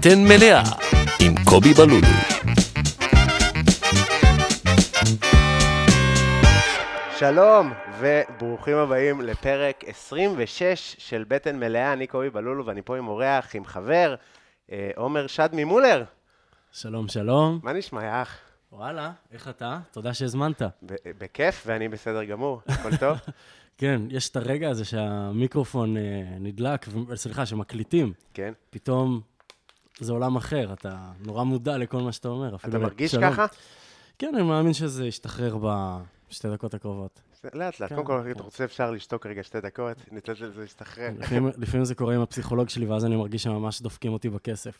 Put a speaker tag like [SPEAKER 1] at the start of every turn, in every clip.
[SPEAKER 1] בטן מלאה עם קובי בלולו.
[SPEAKER 2] שלום, וברוכים הבאים לפרק 26 של בטן מלאה, אני קובי בלולו ואני פה עם אורח, עם חבר, אה, עומר שדמי מולר.
[SPEAKER 3] שלום, שלום.
[SPEAKER 2] מה נשמע, יא אח?
[SPEAKER 3] וואלה, איך אתה? תודה שהזמנת.
[SPEAKER 2] ב- בכיף, ואני בסדר גמור, הכל טוב?
[SPEAKER 3] כן, יש את הרגע הזה שהמיקרופון אה, נדלק, סליחה, שמקליטים,
[SPEAKER 2] כן.
[SPEAKER 3] פתאום זה עולם אחר, אתה נורא מודע לכל מה שאתה אומר.
[SPEAKER 2] אתה מרגיש
[SPEAKER 3] שלום.
[SPEAKER 2] ככה?
[SPEAKER 3] כן, אני מאמין שזה ישתחרר בשתי דקות הקרובות.
[SPEAKER 2] לאט לאט,
[SPEAKER 3] כן,
[SPEAKER 2] קודם כל,
[SPEAKER 3] כן.
[SPEAKER 2] אתה רוצה אפשר לשתוק רגע שתי דקות, ניתן לזה להשתחרר.
[SPEAKER 3] לפעמים, זה קורה עם הפסיכולוג שלי, ואז אני מרגיש שממש דופקים אותי בכסף.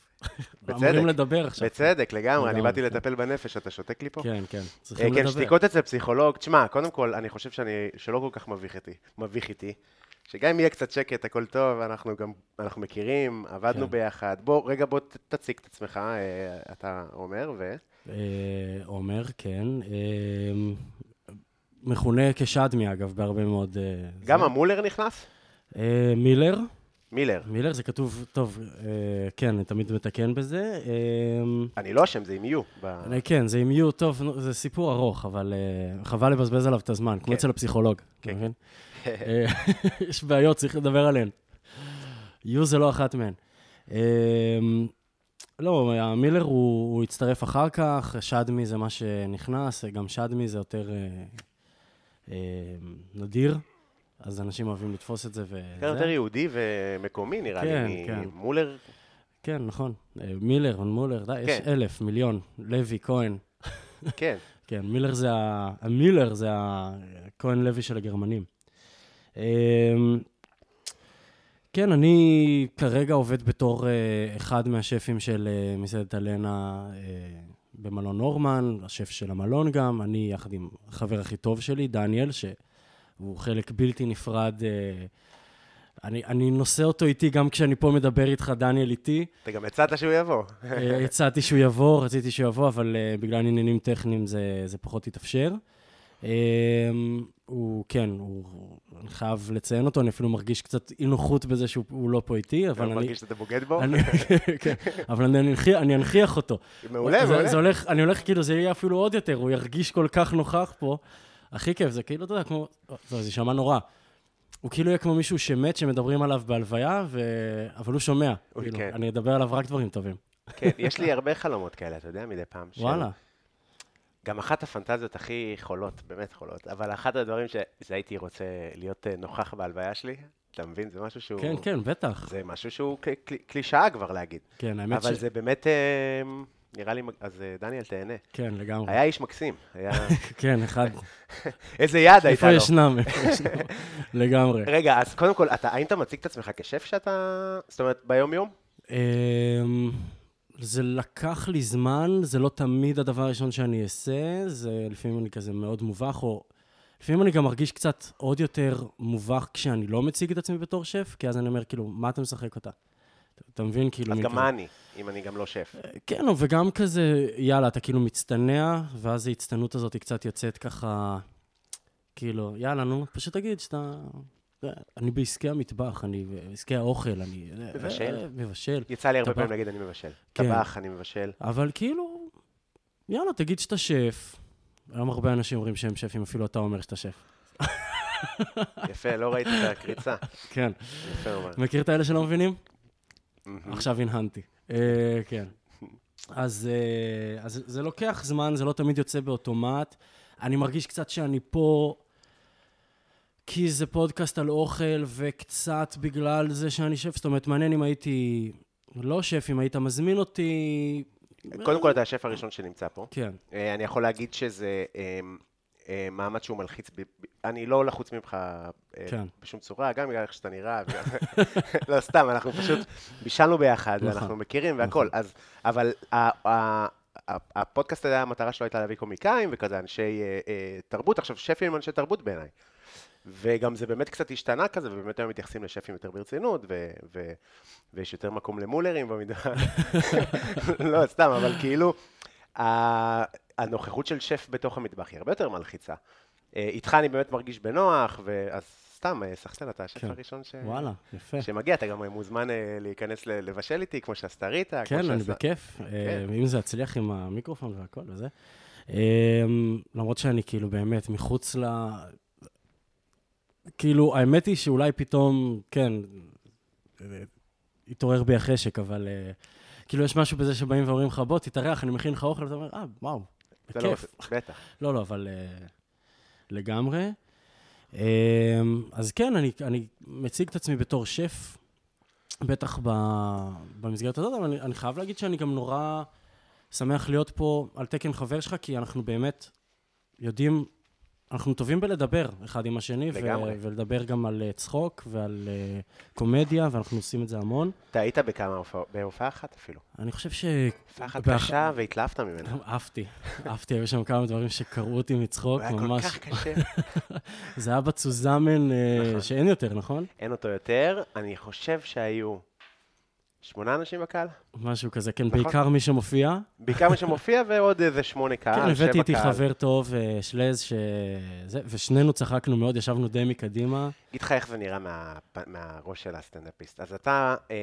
[SPEAKER 2] בצדק.
[SPEAKER 3] אמורים לדבר עכשיו.
[SPEAKER 2] בצדק, לגמרי, אני באתי
[SPEAKER 3] כן.
[SPEAKER 2] לטפל בנפש, אתה שותק לי פה?
[SPEAKER 3] כן, כן,
[SPEAKER 2] אה,
[SPEAKER 3] צריכים
[SPEAKER 2] כן,
[SPEAKER 3] לדבר.
[SPEAKER 2] שתיקות אצל פסיכולוג, תשמע, קודם כל, אני חושב שאני, שלא כל כך מביך איתי, שגם אם יהיה קצת שקט, הכל טוב, אנחנו גם, אנחנו מכירים, עבדנו
[SPEAKER 3] כן.
[SPEAKER 2] ביחד. בוא, רגע, בוא תציג את עצמך, אה, אתה אומר, ו...
[SPEAKER 3] אה, עומר, כן. אה, מכונה כשדמי, אגב, בהרבה מאוד... אה,
[SPEAKER 2] גם
[SPEAKER 3] זה.
[SPEAKER 2] המולר נכנס?
[SPEAKER 3] אה, מילר,
[SPEAKER 2] מילר.
[SPEAKER 3] מילר זה כתוב, טוב, אה, כן, אני תמיד מתקן בזה. אה,
[SPEAKER 2] אני לא אשם, זה עם יו. ב-
[SPEAKER 3] אני- כן, זה עם יו, טוב, זה סיפור ארוך, אבל אה, חבל לבזבז עליו את הזמן, כמו
[SPEAKER 2] כן.
[SPEAKER 3] אצל הפסיכולוג, אתה
[SPEAKER 2] כן.
[SPEAKER 3] אה, יש בעיות, צריך לדבר עליהן. יו זה לא אחת מהן. אה, לא, המילר הוא, הוא הצטרף אחר כך, שדמי זה מה שנכנס, גם שדמי זה יותר אה, אה, נדיר, אז אנשים אוהבים לתפוס את זה וזה.
[SPEAKER 2] כן, יותר יהודי ומקומי, נראה
[SPEAKER 3] כן,
[SPEAKER 2] לי.
[SPEAKER 3] כן.
[SPEAKER 2] מולר,
[SPEAKER 3] כן, נכון. אה, מילר, מולר, די, יש
[SPEAKER 2] כן.
[SPEAKER 3] אלף, מיליון. לוי, כהן.
[SPEAKER 2] כן.
[SPEAKER 3] כן, מילר זה ה... המילר זה הכהן לוי של הגרמנים. אמ, כן, אני כרגע עובד בתור אה, אחד מהשפים של אה, מסעדת אלנה אה, במלון נורמן, השף של המלון גם, אני יחד עם החבר הכי טוב שלי, דניאל, שהוא חלק בלתי נפרד. אני, אני נושא אותו איתי גם כשאני פה מדבר איתך, דניאל איתי.
[SPEAKER 2] אתה גם הצעת שהוא יבוא.
[SPEAKER 3] הצעתי שהוא יבוא, רציתי שהוא יבוא, אבל בגלל עניינים טכניים זה, זה פחות התאפשר. אה, הוא, כן, הוא, אני חייב לציין אותו, אני אפילו מרגיש קצת אי נוחות בזה שהוא הוא לא פה איתי,
[SPEAKER 2] אתה
[SPEAKER 3] אבל אני...
[SPEAKER 2] מרגיש שאתה בוגד בו?
[SPEAKER 3] כן, אבל אני אנכיח, אותו.
[SPEAKER 2] מעולה,
[SPEAKER 3] זה,
[SPEAKER 2] מעולה.
[SPEAKER 3] אני הולך, כאילו, זה יהיה אפילו עוד יותר, הוא ירגיש כל כך נוכח פה. הכי כיף, זה כאילו, אתה יודע, כמו... לא, זה יישמע נורא. הוא כאילו יהיה כמו מישהו שמת, שמדברים עליו בהלוויה, ו... אבל הוא שומע.
[SPEAKER 2] אוי,
[SPEAKER 3] כאילו,
[SPEAKER 2] כן.
[SPEAKER 3] אני אדבר עליו רק דברים טובים.
[SPEAKER 2] כן, יש לי הרבה חלומות כאלה, אתה יודע, מדי פעם.
[SPEAKER 3] וואלה.
[SPEAKER 2] גם אחת הפנטזיות הכי חולות, באמת חולות, אבל אחד הדברים שזה הייתי רוצה להיות אה, נוכח בהלוויה שלי, אתה מבין? זה משהו שהוא...
[SPEAKER 3] כן, כן, בטח.
[SPEAKER 2] זה משהו שהוא קל- קל- קלישאה כבר להגיד.
[SPEAKER 3] כן, האמת
[SPEAKER 2] אבל
[SPEAKER 3] ש...
[SPEAKER 2] זה באמת, אה, נראה לי, אז אה, דניאל, תהנה.
[SPEAKER 3] כן, לגמרי.
[SPEAKER 2] היה איש מקסים, היה...
[SPEAKER 3] כן, אחד.
[SPEAKER 2] איזה יד
[SPEAKER 3] איפה
[SPEAKER 2] הייתה לו.
[SPEAKER 3] ישנם? איפה ישנם? לגמרי.
[SPEAKER 2] רגע, אז קודם כל, אתה- האם אתה מציג את עצמך כשף שאתה... זאת אומרת, ביום-יום?
[SPEAKER 3] זה לקח לי זמן, זה לא תמיד הדבר הראשון שאני אעשה, זה לפעמים אני כזה מאוד מובך, או לפעמים אני גם מרגיש קצת עוד יותר מובך כשאני לא מציג את עצמי בתור שף, כי אז אני אומר, כאילו, מה אתה משחק אותה? אתה- מבין? כאילו...
[SPEAKER 2] אז גם מה אני, אם אני גם לא שף.
[SPEAKER 3] כן, וגם כזה, יאללה, אתה כאילו מצטנע, ואז ההצטנות הזאת היא קצת יוצאת ככה, כאילו, יאללה, נו, פשוט תגיד שאתה... אני בעסקי המטבח, אני בעסקי האוכל, אני...
[SPEAKER 2] מבשל?
[SPEAKER 3] אה, מבשל.
[SPEAKER 2] יצא לי הרבה. פעמים להגיד, אני מבשל.
[SPEAKER 3] כן.
[SPEAKER 2] טבח, אני מבשל.
[SPEAKER 3] אבל כאילו, יאללה, תגיד שאתה שף. היום הרבה אנשים אומרים שהם שפים, אפילו אתה אומר שאתה שף.
[SPEAKER 2] יפה, לא ראיתי את הקריצה.
[SPEAKER 3] כן.
[SPEAKER 2] יפה.
[SPEAKER 3] מכיר את האלה שלא מבינים? עכשיו הנהנתי. אה, כן. אה, אז זה לוקח זמן, זה לא תמיד יוצא באוטומט. אני מרגיש קצת שאני פה כי זה פודקאסט על אוכל, וקצת בגלל זה שאני שף. זאת אומרת, מעניין אם הייתי לא שף, אם היית מזמין אותי...
[SPEAKER 2] קודם כל, אתה השף הראשון שנמצא פה.
[SPEAKER 3] כן.
[SPEAKER 2] אה, אני יכול להגיד שזה אה, אה, מעמד שהוא מלחיץ. אני לא לחוץ ממך אה,
[SPEAKER 3] כן.
[SPEAKER 2] בשום צורה, גם בגלל איך שאתה נראה. וגם- לא, סתם, אנחנו פשוט בישלנו ביחד,
[SPEAKER 3] נכון.
[SPEAKER 2] ואנחנו מכירים והכול. אז, אבל הפודקאסט הזה, המטרה שלו הייתה להביא קומיקאים וכזה, אנשי אה, אה, תרבות. עכשיו, שפים הם אנשי תרבות בעיניי. וגם זה באמת קצת השתנה כזה, ובאמת היום מתייחסים לשפים יותר ברצינות, ו- ו- ויש יותר מקום למולרים במידה... לא, סתם, אבל כאילו, הנוכחות של שף בתוך המטבח היא הרבה יותר מלחיצה. אה, איתך אני באמת מרגיש בנוח, ואז סתם, אה, סחטן, אתה השף
[SPEAKER 3] כן.
[SPEAKER 2] הראשון ש...
[SPEAKER 3] וואלה, יפה.
[SPEAKER 2] שמגיע, אתה גם מוזמן אה, להיכנס ל- לבשל איתי, כמו שעשתה ריטה.
[SPEAKER 3] כן, אני
[SPEAKER 2] שעשה-
[SPEAKER 3] בכיף.
[SPEAKER 2] כן.
[SPEAKER 3] אם זה יצליח עם המיקרופון והכל וזה. אה, למרות שאני כאילו באמת מחוץ ל... כאילו, האמת היא שאולי פתאום, כן, אה, התעורר בי החשק, אבל אה, כאילו יש משהו בזה שבאים ואומרים לך, בוא, תתארח, אני מכין לך אוכל, ואתה אומר, אה, וואו,
[SPEAKER 2] לא
[SPEAKER 3] בכיף.
[SPEAKER 2] בסדר, בטח.
[SPEAKER 3] לא, לא, אבל uh, לגמרי. Um, אז כן, אני, אני מציג את עצמי בתור שף, בטח ב, במסגרת הזאת, אבל אני, אני חייב להגיד שאני גם נורא שמח להיות פה על תקן חבר שלך, כי אנחנו באמת יודעים, אנחנו טובים בלדבר אחד עם השני,
[SPEAKER 2] לגמרי.
[SPEAKER 3] ולדבר גם על uh, צחוק ועל uh, קומדיה, ואנחנו עושים את זה המון.
[SPEAKER 2] אתה היית בכמה הופעות, בהופעה אחת אפילו.
[SPEAKER 3] אני חושב ש...
[SPEAKER 2] הופעה אחת
[SPEAKER 3] באח-
[SPEAKER 2] קשה והתלהבת ממנה.
[SPEAKER 3] עפתי, עפתי, היו שם כמה דברים שקרעו אותי מצחוק,
[SPEAKER 2] זה היה כל
[SPEAKER 3] ממש.
[SPEAKER 2] כך קשה.
[SPEAKER 3] זה היה בצוזמן אה,
[SPEAKER 2] נכון.
[SPEAKER 3] שאין יותר, נכון?
[SPEAKER 2] אין אותו יותר. אני חושב שהיו שמונה אנשים בקהל.
[SPEAKER 3] משהו כזה, כן,
[SPEAKER 2] נכון.
[SPEAKER 3] בעיקר מי שמופיע.
[SPEAKER 2] בעיקר מי שמופיע ועוד איזה שמונה קהל,
[SPEAKER 3] כן, הבאתי איתי. חבר טוב, אה, שלז, שזה, ושנינו צחקנו מאוד, ישבנו די מקדימה.
[SPEAKER 2] אגיד לך איך זה נראה מה, מהראש של הסטנדאפיסט. אז אתה, אה,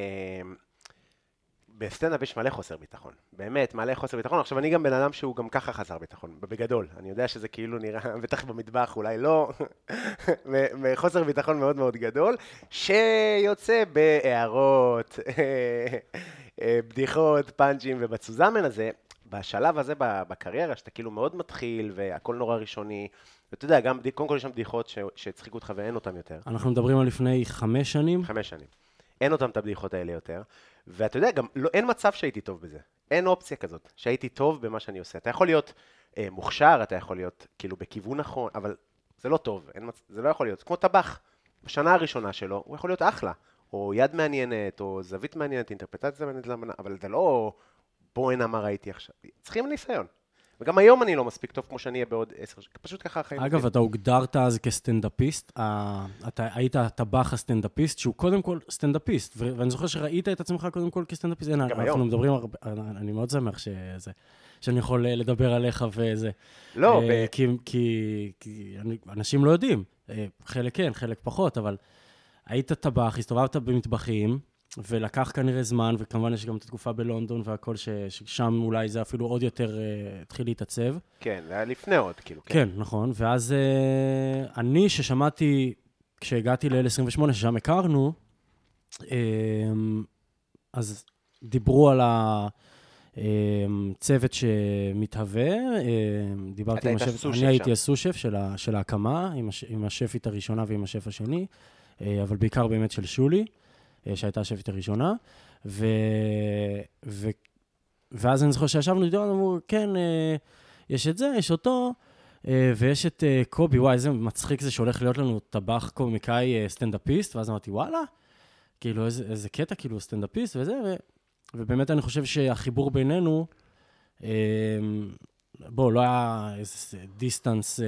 [SPEAKER 2] בסטנדאפ יש מלא חוסר ביטחון. באמת, מלא חוסר ביטחון. עכשיו, אני גם בן אדם שהוא גם ככה חסר ביטחון, בגדול. אני יודע שזה כאילו נראה, בטח במטבח, אולי לא, מחוסר ביטחון מאוד מאוד גדול, שיוצא בהערות, אה, בדיחות, פאנצ'ים, ובזמן הזה, בשלב הזה בקריירה, שאתה כאילו מאוד מתחיל, והכל נורא ראשוני, ואתה יודע, גם, קודם כל יש שם בדיחות שהצחיקו אותך ואין אותן יותר.
[SPEAKER 3] אנחנו מדברים על לפני חמש שנים.
[SPEAKER 2] חמש שנים. אין אותם את הבדיחות האלה יותר. ואתה יודע, גם לא, אין מצב שהייתי טוב בזה. אין אופציה כזאת, שהייתי טוב במה שאני עושה. אתה יכול להיות אה, מוכשר, אתה יכול להיות כאילו בכיוון נכון, אבל זה לא טוב, אין מצ... זה לא יכול להיות. כמו טבח, בשנה הראשונה שלו, הוא יכול להיות אחלה. או יד מעניינת, או זווית מעניינת, אינטרפטציה מעניינת למנה, אבל זה לא בואנה מה ראיתי עכשיו. צריכים ניסיון. וגם היום אני לא מספיק טוב כמו שאני אהיה בעוד עשר שנים. פשוט ככה החיים.
[SPEAKER 3] אגב. אתה הוגדרת אז כסטנדאפיסט, אה, אתה היית הטבח הסטנדאפיסט, שהוא קודם כל סטנדאפיסט, ואני זוכר שראית את עצמך קודם כל כסטנדאפיסט.
[SPEAKER 2] גם
[SPEAKER 3] אנחנו
[SPEAKER 2] היום.
[SPEAKER 3] מדברים הרבה, אני מאוד שמח שזה, שאני יכול אה, לדבר עליך וזה.
[SPEAKER 2] לא,
[SPEAKER 3] אה,
[SPEAKER 2] ב...
[SPEAKER 3] כי, כי, כי אנשים לא יודעים, חלק כן, חלק פחות, אבל היית טבח, הסתובבת במטבחים, ולקח כנראה זמן, וכמובן יש גם את התקופה בלונדון והכל, ש, ששם אולי זה אפילו עוד יותר אה, התחיל להתעצב.
[SPEAKER 2] כן, זה היה לפני עוד, כאילו.
[SPEAKER 3] כן, נכון, ואז אה, אני, ששמעתי, כשהגעתי ל-L28, ששם הכרנו, אה, אז דיברו על הצוות שמתהווה, אה, דיברתי עם השף, אני הייתי. הסו-שף של, ה- של ההקמה, עם, הש, עם השפית הראשונה ועם השף השני, אה, אבל בעיקר באמת של שולי, שהייתה השפית הראשונה, ו, ו, ואז אני זוכר שישבנו, דיברנו, אמרו, כן, אה, יש את זה, יש אותו, אה, ויש את אה, קובי, וואי, איזה מצחיק זה שהולך להיות לנו טבח קומיקאי אה, סטנדאפיסט, ואז אמרתי, וואלה, כאילו, איזה, איזה קטע, כאילו, סטנדאפיסט וזה, ו, ובאמת אני חושב שהחיבור בינינו, אה, בוא, לא היה איזה distance אה,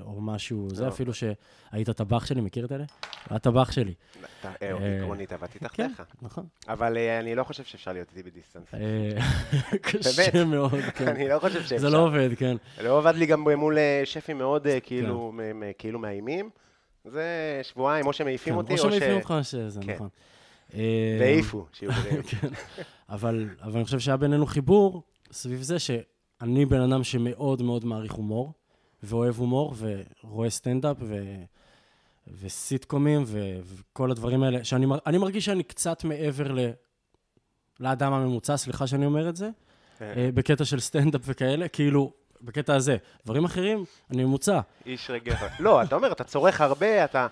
[SPEAKER 3] או משהו, זה
[SPEAKER 2] לא.
[SPEAKER 3] אפילו שהיית טבח שלי, מכיר את אלה? היה טבח שלי.
[SPEAKER 2] אתה- אה,
[SPEAKER 3] אה,
[SPEAKER 2] עקרונית, עבדתי
[SPEAKER 3] כן,
[SPEAKER 2] תחתיך.
[SPEAKER 3] נכון.
[SPEAKER 2] אבל אה, אני לא חושב שאפשר להיות איתי ב distance.
[SPEAKER 3] אה, קשה מאוד, כן.
[SPEAKER 2] אני לא חושב שאפשר.
[SPEAKER 3] זה לא עובד, כן.
[SPEAKER 2] לא עבד לי גם מול אה, שפים מאוד אה, כאילו מ- כאילו מאיימים. זה שבועיים, או שמעיפים
[SPEAKER 3] כן,
[SPEAKER 2] אותי,
[SPEAKER 3] או
[SPEAKER 2] או ש...
[SPEAKER 3] שמעיפים אותך, שזה
[SPEAKER 2] כן.
[SPEAKER 3] נכון.
[SPEAKER 2] והעיפו, שיהיו בריאים.
[SPEAKER 3] כן. אבל, אבל אני חושב שהיה בינינו חיבור סביב זה שאני בן אדם שמאוד מאוד מעריך הומור, ואוהב הומור, ורואה סטנדאפ, ו... וסיטקומים, ו... וכל הדברים האלה, שאני מר... אני מרגיש שאני קצת מעבר ל... לאדם הממוצע, סליחה שאני אומר את זה, אה, בקטע של סטנדאפ וכאלה, כאילו, בקטע הזה. דברים אחרים, אני ממוצע.
[SPEAKER 2] איש רגע. לא, אתה אומר, אתה צורך הרבה, אתה...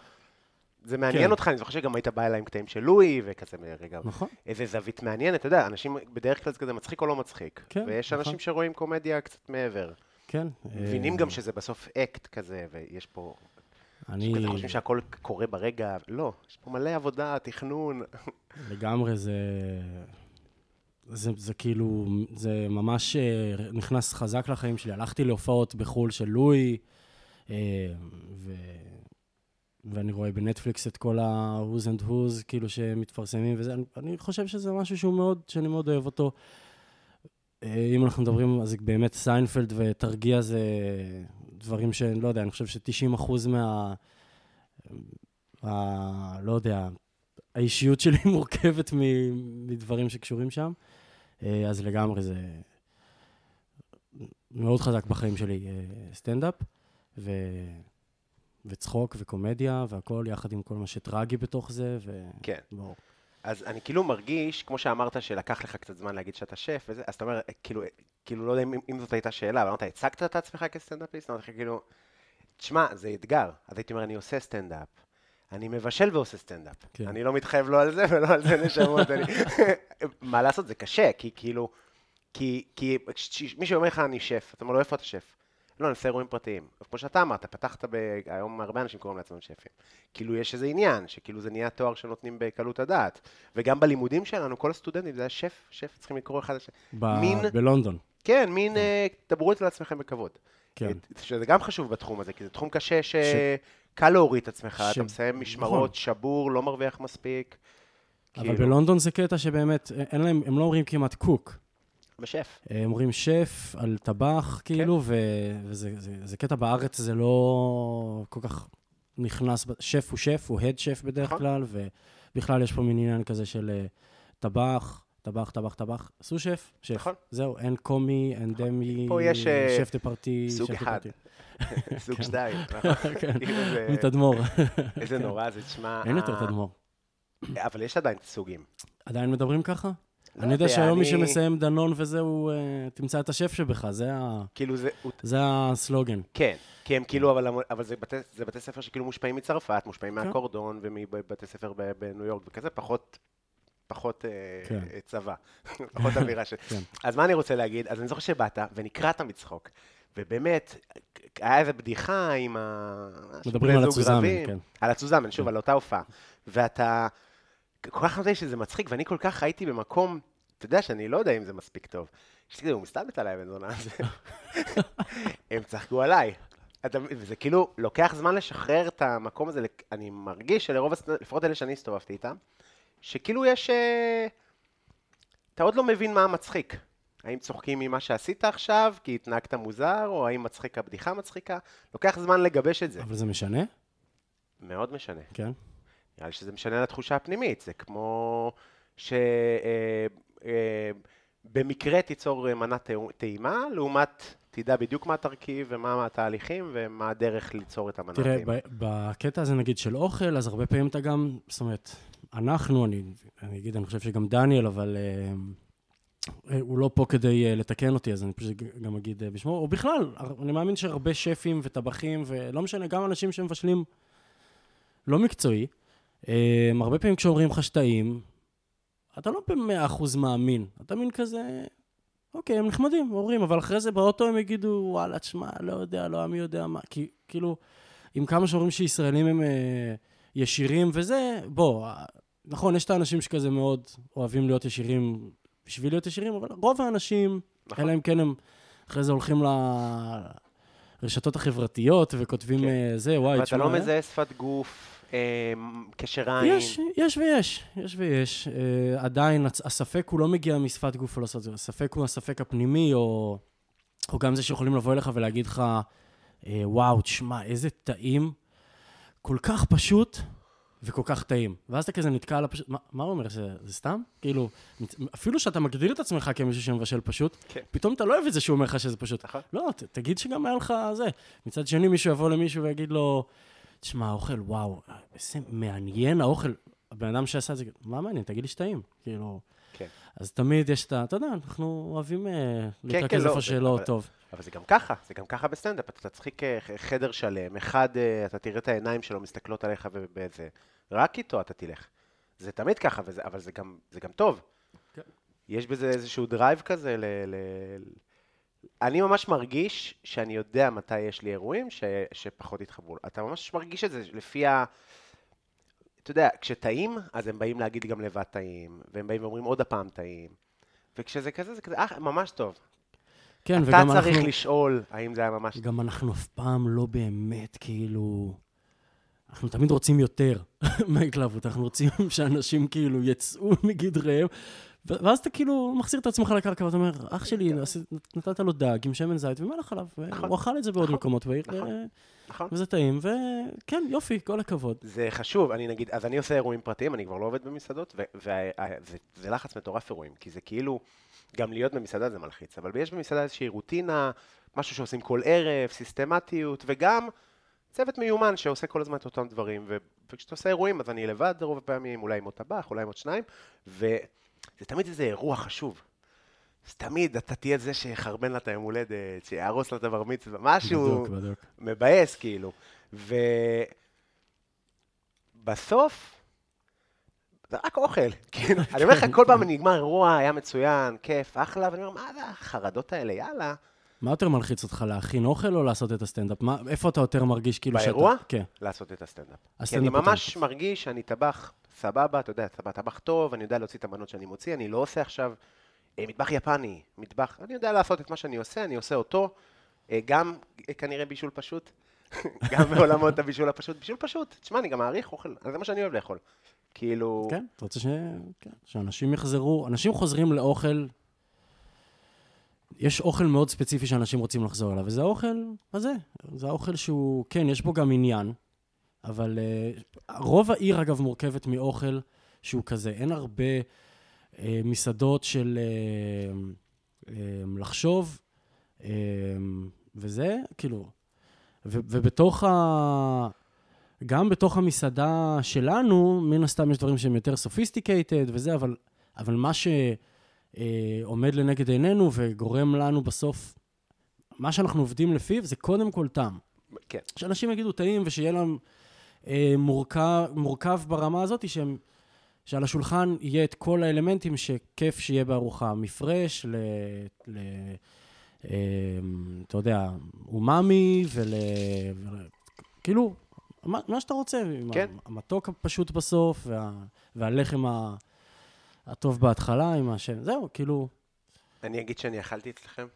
[SPEAKER 2] זה מעניין
[SPEAKER 3] כן.
[SPEAKER 2] אותך, אני זוכר שגם היית בא אליי עם קטעים של לואי, וכזה, רגע,
[SPEAKER 3] נכון.
[SPEAKER 2] איזה זווית מעניינת, אתה יודע, אנשים בדרך כלל זה כזה מצחיק או לא מצחיק.
[SPEAKER 3] כן,
[SPEAKER 2] ויש
[SPEAKER 3] נכון.
[SPEAKER 2] אנשים שרואים קומדיה קצת מעבר.
[SPEAKER 3] כן.
[SPEAKER 2] מבינים
[SPEAKER 3] אה,
[SPEAKER 2] גם שזה בסוף אקט כזה, ויש פה...
[SPEAKER 3] אני...
[SPEAKER 2] כזה חושבים שהכל קורה ברגע, לא, יש פה מלא עבודה, תכנון.
[SPEAKER 3] לגמרי זה... זה, זה כאילו, זה ממש אה, נכנס חזק לחיים שלי. הלכתי להופעות בחו"ל של לואי, אה, ו... ואני רואה בנטפליקס את כל ה-who's and who's, כאילו, שמתפרסמים וזה. אני, אני חושב שזה משהו שהוא מאוד, שאני מאוד אוהב אותו. אה, אם אנחנו מדברים, אז באמת סיינפלד ותרגיע זה דברים שאני לא יודע, אני חושב ש-90 אחוז מה... ה- לא יודע, האישיות שלי מורכבת מדברים שקשורים שם, אה, אז לגמרי זה מאוד חזק בחיים שלי, אה, סטנדאפ, ו... וצחוק וקומדיה והכל, יחד עם כל מה שטרגי בתוך זה, ו...
[SPEAKER 2] כן.
[SPEAKER 3] ברור.
[SPEAKER 2] אז אני כאילו מרגיש, כמו שאמרת, שלקח לך קצת זמן להגיד שאתה שף, וזה, אז אתה אומר, כאילו, כאילו, לא יודע אם, אם זאת הייתה שאלה, אבל אמרת, הצגת את עצמך כסטנדאפיסט? אמרתי לך, כאילו, תשמע, זה אתגר. אז הייתי אומר, אני עושה סטנדאפ. אני מבשל ועושה סטנדאפ.
[SPEAKER 3] כן.
[SPEAKER 2] אני לא מתחייב לא על זה ולא על זה נשמות. אני... מה לעשות, זה קשה, כי כאילו, כי, כי כש- מישהו אומר לך, אני שף, אתה אומר לו, איפה אתה שף? לא, אני עושה אירועים פרטיים. כמו שאתה אמרת, פתחת ב... היום הרבה אנשים קוראים לעצמם שפים. כאילו, יש איזה עניין, שכאילו זה נהיה תואר שנותנים בקלות הדעת. וגם בלימודים שלנו, כל הסטודנטים, זה היה שף, שף, צריכים לקרוא אחד לשני.
[SPEAKER 3] ב-
[SPEAKER 2] מין-
[SPEAKER 3] בלונדון,
[SPEAKER 2] כן, מין, אה, דברו אצל עצמכם בכבוד.
[SPEAKER 3] כן.
[SPEAKER 2] שזה גם חשוב בתחום הזה, כי זה תחום קשה שקל להוריד את עצמך,
[SPEAKER 3] ש-
[SPEAKER 2] אתה מסיים
[SPEAKER 3] נכון.
[SPEAKER 2] משמרות, שבור, לא מרוויח מספיק.
[SPEAKER 3] אבל
[SPEAKER 2] כאילו,
[SPEAKER 3] בלונדון זה קטע שבאמת, אין להם, הם לא אומרים כמעט קוק.
[SPEAKER 2] בשף.
[SPEAKER 3] הם אומרים שף על טבח,
[SPEAKER 2] כן.
[SPEAKER 3] כאילו, ו... וזה זה, זה קטע בארץ, זה לא כל כך נכנס, שף הוא שף, הוא הד שף בדרך
[SPEAKER 2] נכון.
[SPEAKER 3] כלל, ובכלל יש פה מין עניין כזה של אה, טבח, טבח, טבח, טבח, עשו שף, שף.
[SPEAKER 2] נכון.
[SPEAKER 3] זהו, אין קומי, אין דמי,
[SPEAKER 2] פה יש, אה,
[SPEAKER 3] שף דה פרטי,
[SPEAKER 2] סוג אחד. סוג
[SPEAKER 3] כן.
[SPEAKER 2] שתיים. נכון?
[SPEAKER 3] כן,
[SPEAKER 2] כאילו
[SPEAKER 3] מתדמור.
[SPEAKER 2] איזה נורא זה, תשמע.
[SPEAKER 3] אין יותר
[SPEAKER 2] אה,
[SPEAKER 3] תדמור.
[SPEAKER 2] אבל יש עדיין סוגים.
[SPEAKER 3] עדיין מדברים ככה?
[SPEAKER 2] לא
[SPEAKER 3] אני יודע שהיום מי שמסיים דנון וזהו, אה, תמצא את השף שבך, זה ה-
[SPEAKER 2] כאילו זה, הוא-
[SPEAKER 3] זה הסלוגן.
[SPEAKER 2] כן, כי הם כאילו, אבל, אבל זה, בתי, זה בתי ספר שכאילו מושפעים מצרפת, מושפעים
[SPEAKER 3] כן.
[SPEAKER 2] מהקורדון ומבתי ספר בניו יורק וכזה, פחות, פחות אה,
[SPEAKER 3] כן.
[SPEAKER 2] אה, צבא, פחות אווירה של...
[SPEAKER 3] כן.
[SPEAKER 2] אז מה אני רוצה להגיד? אז אני זוכר שבאת ונקרעת מצחוק, ובאמת, היה איזו בדיחה עם ה...
[SPEAKER 3] מדברים על הצוזמן. כן.
[SPEAKER 2] על הצוזמן, שוב, על אותה הופעה. ואתה, כל כך נותן שזה מצחיק, ואני כל כך הייתי במקום, אתה יודע שאני לא יודע אם זה מספיק טוב. שתגיד, הוא מסתלבט עליי, בן זונה הזה. הם צחקו עליי. אתה? וזה כאילו, לוקח זמן לשחרר את המקום הזה, אני מרגיש שלרוב, לפחות אלה שאני הסתובבתי איתם, שכאילו יש... אה, אתה עוד לא מבין מה המצחיק. האם צוחקים ממה שעשית עכשיו, כי התנהגת מוזר, או האם מצחיק הבדיחה מצחיקה? לוקח זמן לגבש את זה.
[SPEAKER 3] אבל זה משנה?
[SPEAKER 2] מאוד משנה.
[SPEAKER 3] כן.
[SPEAKER 2] נראה לי שזה משנה לתחושה הפנימית, זה כמו שבמקרה תיצור אה, מנה טעו- טעימה, לעומת תדע בדיוק מה התרכיב ומה התהליכים ומה הדרך ליצור את המנה
[SPEAKER 3] תראה,
[SPEAKER 2] הטעימה.
[SPEAKER 3] ב- בקטע הזה נגיד של אוכל, אז הרבה פעמים אתה גם, זאת אומרת, אנחנו, אני, אני אגיד, אני חושב שגם דניאל, אבל אה, אה, הוא לא פה כדי אה, לתקן אותי, אז אני פשוט גם אגיד אה, בשמו, או בכלל, אני מאמין שהרבה שפים וטבחים, ולא משנה, גם אנשים שמבשלים לא מקצועי, אה, הרבה פעמים כשאומרים לך שטעים, אתה לא במאה אחוז מאמין, אתה מין כזה, אוקיי, הם נחמדים, אומרים, אבל אחרי זה באוטו הם יגידו, וואלה, תשמע, לא יודע, לא מי יודע מה, כי כאילו, עם כמה שאומרים שישראלים הם אה, ישירים וזה, בוא, נכון, יש את האנשים שכזה מאוד אוהבים להיות ישירים בשביל להיות ישירים, אבל רוב האנשים,
[SPEAKER 2] נכון.
[SPEAKER 3] אלא אם כן הם אחרי זה הולכים לרשתות החברתיות וכותבים
[SPEAKER 2] כן.
[SPEAKER 3] אה, זה, וואי,
[SPEAKER 2] ואתה
[SPEAKER 3] תשמע,
[SPEAKER 2] לא
[SPEAKER 3] אה,
[SPEAKER 2] מזהה שפת גוף, קשר עין.
[SPEAKER 3] יש, יש ויש, יש ויש. Uh, עדיין הספק הוא לא מגיע משפת גוף או לעשות את זה, הספק הוא הספק הפנימי, או, או גם זה שיכולים לבוא אליך ולהגיד לך, אה, וואו, תשמע, איזה טעים, כל כך פשוט וכל כך טעים. ואז אתה כזה נתקע על הפשוט, מה, מה הוא אומר, זה, זה סתם? כאילו, אפילו שאתה מגדיר את עצמך כמישהו שמבשל פשוט,
[SPEAKER 2] כן.
[SPEAKER 3] פתאום אתה לא אוהב את זה שהוא אומר לך שזה פשוט.
[SPEAKER 2] נכון.
[SPEAKER 3] לא, ת, תגיד שגם היה לך זה. מצד שני, מישהו יבוא למישהו ויגיד לו, תשמע, האוכל, וואו, איזה מעניין האוכל. הבן אדם שעשה את זה, מה מעניין? תגיד לי שטעים. כאילו...
[SPEAKER 2] כן.
[SPEAKER 3] אז תמיד יש את ה... אתה יודע, אנחנו אוהבים אה,
[SPEAKER 2] כן,
[SPEAKER 3] להתרכז
[SPEAKER 2] לא,
[SPEAKER 3] איפה שלא טוב.
[SPEAKER 2] אבל זה גם ככה, זה גם ככה בסטנדאפ, אתה תצחיק אה, חדר שלם, אחד, אה, אתה תראה את העיניים שלו מסתכלות עליך ובזה, רק איתו אתה תלך. זה תמיד ככה, וזה, אבל זה גם, זה גם טוב.
[SPEAKER 3] כן.
[SPEAKER 2] יש בזה איזשהו drive כזה ל... ל... אני ממש מרגיש שאני יודע מתי יש לי אירועים ש... שפחות יתחברו. אתה ממש מרגיש את זה לפי ה... אתה יודע, כשטעים, אז הם באים להגיד גם לבד טעים, והם באים ואומרים עוד הפעם טעים. וכשזה כזה, זה כזה, אה, ממש טוב.
[SPEAKER 3] כן,
[SPEAKER 2] אתה
[SPEAKER 3] וגם
[SPEAKER 2] צריך
[SPEAKER 3] אנחנו...
[SPEAKER 2] לשאול האם זה היה ממש
[SPEAKER 3] גם אנחנו אף פעם לא באמת, כאילו... אנחנו תמיד רוצים יותר מההתלהבות, אנחנו רוצים שאנשים כאילו יצאו מגדריהם ואז אתה כאילו מחזיר את עצמך לקרקע ואתה אומר, אח שלי, עשית- נתת לו דג עם שמן זית ומלח
[SPEAKER 2] נכון.
[SPEAKER 3] והוא אכל את זה בעוד
[SPEAKER 2] נכון.
[SPEAKER 3] מקומות בעיר,
[SPEAKER 2] נכון.
[SPEAKER 3] אה,
[SPEAKER 2] נכון?
[SPEAKER 3] וזה טעים, וכן, יופי, כל הכבוד.
[SPEAKER 2] זה חשוב, אני נגיד, אז אני עושה אירועים פרטיים, אני כבר לא עובד במסעדות, וזה לחץ מטורף אירועים, כי זה כאילו, גם להיות במסעדה זה מלחיץ, אבל יש במסעדה איזושהי רוטינה, משהו שעושים כל ערב, סיסטמטיות, וגם צוות מיומן שעושה כל הזמן את אותם דברים, וכשאתה עושה אירועים, אז אני לבד רוב הפעמים, אולי עם עוד טבח, אולי עם עוד שניים, וזה תמיד איזה אירוע חשוב. אז תמיד אתה תהיה זה שיחרבן לה את היום הולדת, שיהרוס לה את הבר מצווה, משהו...
[SPEAKER 3] בדיוק, בדיוק.
[SPEAKER 2] מבאס, כאילו. ובסוף, זה רק אוכל. כאילו, אני אומר לך, כל פעם נגמר אירוע, היה מצוין, כיף, אחלה, ואני אומר, מה זה החרדות האלה, יאללה.
[SPEAKER 3] מה יותר מלחיץ אותך, להכין אוכל או לעשות את הסטנדאפ? מה- איפה אתה יותר מרגיש כאילו שאתה...
[SPEAKER 2] באירוע?
[SPEAKER 3] כן.
[SPEAKER 2] לעשות את הסטנדאפ. כי אני
[SPEAKER 3] הסטנדאפ
[SPEAKER 2] ממש. מרגיש שאני טבח סבבה, אתה יודע, טבח טבח טוב, אני יודע להוציא את המנות שאני מוציא, אני לא עושה עכשיו אה, מטבח יפני, מטבח, אני יודע לעשות את מה שאני עושה, אני עושה אותו, אה, גם אה, כנראה בישול פשוט, גם בעולמות הבישול הפשוט, בישול פשוט, תשמע, אני גם מעריך אוכל, זה מה שאני אוהב לאכול. כאילו,
[SPEAKER 3] כן, אתה רוצה ש... כן, שאנשים יחזרו, אנשים חוזרים לאוכל, יש אוכל מאוד ספציפי שאנשים רוצים לחזור אליו, וזה האוכל הזה, זה האוכל שהוא, כן, יש בו גם עניין, אבל אה, רוב העיר, אגב, מורכבת מאוכל שהוא כזה, אין הרבה אה, מסעדות של אה, אה, לחשוב, uh, וזה, כאילו, ובתוך ה... גם בתוך המסעדה שלנו, מן הסתם יש דברים שהם יותר sophisticated וזה, אבל, אבל מה שעומד לנגד עינינו וגורם לנו בסוף, מה שאנחנו עובדים לפיו זה קודם כל טעם.
[SPEAKER 2] כן,
[SPEAKER 3] שאנשים יגידו טעים ושיהיה להם מורכב, מורכב ברמה הזאת, שהם, שעל השולחן יהיה את כל האלמנטים שכיף שיהיה בארוחה, מפרש ל... ל אה, אתה יודע, אומאמי ול... כאילו, מה, מה שאתה רוצה, עם
[SPEAKER 2] כן.
[SPEAKER 3] המתוק הפשוט בסוף, וה, והלחם ה, הטוב בהתחלה עם השם, זהו, כאילו,
[SPEAKER 2] אני אגיד שאני אכלתי אצלכם,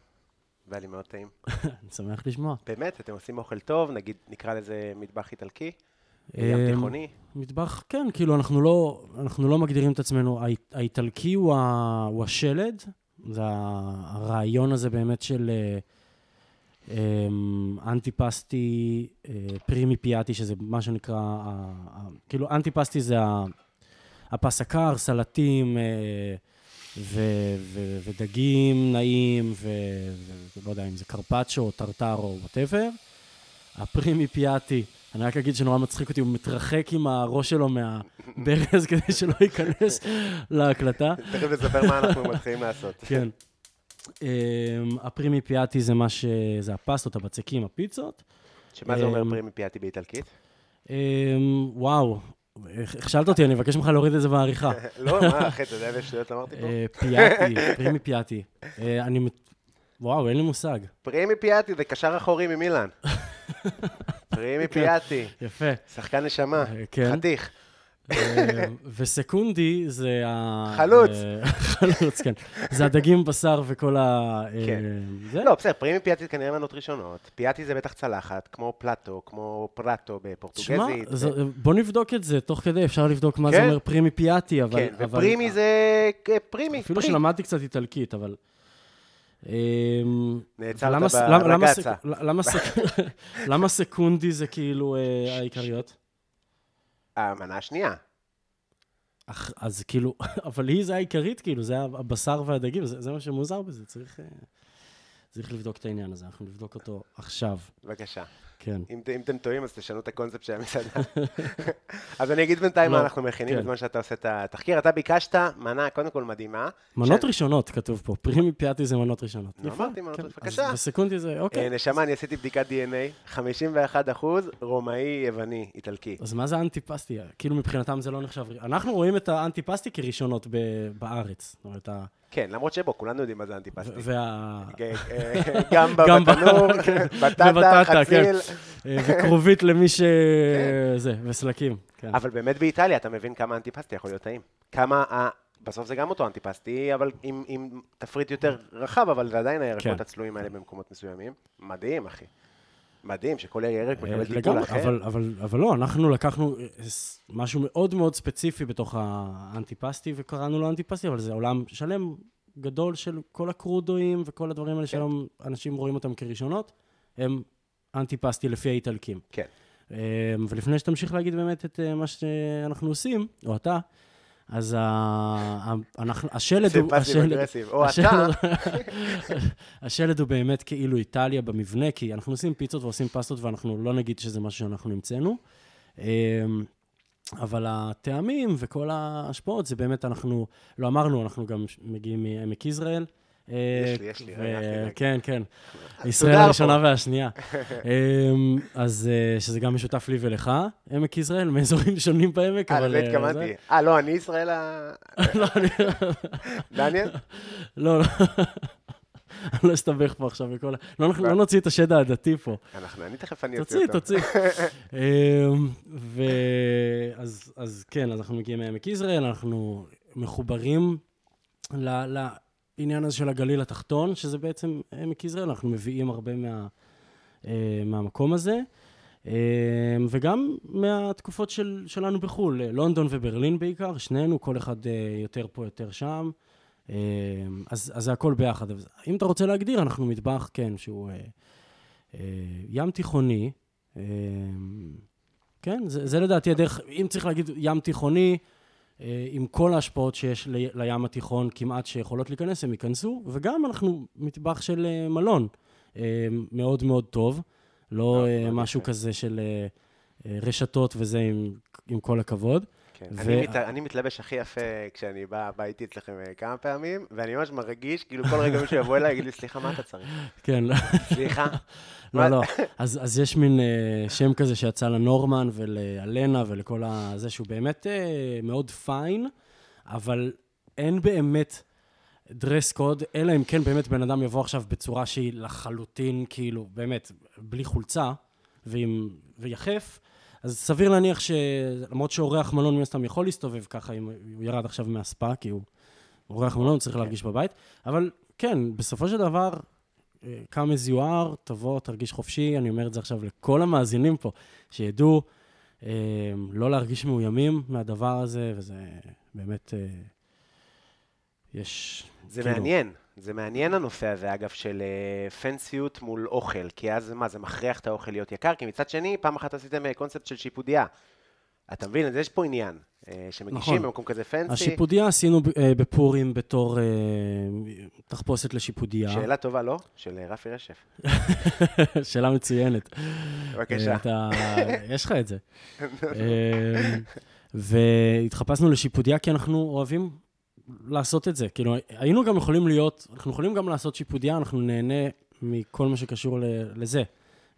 [SPEAKER 2] והיה לי מאוד טעים.
[SPEAKER 3] אני שמח לשמוע.
[SPEAKER 2] באמת, אתם עושים אוכל טוב, נגיד, נקרא לזה מטבח איטלקי, ים
[SPEAKER 3] אה,
[SPEAKER 2] תיכוני.
[SPEAKER 3] מטבח, כן, כאילו, אנחנו לא, אנחנו לא מגדירים את עצמנו, האי- האיטלקי הוא, ה, הוא השלד, זה הרעיון הזה באמת של אה, אמ, אנטי פסטי, אה, פרימי פיאטי, שזה מה שנקרא, ה- ה- כאילו, אנטי פסטי זה הפס הקר, סלטים, אה, ו- ו- ודגים נאים, ולא יודע אם זה קרפצ'ו או טרטר או whatever. ה primi piatti, אני רק אגיד שנורא מצחיק אותי, הוא מתרחק עם הראש שלו מהברז כדי שלא ייכנס להקלטה.
[SPEAKER 2] תכף נספר מה אנחנו מתחילים לעשות.
[SPEAKER 3] כן. אמ, ה primi piatti זה מה ש... זה הפסטות, הבצקים, הפיצות.
[SPEAKER 2] שמה זה אומר
[SPEAKER 3] אמ,
[SPEAKER 2] primi piatti באיטלקית?
[SPEAKER 3] Um, וואו, הכשלת אותי, אני מבקש ממך להוריד את זה בעריכה.
[SPEAKER 2] לא, מה, אחי, אתה יודע איזה שטויות אמרתי פה?
[SPEAKER 3] אה, piatti, primi piatti. אה, אני... וואו, אין לי מושג.
[SPEAKER 2] primi piatti זה קשר אחורי ממילאן. primi piatti,
[SPEAKER 3] יפה.
[SPEAKER 2] שחקן נשמה,
[SPEAKER 3] אה, כן.
[SPEAKER 2] חתיך.
[SPEAKER 3] אה, ו secondi זה ה...
[SPEAKER 2] חלוץ.
[SPEAKER 3] אה, חלוץ, כן. זה הדגים, בשר וכל ה...
[SPEAKER 2] כן. לא, בסדר, primi piatti זה כנראה מנות ראשונות. piatti זה בטח צלחת, כמו plato, כמו prato
[SPEAKER 3] שמע,
[SPEAKER 2] בפורטוגזית.
[SPEAKER 3] זה- בוא נבדוק את זה, תוך כדי אפשר לבדוק מה זה
[SPEAKER 2] כן.
[SPEAKER 3] אומר primi piatti, אבל...
[SPEAKER 2] כן,
[SPEAKER 3] ו
[SPEAKER 2] primi זה אה, primi,
[SPEAKER 3] אפילו. שלמדתי קצת איטלקית, אבל... אמ,
[SPEAKER 2] נעצרת
[SPEAKER 3] ב ragazza. למה סק- למה secondi זה כאילו אה, העיקריות?
[SPEAKER 2] המנה השנייה.
[SPEAKER 3] אז כאילו, אבל היא זה העיקרית, כאילו, זה הבשר והדגים, זה מה שמוזר בזה. אה, צריך לבדוק את העניין הזה, אנחנו נבדוק אותו עכשיו,
[SPEAKER 2] בבקשה.
[SPEAKER 3] כן.
[SPEAKER 2] אם אם אתם טועים, אז תשנו את הקונספט של המסעדה. אז אני אגיד בינתיים מה
[SPEAKER 3] לא,
[SPEAKER 2] אנחנו מכינים
[SPEAKER 3] כן.
[SPEAKER 2] בזמן שאתה עושה את התחקיר. אתה ביקשת מנה, קודם כל מדהימה.
[SPEAKER 3] מנות ראשונות כתוב פה, פרימי פיאטי זה מנות ראשונות.
[SPEAKER 2] נו,
[SPEAKER 3] יפה,
[SPEAKER 2] אמרתי מנות
[SPEAKER 3] כן.
[SPEAKER 2] ראשונות. בבקשה.
[SPEAKER 3] וסקונדי זה,
[SPEAKER 2] אה,
[SPEAKER 3] אוקיי.
[SPEAKER 2] נשמה, אני עשיתי בדיקת DNA, 51 אחוז, רומאי, יווני, איטלקי.
[SPEAKER 3] אז מה זה אנטי-פסטי? כאילו מבחינתם זה לא נחשב... אנחנו רואים את האנטי-פסטי כראשונות ב- בארץ. זאת אומרת,
[SPEAKER 2] כן, למרות שבו, כולנו יודעים מה זה אנטיפסטי.
[SPEAKER 3] וה...
[SPEAKER 2] אה, גם בתנור,
[SPEAKER 3] כן,
[SPEAKER 2] בטטה,
[SPEAKER 3] ובטטה,
[SPEAKER 2] חציל.
[SPEAKER 3] אה, וקרובית למי ש... זה, וסלקים. כן.
[SPEAKER 2] אבל באמת באיטליה אתה מבין כמה אנטיפסטי יכול להיות טעים. כמה, ה- בסוף זה גם אותו אנטיפסטי, אבל עם, עם תפריט יותר רחב, אבל זה עדיין הירקות
[SPEAKER 3] כן.
[SPEAKER 2] הצלויים האלה במקומות מסוימים. מדהים, אחי. מדהים, שכל ירק מקבל
[SPEAKER 3] אה,
[SPEAKER 2] טיפול אחר.
[SPEAKER 3] אבל, אבל, אבל לא, אנחנו לקחנו אה, משהו מאוד מאוד ספציפי בתוך האנטיפסטי, וקראנו לו אנטיפסטי, אבל זה עולם שלם גדול של כל הקרודואים וכל הדברים האלה
[SPEAKER 2] כן.
[SPEAKER 3] שהיום אנשים רואים אותם כראשונות, הם אנטיפסטי לפי האיטלקים.
[SPEAKER 2] כן.
[SPEAKER 3] אה, ולפני שתמשיך להגיד באמת את מה שאנחנו עושים, או אתה, אז השלד הוא...
[SPEAKER 2] פאסיב אגרסיב. או אתה,
[SPEAKER 3] השלד- השלד הוא באמת כאילו איטליה במבנה, כי אנחנו עושים פיצות ועושים פסטות, ואנחנו לא נגיד שזה משהו שאנחנו המצאנו. אמ, אבל הטעמים וכל ההשפעות, זה באמת אנחנו, לא אמרנו, אנחנו גם מגיעים מעמק יזרעאל.
[SPEAKER 2] יש לי, יש לי,
[SPEAKER 3] ו-
[SPEAKER 2] רגע, רגע.
[SPEAKER 3] כן, כן. ישראל. הראשונה והשנייה. אמ, אז אה, שזה גם משותף לי ולך, עמק יזרעאל, מאזורים שונים בעמק,
[SPEAKER 2] אה,
[SPEAKER 3] אבל...
[SPEAKER 2] לזה
[SPEAKER 3] אה,
[SPEAKER 2] התכוונתי.
[SPEAKER 3] זה-
[SPEAKER 2] אה, לא, אני ישראל ה...
[SPEAKER 3] לא, אני-
[SPEAKER 2] דניאל?
[SPEAKER 3] לא, לא. אני לא אסתבך פה עכשיו בכל ה... לא, אנחנו לא נוציא את השד העדתי פה.
[SPEAKER 2] אנחנו, אני תכף אני אוציא
[SPEAKER 3] תוציא,
[SPEAKER 2] אותו.
[SPEAKER 3] תוציא. אמ, ו... אז, אז כן, אז אנחנו מגיעים מעמק יזרעאל, אנחנו מחוברים לעניין הזה של הגליל התחתון, שזה בעצם עמק יזרעאל, אנחנו מביאים הרבה מה, אה, מהמקום הזה. אמ, וגם מהתקופות של, שלנו בחו"ל, לונדון וברלין בעיקר, שנינו, כל אחד אה, יותר פה, יותר שם. אז, אז זה הכל ביחד. אם אתה רוצה להגדיר, אנחנו מטבח, כן, שהוא אה, אה, ים תיכוני. אה, כן, זה, זה לדעתי הדרך, אם צריך להגיד ים תיכוני, אה, עם כל ההשפעות שיש לי, לים התיכון כמעט שיכולות להיכנס, הם ייכנסו, וגם אנחנו מטבח של אה, מלון אה, מאוד מאוד טוב, לא אה, משהו. כזה של אה, אה, רשתות וזה, עם, עם כל הכבוד.
[SPEAKER 2] כן.
[SPEAKER 3] ו-
[SPEAKER 2] אני מת- אני מתלבש הכי יפה כשאני בא, איתי אצלכם אה, כמה פעמים, ואני ממש מרגיש, כאילו כל רגע מישהו יבוא אליי, יגיד לי, סליחה, מה אתה צריך?
[SPEAKER 3] כן, לא.
[SPEAKER 2] סליחה.
[SPEAKER 3] לא, לא. אז, אז יש מין uh, שם כזה שיצא לנורמן ולאלנה ולכל ה... זה שהוא באמת uh, מאוד פיין, אבל אין באמת דרס קוד, אלא אם כן באמת בן אדם יבוא עכשיו בצורה שהיא לחלוטין, כאילו, באמת, בלי חולצה ועם, ויחף, אז סביר להניח שלמרות שאורח מלון מן הסתם יכול להסתובב ככה, אם הוא ירד עכשיו מהספא, כי הוא אורח מלון, הוא צריך להרגיש בבית, אבל כן, בסופו של דבר, אה, קם מזוהר, תבוא, תרגיש חופשי, אני אומר את זה עכשיו לכל המאזינים פה, שידעו אה, לא להרגיש מאוימים מהדבר הזה, וזה באמת, אה, יש...
[SPEAKER 2] זה
[SPEAKER 3] כאילו,
[SPEAKER 2] מעניין, זה מעניין הנושא הזה, אגב, של אה, פנסיות מול אוכל, כי אז מה, זה מכריח את האוכל להיות יקר, כי מצד שני, פעם אחת עשיתם אה, קונספט של שיפודיה. אתה מבין, אז יש פה עניין, אה, שמגישים
[SPEAKER 3] נכון.
[SPEAKER 2] במקום כזה פנסי.
[SPEAKER 3] השיפודיה עשינו אה, בפורים בתור אה, תחפושת לשיפודיה.
[SPEAKER 2] שאלה טובה, לא? של אה, רפי רשף.
[SPEAKER 3] שאלה מצוינת.
[SPEAKER 2] בבקשה.
[SPEAKER 3] אה, אתה, יש לך את זה. אה, והתחפשנו לשיפודיה כי אנחנו אוהבים לעשות את זה. כאילו, היינו גם יכולים להיות, אנחנו יכולים גם לעשות שיפודיה, אנחנו נהנה מכל מה שקשור לזה.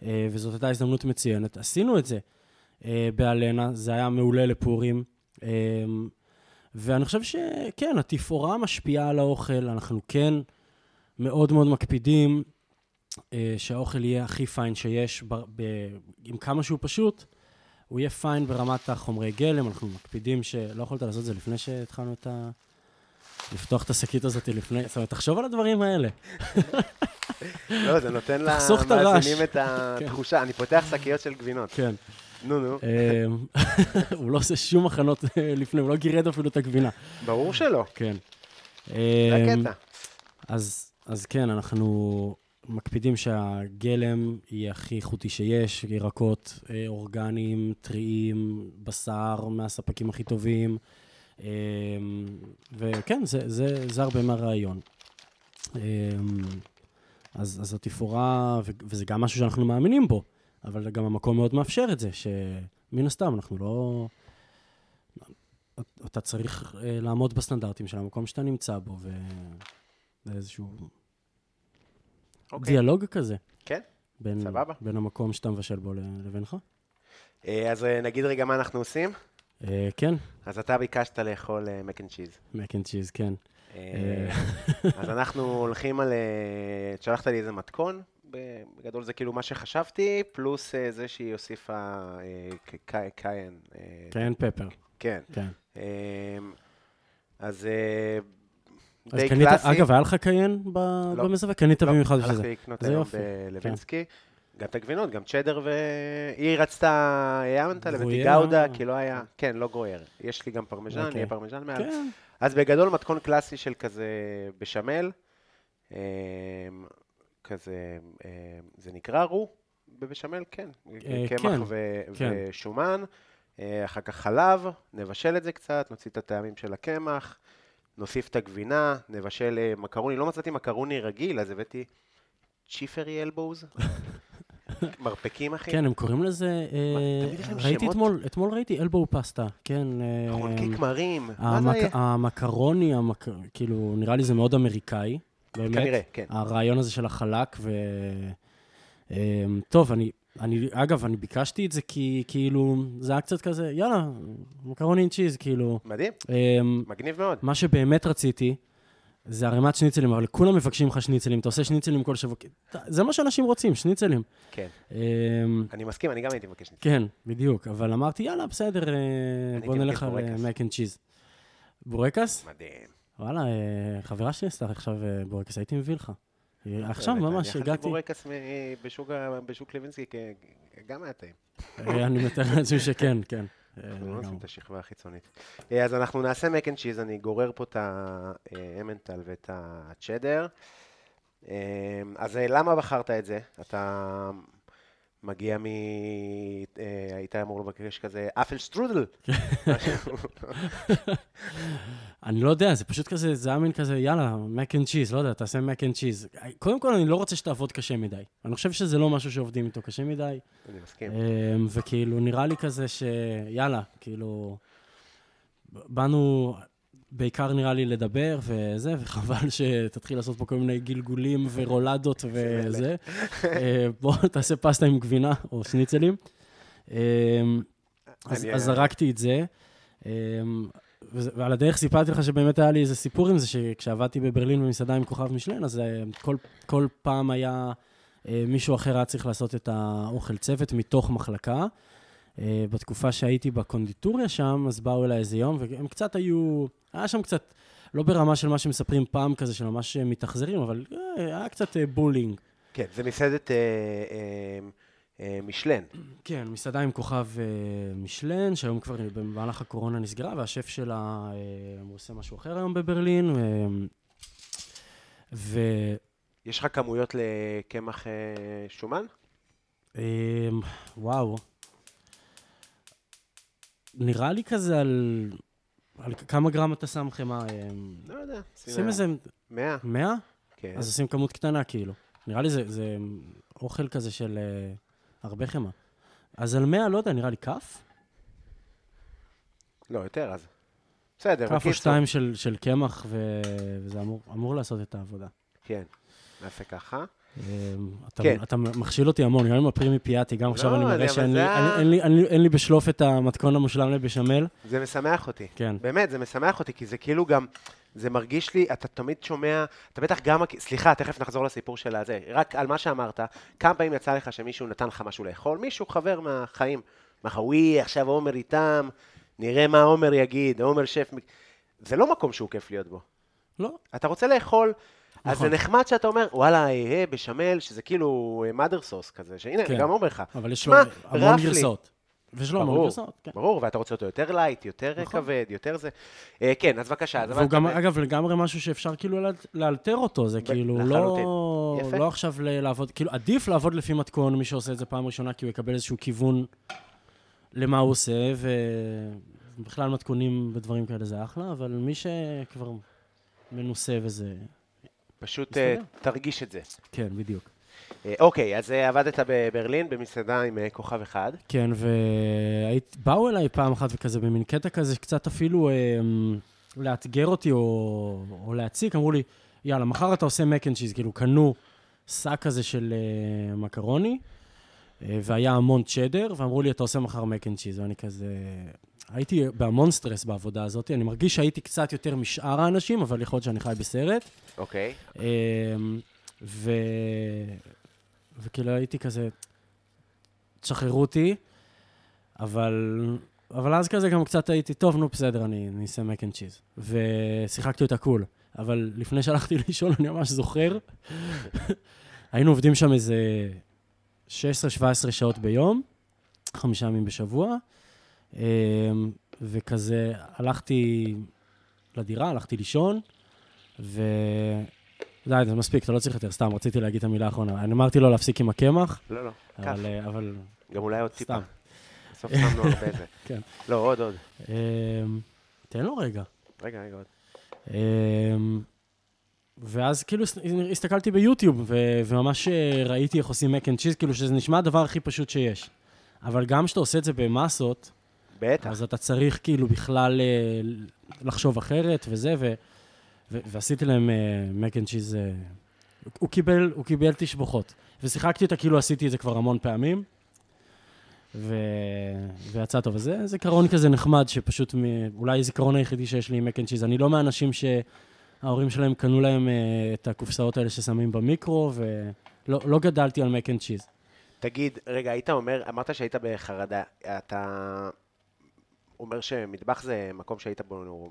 [SPEAKER 3] אה, וזאת הייתה הזדמנות מצוינת. עשינו את זה אה, באלנה, זה היה מעולה לפורים. אה, ואני חושב שכן, התפאורה משפיעה על האוכל, אנחנו כן מאוד מאוד מקפידים שהאוכל יהיה הכי פיין שיש, עם כמה שהוא פשוט, הוא יהיה פיין ברמת החומרי גלם, אנחנו מקפידים שלא יכולת לעשות את זה לפני שהתחלנו את ה... לפתוח את השקית הזאת לפני, זאת אומרת, תחשוב על הדברים האלה.
[SPEAKER 2] לא, זה נותן. למאזינים את התחושה. אני פותח שקיות של גבינות.
[SPEAKER 3] כן.
[SPEAKER 2] נו, נו.
[SPEAKER 3] אה, הוא לא עושה שום הכנות אה, לפני, הוא לא גירד אפילו את הגבינה.
[SPEAKER 2] ברור שלא.
[SPEAKER 3] כן.
[SPEAKER 2] זה
[SPEAKER 3] אה,
[SPEAKER 2] הקטע.
[SPEAKER 3] אז, כן, אנחנו מקפידים שהגלם יהיה הכי איכותי שיש, ירקות אה, אורגניים, טריים, בשר מהספקים הכי טובים, וכן, זה, זה, זה הרבה מהרעיון. אה, אז, אז התפאורה, וזה גם משהו שאנחנו מאמינים בו, אבל גם המקום מאוד מאפשר את זה, שמן הסתם אנחנו לא... אתה צריך אה, לעמוד בסטנדרטים של המקום שאתה נמצא בו, וזה איזשהו
[SPEAKER 2] אוקיי.
[SPEAKER 3] דיאלוג כזה.
[SPEAKER 2] כן,
[SPEAKER 3] בין,
[SPEAKER 2] סבבה.
[SPEAKER 3] בין המקום שאתה מבשל בו לבינך.
[SPEAKER 2] אה, אז אה, נגיד רגע מה אנחנו עושים.
[SPEAKER 3] אה, כן,
[SPEAKER 2] אז אתה ביקשת לאכול mac and cheese.
[SPEAKER 3] mac and cheese, כן.
[SPEAKER 2] אה, אז אנחנו הולכים על... אה, שלחת לי איזה מתכון, בגדול זה כאילו מה שחשבתי, פלוס אה, זה שהיא הוסיפה אה, קיין. אה,
[SPEAKER 3] קיין פפר,
[SPEAKER 2] כן.
[SPEAKER 3] כן.
[SPEAKER 2] אה, אז אה, די קלאסי.
[SPEAKER 3] אגב, היה לך cayenne
[SPEAKER 2] לא.
[SPEAKER 3] במזווה? קנית
[SPEAKER 2] לא,
[SPEAKER 3] במיוחד בשביל זה.
[SPEAKER 2] הלכתי לקנות היום
[SPEAKER 3] יופי, כן.
[SPEAKER 2] בלווינסקי. גם את הגבינות, גם צ'דר ו... היא רצתה לבית
[SPEAKER 3] גרוייר?
[SPEAKER 2] גאודה, כי לא היה... כן, לא גרויר. יש לי גם פרמיז'ן,
[SPEAKER 3] אוקיי.
[SPEAKER 2] יהיה פרמיז'ן מעל.
[SPEAKER 3] כן.
[SPEAKER 2] אז בגדול מתכון קלאסי של כזה בשמל, אמ, כזה, אמ, זה נקרא roux בבשמל? כן.
[SPEAKER 3] אה,
[SPEAKER 2] קמח
[SPEAKER 3] כן,
[SPEAKER 2] ו-
[SPEAKER 3] כן.
[SPEAKER 2] ושומן, אה, אחר כך חלב, נבשל את זה קצת, נוציא את הטעמים של הקמח, נוסיף את הגבינה, נבשל אה, מקרוני, לא מצאתי מקרוני רגיל, אז הבאתי צ'יפרי אלבוז, מרפקים אחי.
[SPEAKER 3] כן, הם קוראים לזה... אה, ראיתי? אתמול, אתמול ראיתי אלבו פסטה, כן. אה,
[SPEAKER 2] חונקיק מרים, מה זה היה?
[SPEAKER 3] המקרוני, המק... כאילו, נראה לי זה מאוד אמריקאי, באמת.
[SPEAKER 2] כנראה, כן.
[SPEAKER 3] הרעיון הזה של החלק, ו... טוב, אני, אני, אגב, אני ביקשתי את זה כי כאילו, זה היה קצת כזה, יאללה, מקרוני עם צ'יז, כאילו.
[SPEAKER 2] מדהים,
[SPEAKER 3] אמ,
[SPEAKER 2] מגניב מאוד.
[SPEAKER 3] מה שבאמת רציתי, זה ערימת שניצלים, אבל כולם מבקשים לך שניצלים, אתה עושה שניצלים כל שבוע. זה מה שאנשים רוצים, שניצלים.
[SPEAKER 2] כן,
[SPEAKER 3] אמ,
[SPEAKER 2] אני מסכים, אני גם הייתי מבקש.
[SPEAKER 3] כן, בדיוק, אבל אמרתי, יאללה, בסדר, אה, בוא נלך על. mac and cheese. בורקס?
[SPEAKER 2] מדהים.
[SPEAKER 3] וואלה, אה, חברה שלי עשתה עכשיו אה, בורקס, הייתי מביא לך. עכשיו ממש
[SPEAKER 2] אני אכלתי
[SPEAKER 3] הגעתי,
[SPEAKER 2] בורקס בשוק לוינסקי, גם היה טעים.
[SPEAKER 3] אני מתאר לעצמי שכן, כן. אה,
[SPEAKER 2] אנחנו לא
[SPEAKER 3] לגמרי.
[SPEAKER 2] נשים את השכבה החיצונית. אה, אז אנחנו נעשה mac and cheese, אני גורר פה את האמנטל ואת הצ'דר. אה, אז אה, למה בחרת את זה? אתה מגיע מ... אה, היית אמור לבקש כזה אפל שטרודל.
[SPEAKER 3] אני לא יודע, זה פשוט כזה, זה היה מין כזה, יאללה, mac and cheese, לא יודע, תעשה mac and cheese. קודם כל, אני לא רוצה שתעבוד קשה מדי. אני חושב שזה לא משהו שעובדים איתו קשה מדי.
[SPEAKER 2] אני מסכים.
[SPEAKER 3] אמ, וכאילו, נראה לי כזה שיאללה, כאילו, באנו בעיקר נראה לי לדבר וזה, וחבל שתתחיל לעשות פה כל מיני גלגולים ורולדות וזה. אה, בוא, תעשה פסטה עם גבינה או שניצלים. אמ, אז זרקתי את זה. ועל הדרך סיפרתי לך שבאמת היה לי איזה סיפור עם זה, שכשעבדתי בברלין במסעדה עם כוכב משלן, אז אה, כל, כל פעם היה אה, מישהו אחר היה צריך לעשות את האוכל צוות מתוך מחלקה. אה, בתקופה שהייתי בקונדיטוריה שם, אז באו אליי איזה יום, והם קצת היו, היה שם קצת, לא ברמה של מה שמספרים פעם כזה, של ממש מתאכזרים, אבל היה קצת בולינג.
[SPEAKER 2] כן, זה מסעדת אה, אה, אה, משלן.
[SPEAKER 3] כן, מסעדה עם כוכב אה, משלן, שהיום כבר במהלך הקורונה נסגרה, והשף שלה, אה, עושה משהו אחר היום בברלין. ו...
[SPEAKER 2] יש לך כמויות לקמח שומן?
[SPEAKER 3] וואו. נראה לי כזה על... על כמה גרם אתה שם חמאה? אה,
[SPEAKER 2] לא יודע.
[SPEAKER 3] שים איזה
[SPEAKER 2] 100?
[SPEAKER 3] 100?
[SPEAKER 2] כן.
[SPEAKER 3] אז עושים כמות קטנה, כאילו. נראה לי זה, זה אוכל כזה של הרבה חמאה. אז על 100, לא יודע, נראה לי כף?
[SPEAKER 2] לא, יותר אז. בסדר,
[SPEAKER 3] כף או
[SPEAKER 2] בקיצור.
[SPEAKER 3] שתיים של, של קמח, ו... וזה אמור, אמור לעשות את העבודה.
[SPEAKER 2] כן, נעשה ככה.
[SPEAKER 3] אה, אתה,
[SPEAKER 2] כן.
[SPEAKER 3] אתה מכשיל אותי המון, גם עם הפרימי פיאטי, גם עכשיו
[SPEAKER 2] לא,
[SPEAKER 3] אני
[SPEAKER 2] אני-
[SPEAKER 3] מראה שאין לי,
[SPEAKER 2] זה
[SPEAKER 3] אין, אין, לי, אין, לי, אין לי בשלוף את המתכון המושלם לבשמל.
[SPEAKER 2] זה משמח אותי.
[SPEAKER 3] כן.
[SPEAKER 2] באמת, זה משמח אותי, כי זה כאילו גם, זה מרגיש לי, אתה תמיד שומע, אתה בטח גם, סליחה, תכף נחזור לסיפור של הזה, רק על מה שאמרת, כמה פעמים יצא לך שמישהו נתן לך משהו לאכול, מישהו חבר מהחיים, אמר לך, וואי, עכשיו עומר איתם, נראה מה עומר יגיד, עומר שף, מ-" זה לא מקום שהוא כיף להיות בו.
[SPEAKER 3] לא,
[SPEAKER 2] אתה רוצה לאכול, אז
[SPEAKER 3] נכון.
[SPEAKER 2] זה נחמד שאתה אומר, וואלה, אה, אה, בשמל, שזה כאילו mother sauce כזה, שהנה,
[SPEAKER 3] כן.
[SPEAKER 2] גם אומר לך.
[SPEAKER 3] אבל יש לו המון. גרסאות. ויש לו המון
[SPEAKER 2] ברור,
[SPEAKER 3] גרסאות, כן.
[SPEAKER 2] ברור, ואתה רוצה אותו יותר לייט, יותר
[SPEAKER 3] נכון.
[SPEAKER 2] כבד, יותר זה. אה, כן, אז בבקשה.
[SPEAKER 3] והוא גם,
[SPEAKER 2] אתה-
[SPEAKER 3] אגב, לגמרי משהו שאפשר כאילו לאל- לאלתר אותו, זה כאילו
[SPEAKER 2] לחלוטין.
[SPEAKER 3] לא,
[SPEAKER 2] יפה.
[SPEAKER 3] לא עכשיו ל- לעבוד, כאילו עדיף לעבוד לפי מתכון, מי שעושה את זה פעם ראשונה, כי הוא יקבל איזשהו כיוון למה הוא עושה, ובכלל מתכונים ודברים כאלה זה אחלה, אבל מי שכבר מנוסה וזה,
[SPEAKER 2] פשוט
[SPEAKER 3] מסתדר.
[SPEAKER 2] תרגיש את זה.
[SPEAKER 3] כן, בדיוק.
[SPEAKER 2] אה, אוקיי, אז אה, עבדת בברלין במסעדה עם אה, כוכב אחד.
[SPEAKER 3] כן, ובאו אליי פעם אחת וכזה, במין קטע כזה, שקצת אפילו אה, לאתגר אותי או, או להציק, אמרו לי, יאללה, מחר אתה עושה mac and cheese, כאילו, קנו שק כזה של מקרוני, והיה המון צ'דר, ואמרו לי, אתה עושה מחר mac and cheese, ואני כזה... הייתי בהמון סטרס בעבודה הזאת, אני מרגיש שהייתי קצת יותר משאר האנשים, אבל יכול להיות שאני חי בסרט.
[SPEAKER 2] אוקיי.
[SPEAKER 3] אמ, ו... וכאילו הייתי כזה, תשחררו אותי, אבל... אבל אז כזה גם קצת הייתי, טוב, נו, בסדר, אני אעשה mac and cheese. ושיחקתי אותה cool. אבל לפני שהלכתי לישון, אני ממש זוכר, היינו עובדים שם איזה 16-17 שעות ביום, חמישה ימים בשבוע, אה, וכזה הלכתי לדירה, הלכתי לישון, ו... די, זה מספיק, אתה לא צריך יותר, סתם, רציתי להגיד את המילה האחרונה. אני אמרתי לו להפסיק עם הקמח,
[SPEAKER 2] לא, לא, כף.
[SPEAKER 3] אבל... אה, אבל...
[SPEAKER 2] גם אולי עוד טיפה. בסוף שמנו הרבה זה.
[SPEAKER 3] כן.
[SPEAKER 2] לא, עוד, עוד.
[SPEAKER 3] אה, תן לו רגע.
[SPEAKER 2] רגע, רגע, עוד.
[SPEAKER 3] אמ, ואז כאילו הס- הסתכלתי ביוטיוב, ו- וממש אה, ראיתי איך עושים mac and cheese, כאילו שזה נשמע הדבר הכי פשוט שיש. אבל גם כשאתה עושה את זה במסות,
[SPEAKER 2] בטח.
[SPEAKER 3] אז אתה צריך כאילו בכלל אה, לחשוב אחרת וזה, ו- ועשיתי להם mac and cheese, הוא קיבל, הוא קיבל תשבוכות. ושיחקתי אותה כאילו עשיתי את זה כבר המון פעמים, ו... ויצא טוב. אז זה זיכרון כזה נחמד, שפשוט, מ... אולי הזיכרון היחידי שיש לי עם mac and. אני לא מהאנשים שההורים שלהם קנו להם אה, את הקופסאות האלה ששמים במיקרו, ולא לא גדלתי על mac and.
[SPEAKER 2] תגיד, רגע, היית אומר, אמרת שהיית בחרדה, אתה אומר שמטבח זה מקום שהיית בו,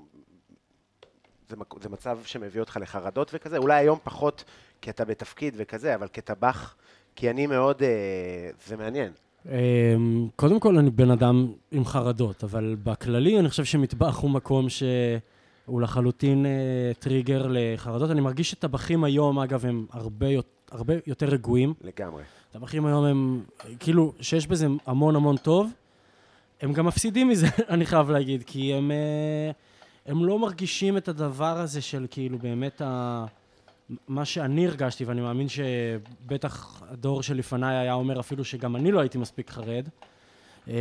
[SPEAKER 2] זה. זה מצב שמביא אותך לחרדות וכזה, אולי היום פחות כי אתה בתפקיד וכזה, אבל כטבח, כי אני מאוד, אה, זה מעניין.
[SPEAKER 3] אמ, קודם כל, אני בן אדם עם חרדות, אבל בכללי, אני חושב שמטבח הוא מקום שהוא לחלוטין אה, טריגר לחרדות. אני מרגיש שטבחים היום, אגב, הם הרבה, הרבה יותר רגועים.
[SPEAKER 2] לגמרי.
[SPEAKER 3] טבחים היום הם, כאילו, שיש בזה המון המון טוב. הם גם מפסידים מזה, אני חייב להגיד, כי הם, אה, הם לא מרגישים את הדבר הזה של כאילו באמת ה... מה שאני הרגשתי, ואני מאמין שבטח הדור שלפניי היה אומר אפילו שגם אני לא הייתי מספיק חרד. אה,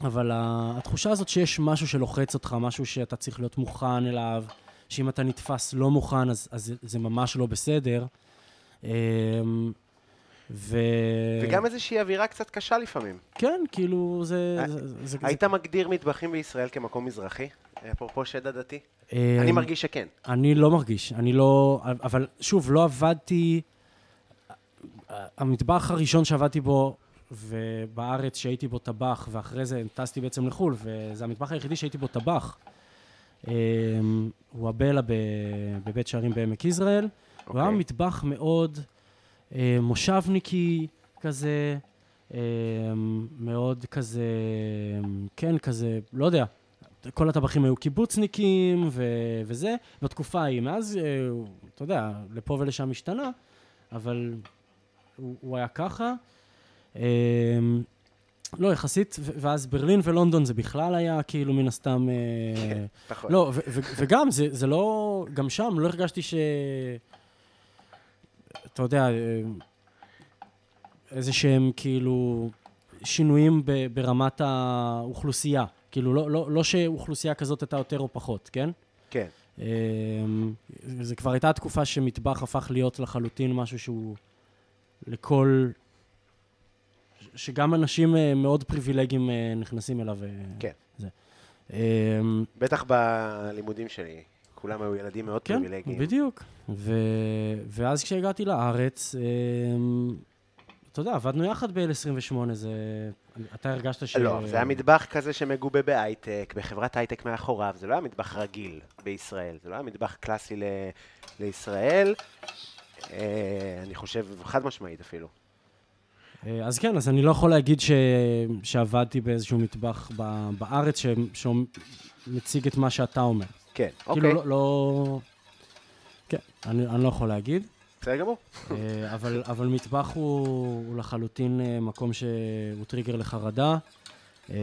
[SPEAKER 3] אבל התחושה הזאת שיש משהו שלוחץ אותך, משהו שאתה צריך להיות מוכן אליו, שאם אתה נתפס לא מוכן, אז, אז זה- זה ממש לא בסדר. אה, ו...
[SPEAKER 2] וגם איזושהי אווירה קצת קשה לפעמים.
[SPEAKER 3] כן, כאילו, זה...
[SPEAKER 2] אה,
[SPEAKER 3] זה, זה,
[SPEAKER 2] היית מגדיר מטבחים בישראל כמקום מזרחי? אפרופו שד עדתי?
[SPEAKER 3] זה,
[SPEAKER 2] אני
[SPEAKER 3] אה,
[SPEAKER 2] מרגיש שכן.
[SPEAKER 3] אני לא מרגיש, אני לא... אבל שוב, לא עבדתי... המטבח הראשון שעבדתי בו, ובארץ שהייתי בו טבח, ואחרי זה טסתי בעצם לחו"ל, וזה המטבח היחידי שהייתי בו טבח. אה, הוא הבלה בבית שערים בעמק יזרעאל. הוא היה
[SPEAKER 2] אוקיי.
[SPEAKER 3] מטבח מאוד אה, מושבניקי כזה, אה, מאוד כזה, כן, כזה, לא יודע, כל הטבחים היו קיבוצניקים ו- וזה, בתקופה ההיא. מאז, אה, אתה יודע, לפה ולשם השתנה, אבל הוא, הוא היה ככה. אה, לא, יחסית, ואז ברלין ולונדון זה בכלל היה כאילו מן הסתם... אה,
[SPEAKER 2] כן, נכון.
[SPEAKER 3] לא, וגם, זה, זה לא, גם שם לא הרגשתי ש... אתה יודע, אה, איזה שהם כאילו שינויים ב- ברמת האוכלוסייה. כאילו, לא, לא, לא שאוכלוסייה כזאת הייתה יותר או פחות, כן?
[SPEAKER 2] כן.
[SPEAKER 3] אה, זה כבר הייתה תקופה שמטבח הפך להיות לחלוטין משהו שהוא לכל... שגם אנשים אה, מאוד פריבילגיים אה, נכנסים אליו. אה,
[SPEAKER 2] כן.
[SPEAKER 3] זה. אה,
[SPEAKER 2] בטח בלימודים שלי. כולם היו ילדים מאוד
[SPEAKER 3] כן,
[SPEAKER 2] פריבילגיים.
[SPEAKER 3] בדיוק. ו... ואז כשהגעתי לארץ, אמ, אתה יודע, עבדנו יחד ב-28, זה... אתה הרגשת ש...
[SPEAKER 2] לא, זה היה מטבח כזה שמגובה בהייטק, בחברת הייטק מאחוריו, זה לא היה מטבח רגיל בישראל, זה לא היה מטבח קלאסי ל... לישראל, אה, אני חושב, חד משמעית אפילו.
[SPEAKER 3] אה, אז כן, אז אני לא יכול להגיד ש... שעבדתי באיזשהו מטבח ב... בארץ ש... שמציג את מה שאתה אומר.
[SPEAKER 2] כן,
[SPEAKER 3] כאילו,
[SPEAKER 2] אוקיי,
[SPEAKER 3] לא... לא... כן, אני, אני לא יכול להגיד.
[SPEAKER 2] בסדר גמור.
[SPEAKER 3] אה, אבל, אבל מטבח הוא, הוא לחלוטין אה, מקום שהוא טריגר לחרדה. אה,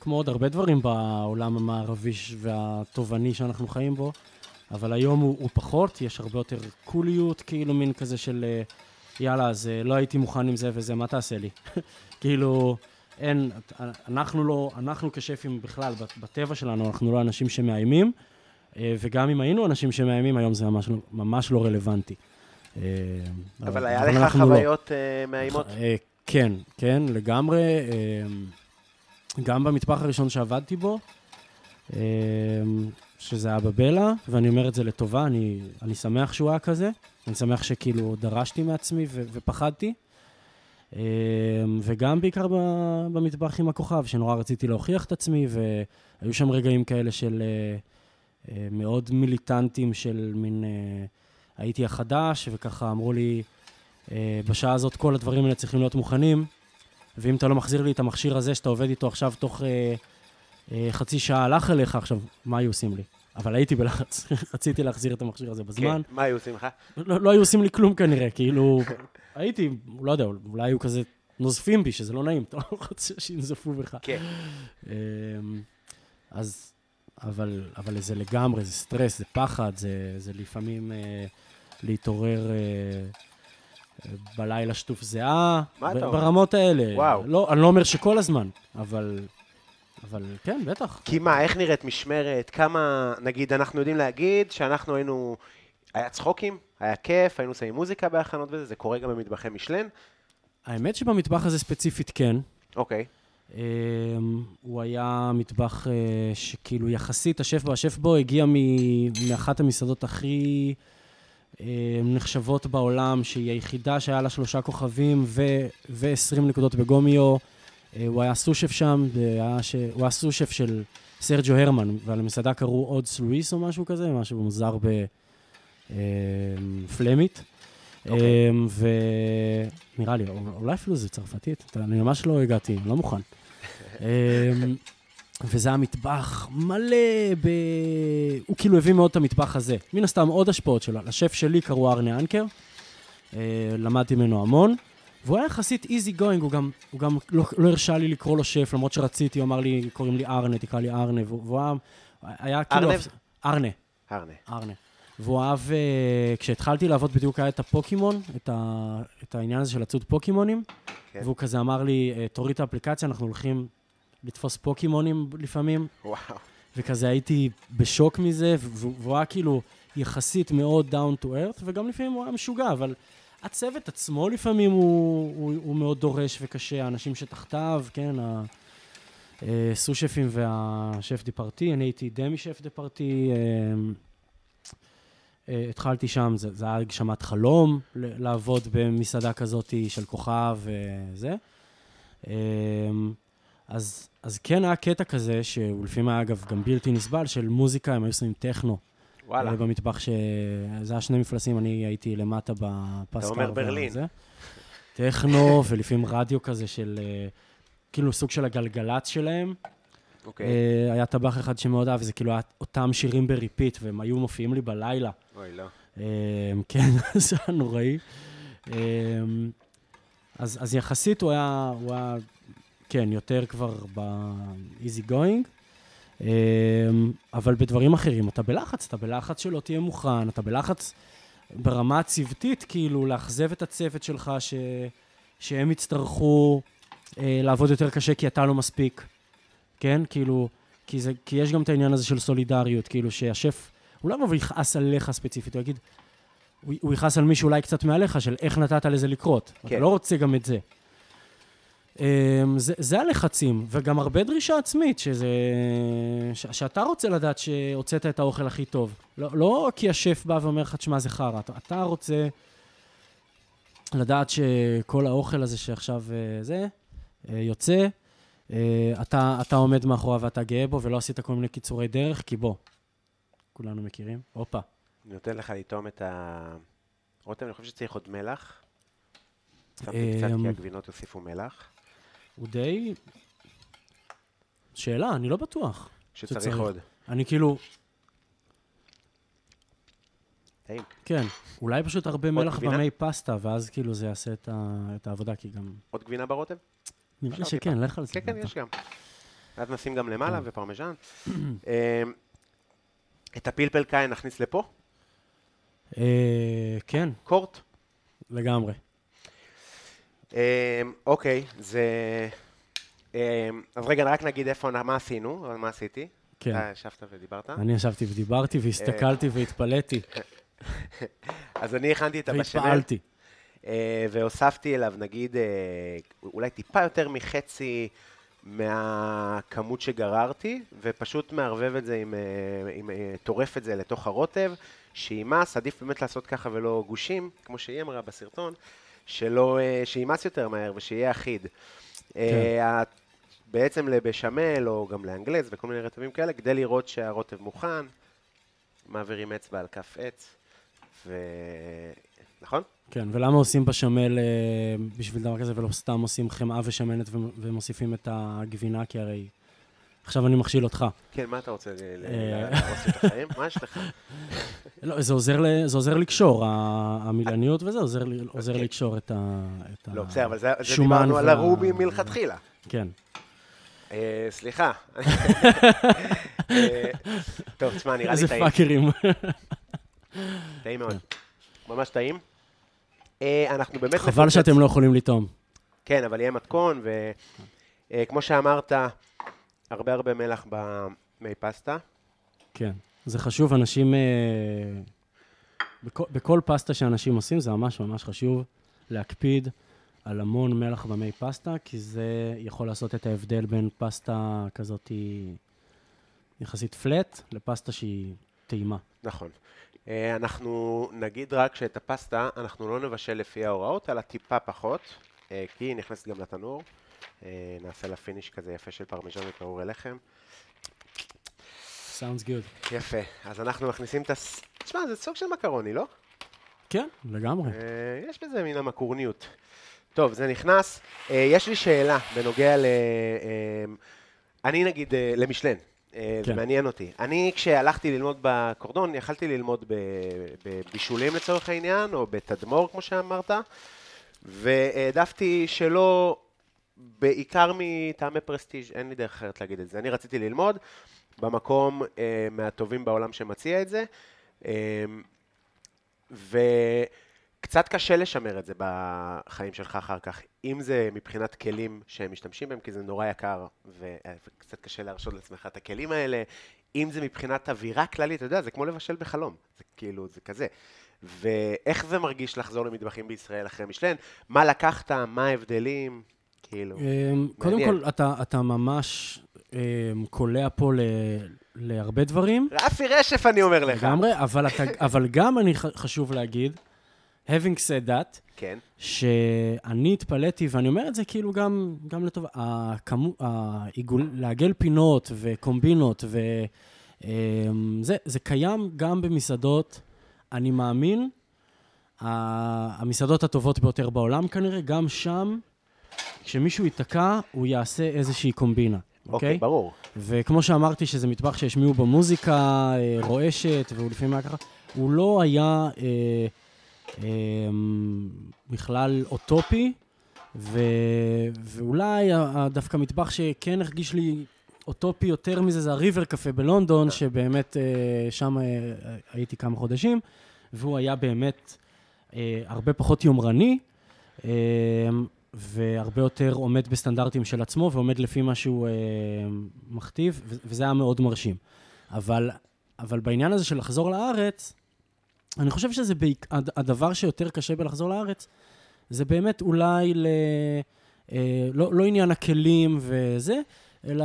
[SPEAKER 3] כמו עוד הרבה דברים בעולם המערבי והתובעני שאנחנו חיים בו, אבל היום הוא, הוא פחות, יש הרבה יותר קוליות, כאילו מין כזה של יאללה, אז לא הייתי מוכן עם זה וזה, מה תעשה לי? כאילו, אין, אנחנו לא, אנחנו כשפים בכלל, בטבע שלנו, אנחנו לא אנשים שמאיימים, וגם אם היינו אנשים שמאיימים, היום זה ממש, ממש לא רלוונטי. אה,
[SPEAKER 2] אבל היה לך
[SPEAKER 3] לא.
[SPEAKER 2] חוויות אה, מאיימות?
[SPEAKER 3] אה, כן, כן, לגמרי. גם במטבח הראשון שעבדתי בו, שזה היה בבלה, ואני אומר את זה לטובה, אני, אני שמח שהוא היה כזה. אני שמח שכאילו דרשתי מעצמי ו- ופחדתי. וגם בעיקר במטבח עם הכוכב, שנורא רציתי להוכיח את עצמי, והיו שם רגעים כאלה של מאוד מיליטנטים, של מין... הייתי החדש, וככה אמרו לי, אה, בשעה הזאת כל הדברים האלה צריכים להיות מוכנים, ואם אתה לא מחזיר לי את המכשיר הזה שאתה עובד איתו עכשיו תוך אה, אה, חצי שעה הלך אליך, עכשיו, מה היו עושים לי? אבל הייתי בלחץ, רציתי להחזיר את המכשיר הזה בזמן.
[SPEAKER 2] כן, מה היו עושים לך?
[SPEAKER 3] לא, לא היו עושים לי כלום כנראה, כאילו, הייתי, לא יודע, אולי היו כזה נוזפים בי, שזה לא נעים, אתה לא רוצה שינזפו בך.
[SPEAKER 2] כן.
[SPEAKER 3] אמ, אז, אבל, אבל זה לגמרי, זה סטרס, זה פחד, זה, זה לפעמים אה, להתעורר אה, אה, בלילה שטוף זיעה? ברמות האלה.
[SPEAKER 2] וואו.
[SPEAKER 3] לא, אני לא אומר שכל הזמן, אבל, אבל כן, בטח.
[SPEAKER 2] כי מה, איך נראית משמרת? כמה, נגיד, אנחנו יודעים להגיד שאנחנו היינו, היה צחוקים, היה כיף, היינו שמים מוזיקה בהכנות וזה, זה קורה גם במטבחי משלן?
[SPEAKER 3] האמת שבמטבח הזה ספציפית כן.
[SPEAKER 2] אוקיי.
[SPEAKER 3] Um, הוא היה מטבח uh, שכאילו יחסית, השף בו, השף בו הגיע מ- מאחת המסעדות הכי נחשבות בעולם, שהיא היחידה שהיה לה שלושה כוכבים ו- ו-20 נקודות בגומיו. Uh, הוא היה סושף שם, ש... הוא היה סושף של סרג'ו הרמן, ועל המסעדה קראו אודס לואיס או משהו כזה, משהו מוזר בפלמית.
[SPEAKER 2] אוקיי.
[SPEAKER 3] אמ, ונראה לי, אולי אפילו זה צרפתית, אני ממש לא הגעתי, לא מוכן. וזה היה מטבח מלא ב... הוא כאילו הביא מאוד את המטבח הזה. מן הסתם עוד השפעות שלו. לשף שלי קראו ארנה אנקר, אה, למדתי ממנו המון, והוא היה יחסית איזי גוינג, הוא גם, הוא גם לא, לא הרשה לי לקרוא לו שף, למרות שרציתי, הוא אמר לי, קוראים לי ארנה, תקרא לי ארנה, והוא היה, היה כאילו... ארנה.
[SPEAKER 2] הרנה.
[SPEAKER 3] ארנה. והוא אהב, אה, כשהתחלתי לעבוד בדיוק היה את הפוקימון, את, ה, את העניין הזה של לצוד פוקימונים,
[SPEAKER 2] כן.
[SPEAKER 3] והוא כזה אמר לי, אה, תוריד את האפליקציה, אנחנו הולכים לתפוס פוקימונים לפעמים,
[SPEAKER 2] וואו.
[SPEAKER 3] וכזה הייתי בשוק מזה, והוא היה כאילו יחסית מאוד down to earth, וגם לפעמים הוא היה משוגע, אבל הצוות עצמו לפעמים הוא, הוא, הוא מאוד דורש וקשה, האנשים שתחתיו, כן, הסו-שפים והשף דה פרטי, אני הייתי דמי שף דה פרטי, אה, אה, התחלתי שם, זה, זה היה הגשמת חלום לעבוד במסעדה כזאת של כוכב וזה. אז, אז כן היה קטע כזה, שהוא לפעמים היה אגב גם בלתי נסבל, של מוזיקה, הם היו שמים טכנו.
[SPEAKER 2] וואלה.
[SPEAKER 3] אה, במטבח ש... זה היה שני מפלסים, אני הייתי למטה בפס קר.
[SPEAKER 2] אומר ברלין.
[SPEAKER 3] וזה. טכנו, ולפעמים רדיו כזה של, אה, כאילו סוג של הגלגלצ שלהם.
[SPEAKER 2] אוקיי.
[SPEAKER 3] אה, היה טבח אחד שמאוד אהב, זה כאילו היה אותם שירים ב repeat, והם היו מופיעים לי בלילה.
[SPEAKER 2] אוי, לא.
[SPEAKER 3] כן, זה היה נוראי. אז, אז יחסית הוא היה, הוא היה, כן, יותר כבר ב-easy going. אה, אבל בדברים אחרים אתה בלחץ, אתה בלחץ שלא תהיה מוכן, אתה בלחץ ברמה הצוותית, כאילו, לאכזב את הצוות שלך, ש, שהם יצטרכו אה, לעבוד יותר קשה כי אתה לא מספיק, כן? כאילו, כי, זה, כי יש גם את העניין הזה של סולידריות, כאילו, שהשף, הוא לא יבוא ויכעס עליך ספציפית, הוא יגיד, הוא, הוא יכעס על מישהו אולי קצת מעליך, של איך נתת לזה לקרות.
[SPEAKER 2] כן.
[SPEAKER 3] אתה לא רוצה גם את זה. Um, זה, זה הלחצים, וגם הרבה דרישה עצמית, שזה, ש, שאתה רוצה לדעת שהוצאת את האוכל הכי טוב. לא, לא כי השף בא ואומר לך, תשמע, זה חרא. אתה, אתה רוצה לדעת שכל האוכל הזה שעכשיו uh, זה, uh, יוצא, uh, אתה, אתה עומד מאחוריו ואתה גאה בו, ולא עשית כל מיני קיצורי דרך, כי בוא, כולנו מכירים. הופה.
[SPEAKER 2] אני נותן לך לטעום את ה... רותם, אני חושב שצריך עוד מלח. שמתי
[SPEAKER 3] אמ,
[SPEAKER 2] קצת כי הגבינות הוסיפו מלח.
[SPEAKER 3] הוא די... שאלה, אני לא בטוח.
[SPEAKER 2] שצריך
[SPEAKER 3] שצריך.
[SPEAKER 2] עוד.
[SPEAKER 3] אני כאילו,
[SPEAKER 2] טעים.
[SPEAKER 3] כן, אולי פשוט הרבה מלח
[SPEAKER 2] גבינה?
[SPEAKER 3] במי פסטה, ואז כאילו זה יעשה את, ה... את העבודה, כי גם...
[SPEAKER 2] עוד גבינה ברוטב?
[SPEAKER 3] נראה לי
[SPEAKER 2] אפשר
[SPEAKER 3] שכן. לך על זה.
[SPEAKER 2] כן, כן. יש גם. ואז נשים גם למעלה. ופרמיז'ן. אמ, את הפלפל קין נכניס לפה?
[SPEAKER 3] אה, כן,
[SPEAKER 2] קורט?
[SPEAKER 3] לגמרי.
[SPEAKER 2] אמ, אוקיי, זה... אמ, אז רגע, רק נגיד איפה, מה עשינו, מה עשיתי.
[SPEAKER 3] כן.
[SPEAKER 2] אתה ישבת ודיברת.
[SPEAKER 3] אני ישבתי ודיברתי והסתכלתי והתפלאתי
[SPEAKER 2] אז אני הכנתי את הבשמל.
[SPEAKER 3] והתפעלתי.
[SPEAKER 2] אה, והוספתי אליו, נגיד, אה, אולי טיפה יותר מחצי מהכמות שגררתי, ופשוט מערבב את זה עם, אה, עם אה, טורף את זה לתוך הרוטב, שימס, עדיף באמת לעשות ככה ולא גושים, כמו שהיא אמרה בסרטון, שלא, אה, שימס יותר מהר ושיהיה אחיד. אה, ה- בעצם לבשמל, או גם לאנגלז וכל מיני רטבים כאלה, כדי לראות שהרוטב מוכן, מעבירים אצבע על כף עץ, ו... נכון?
[SPEAKER 3] כן, ולמה עושים בשמל אה, בשביל דבר כזה, ולא סתם עושים חמאה ושמנת ומוסיפים את הגבינה, כי הרי... עכשיו אני מכשיל אותך.
[SPEAKER 2] כן, מה אתה רוצה?
[SPEAKER 3] אה.
[SPEAKER 2] להרוס את החיים? מה יש לך?
[SPEAKER 3] לא, זה עוזר, לקשור, המילניות וזה עוזר,
[SPEAKER 2] אוקיי.
[SPEAKER 3] לקשור את ה... את
[SPEAKER 2] לא, בסדר, אבל זה
[SPEAKER 3] השומן
[SPEAKER 2] דיברנו על הרובי מלכתחילה.
[SPEAKER 3] כן.
[SPEAKER 2] אה, סליחה. אה, טוב, תשמע, נראה לי
[SPEAKER 3] איזה
[SPEAKER 2] טעים.
[SPEAKER 3] פאקרים.
[SPEAKER 2] טעים מאוד. ממש טעים. אנחנו באמת...
[SPEAKER 3] חבל. שאתם לא יכולים לטעום.
[SPEAKER 2] כן, אבל יהיה מתכון, וכמו שאמרת, הרבה הרבה מלח במי פסטה.
[SPEAKER 3] כן. זה חשוב, אנשים... אה, בכל, בכל פסטה שאנשים עושים, זה ממש ממש חשוב להקפיד על המון מלח במי פסטה, כי זה יכול לעשות את ההבדל בין פסטה כזאת יחסית flat, לפסטה שהיא טעימה.
[SPEAKER 2] נכון. אה, אנחנו נגיד רק שאת הפסטה אנחנו לא נבשל לפי ההוראות, אלא טיפה פחות, אה, כי היא נכנסת גם לתנור. אה, נעשה לה finish כזה יפה של פרמיז'ון ופירורי לחם.
[SPEAKER 3] Sounds good.
[SPEAKER 2] יפה. אז אנחנו מכניסים את הס... תשמע, זה סוג של מקרוני, לא?
[SPEAKER 3] כן, לגמרי.
[SPEAKER 2] אה, יש בזה מן המקרוניות. טוב, זה נכנס. אה, יש לי שאלה בנוגע ל... אני נגיד למשלן. זה
[SPEAKER 3] כן.
[SPEAKER 2] מעניין אותי. אני, כשהלכתי ללמוד בקורדון, יכלתי ללמוד בבישולים לצורך העניין, או בתדמור, כמו שאמרת, והעדפתי שלא, בעיקר מטעמי פרסטיג', אין לי דרך אחרת להגיד את זה. אני רציתי ללמוד במקום אה, מהטובים בעולם שמציע את זה, אה, וקצת קשה לשמר את זה בחיים שלך אחר כך, אם זה מבחינת כלים שהם משתמשים בהם, כי זה נורא יקר, וקצת קשה להרשות לעצמך את הכלים האלה, אם זה מבחינת אווירה כללית, אתה יודע, זה כמו לבשל בחלום, זה כאילו, זה כזה. ואיך זה מרגיש לחזור למטבחים בישראל אחרי משלן? מה לקחת? מה ההבדלים? כאילו,
[SPEAKER 3] אמ, קודם. כל, אתה, אתה ממש אמ, קולע פה ל, להרבה דברים,
[SPEAKER 2] רפי רשף אני אומר לך.
[SPEAKER 3] לגמרי, אבל, אתה, אבל גם אני חשוב להגיד, having said that,
[SPEAKER 2] כן,
[SPEAKER 3] שאני התפלאתי, ואני אומר את זה כאילו גם, גם לטובה, הכמו, העיגול, לעגל פינות וקומבינות, וזה זה קיים גם במסעדות, אני מאמין, המסעדות הטובות ביותר בעולם כנראה, גם שם, כשמישהו ייתקע, הוא יעשה איזושהי קומבינה,
[SPEAKER 2] אוקיי,
[SPEAKER 3] אוקיי?
[SPEAKER 2] ברור.
[SPEAKER 3] וכמו שאמרתי, שזה מטבח שהשמיעו בו מוזיקה אה, רועשת, והוא לפעמים היה ככה, הוא לא היה אה, אה, בכלל אוטופי, ו, ואולי דווקא מטבח שכן הרגיש לי אוטופי יותר מזה, זה הריבר קפה בלונדון, שבאמת אה, שם אה, הייתי כמה חודשים, והוא היה באמת אה, הרבה פחות יומרני. אה, והרבה יותר עומד בסטנדרטים של עצמו ועומד לפי מה שהוא אה, מכתיב, וזה היה מאוד מרשים. אבל, אבל בעניין הזה של לחזור לארץ, אני חושב שזה בעיק... הד- הדבר שיותר קשה בלחזור לארץ, זה באמת אולי ל... אה, לא, לא עניין הכלים וזה, אלא...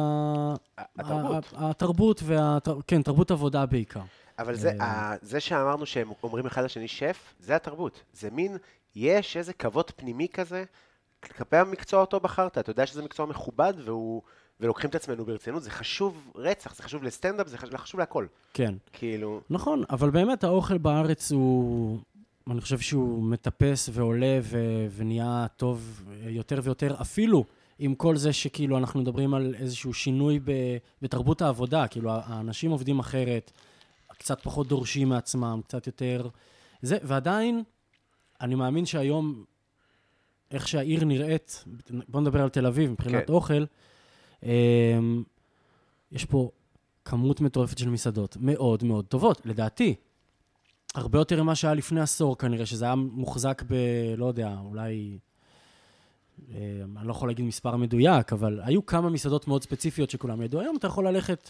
[SPEAKER 2] התרבות.
[SPEAKER 3] התרבות וה... כן, תרבות עבודה בעיקר.
[SPEAKER 2] אבל זה,
[SPEAKER 3] אה.
[SPEAKER 2] ה- זה שאמרנו שהם אומרים אחד לשני שף, זה התרבות. זה מין, יש איזה כבוד פנימי כזה כלפי המקצוע אותו בחרת. אתה יודע שזה מקצוע מכובד והוא, ולוקחים את עצמנו ברצינות. זה חשוב רצח, זה חשוב לסטנדאפ, זה חשוב, חשוב להכל.
[SPEAKER 3] כן.
[SPEAKER 2] כאילו,
[SPEAKER 3] נכון, אבל באמת האוכל בארץ הוא, אני חושב שהוא מטפס ועולה ו- ונהיה טוב יותר ויותר, אפילו עם כל זה שכאילו אנחנו מדברים על איזשהו שינוי ב- בתרבות העבודה, כאילו האנשים עובדים אחרת, קצת פחות דורשים מעצמם, קצת יותר... זה, ועדיין, אני מאמין שהיום, איך שהעיר נראית, בואו נדבר על תל אביב מבחינת
[SPEAKER 2] כן.
[SPEAKER 3] אוכל, אמ, יש פה כמות מטורפת של מסעדות, מאוד מאוד טובות, לדעתי. הרבה יותר ממה שהיה לפני עשור כנראה, שזה היה מוחזק ב... לא יודע, אולי... אה, אני לא יכול להגיד מספר מדויק, אבל היו כמה מסעדות מאוד ספציפיות שכולם ידעו. היום אתה יכול ללכת,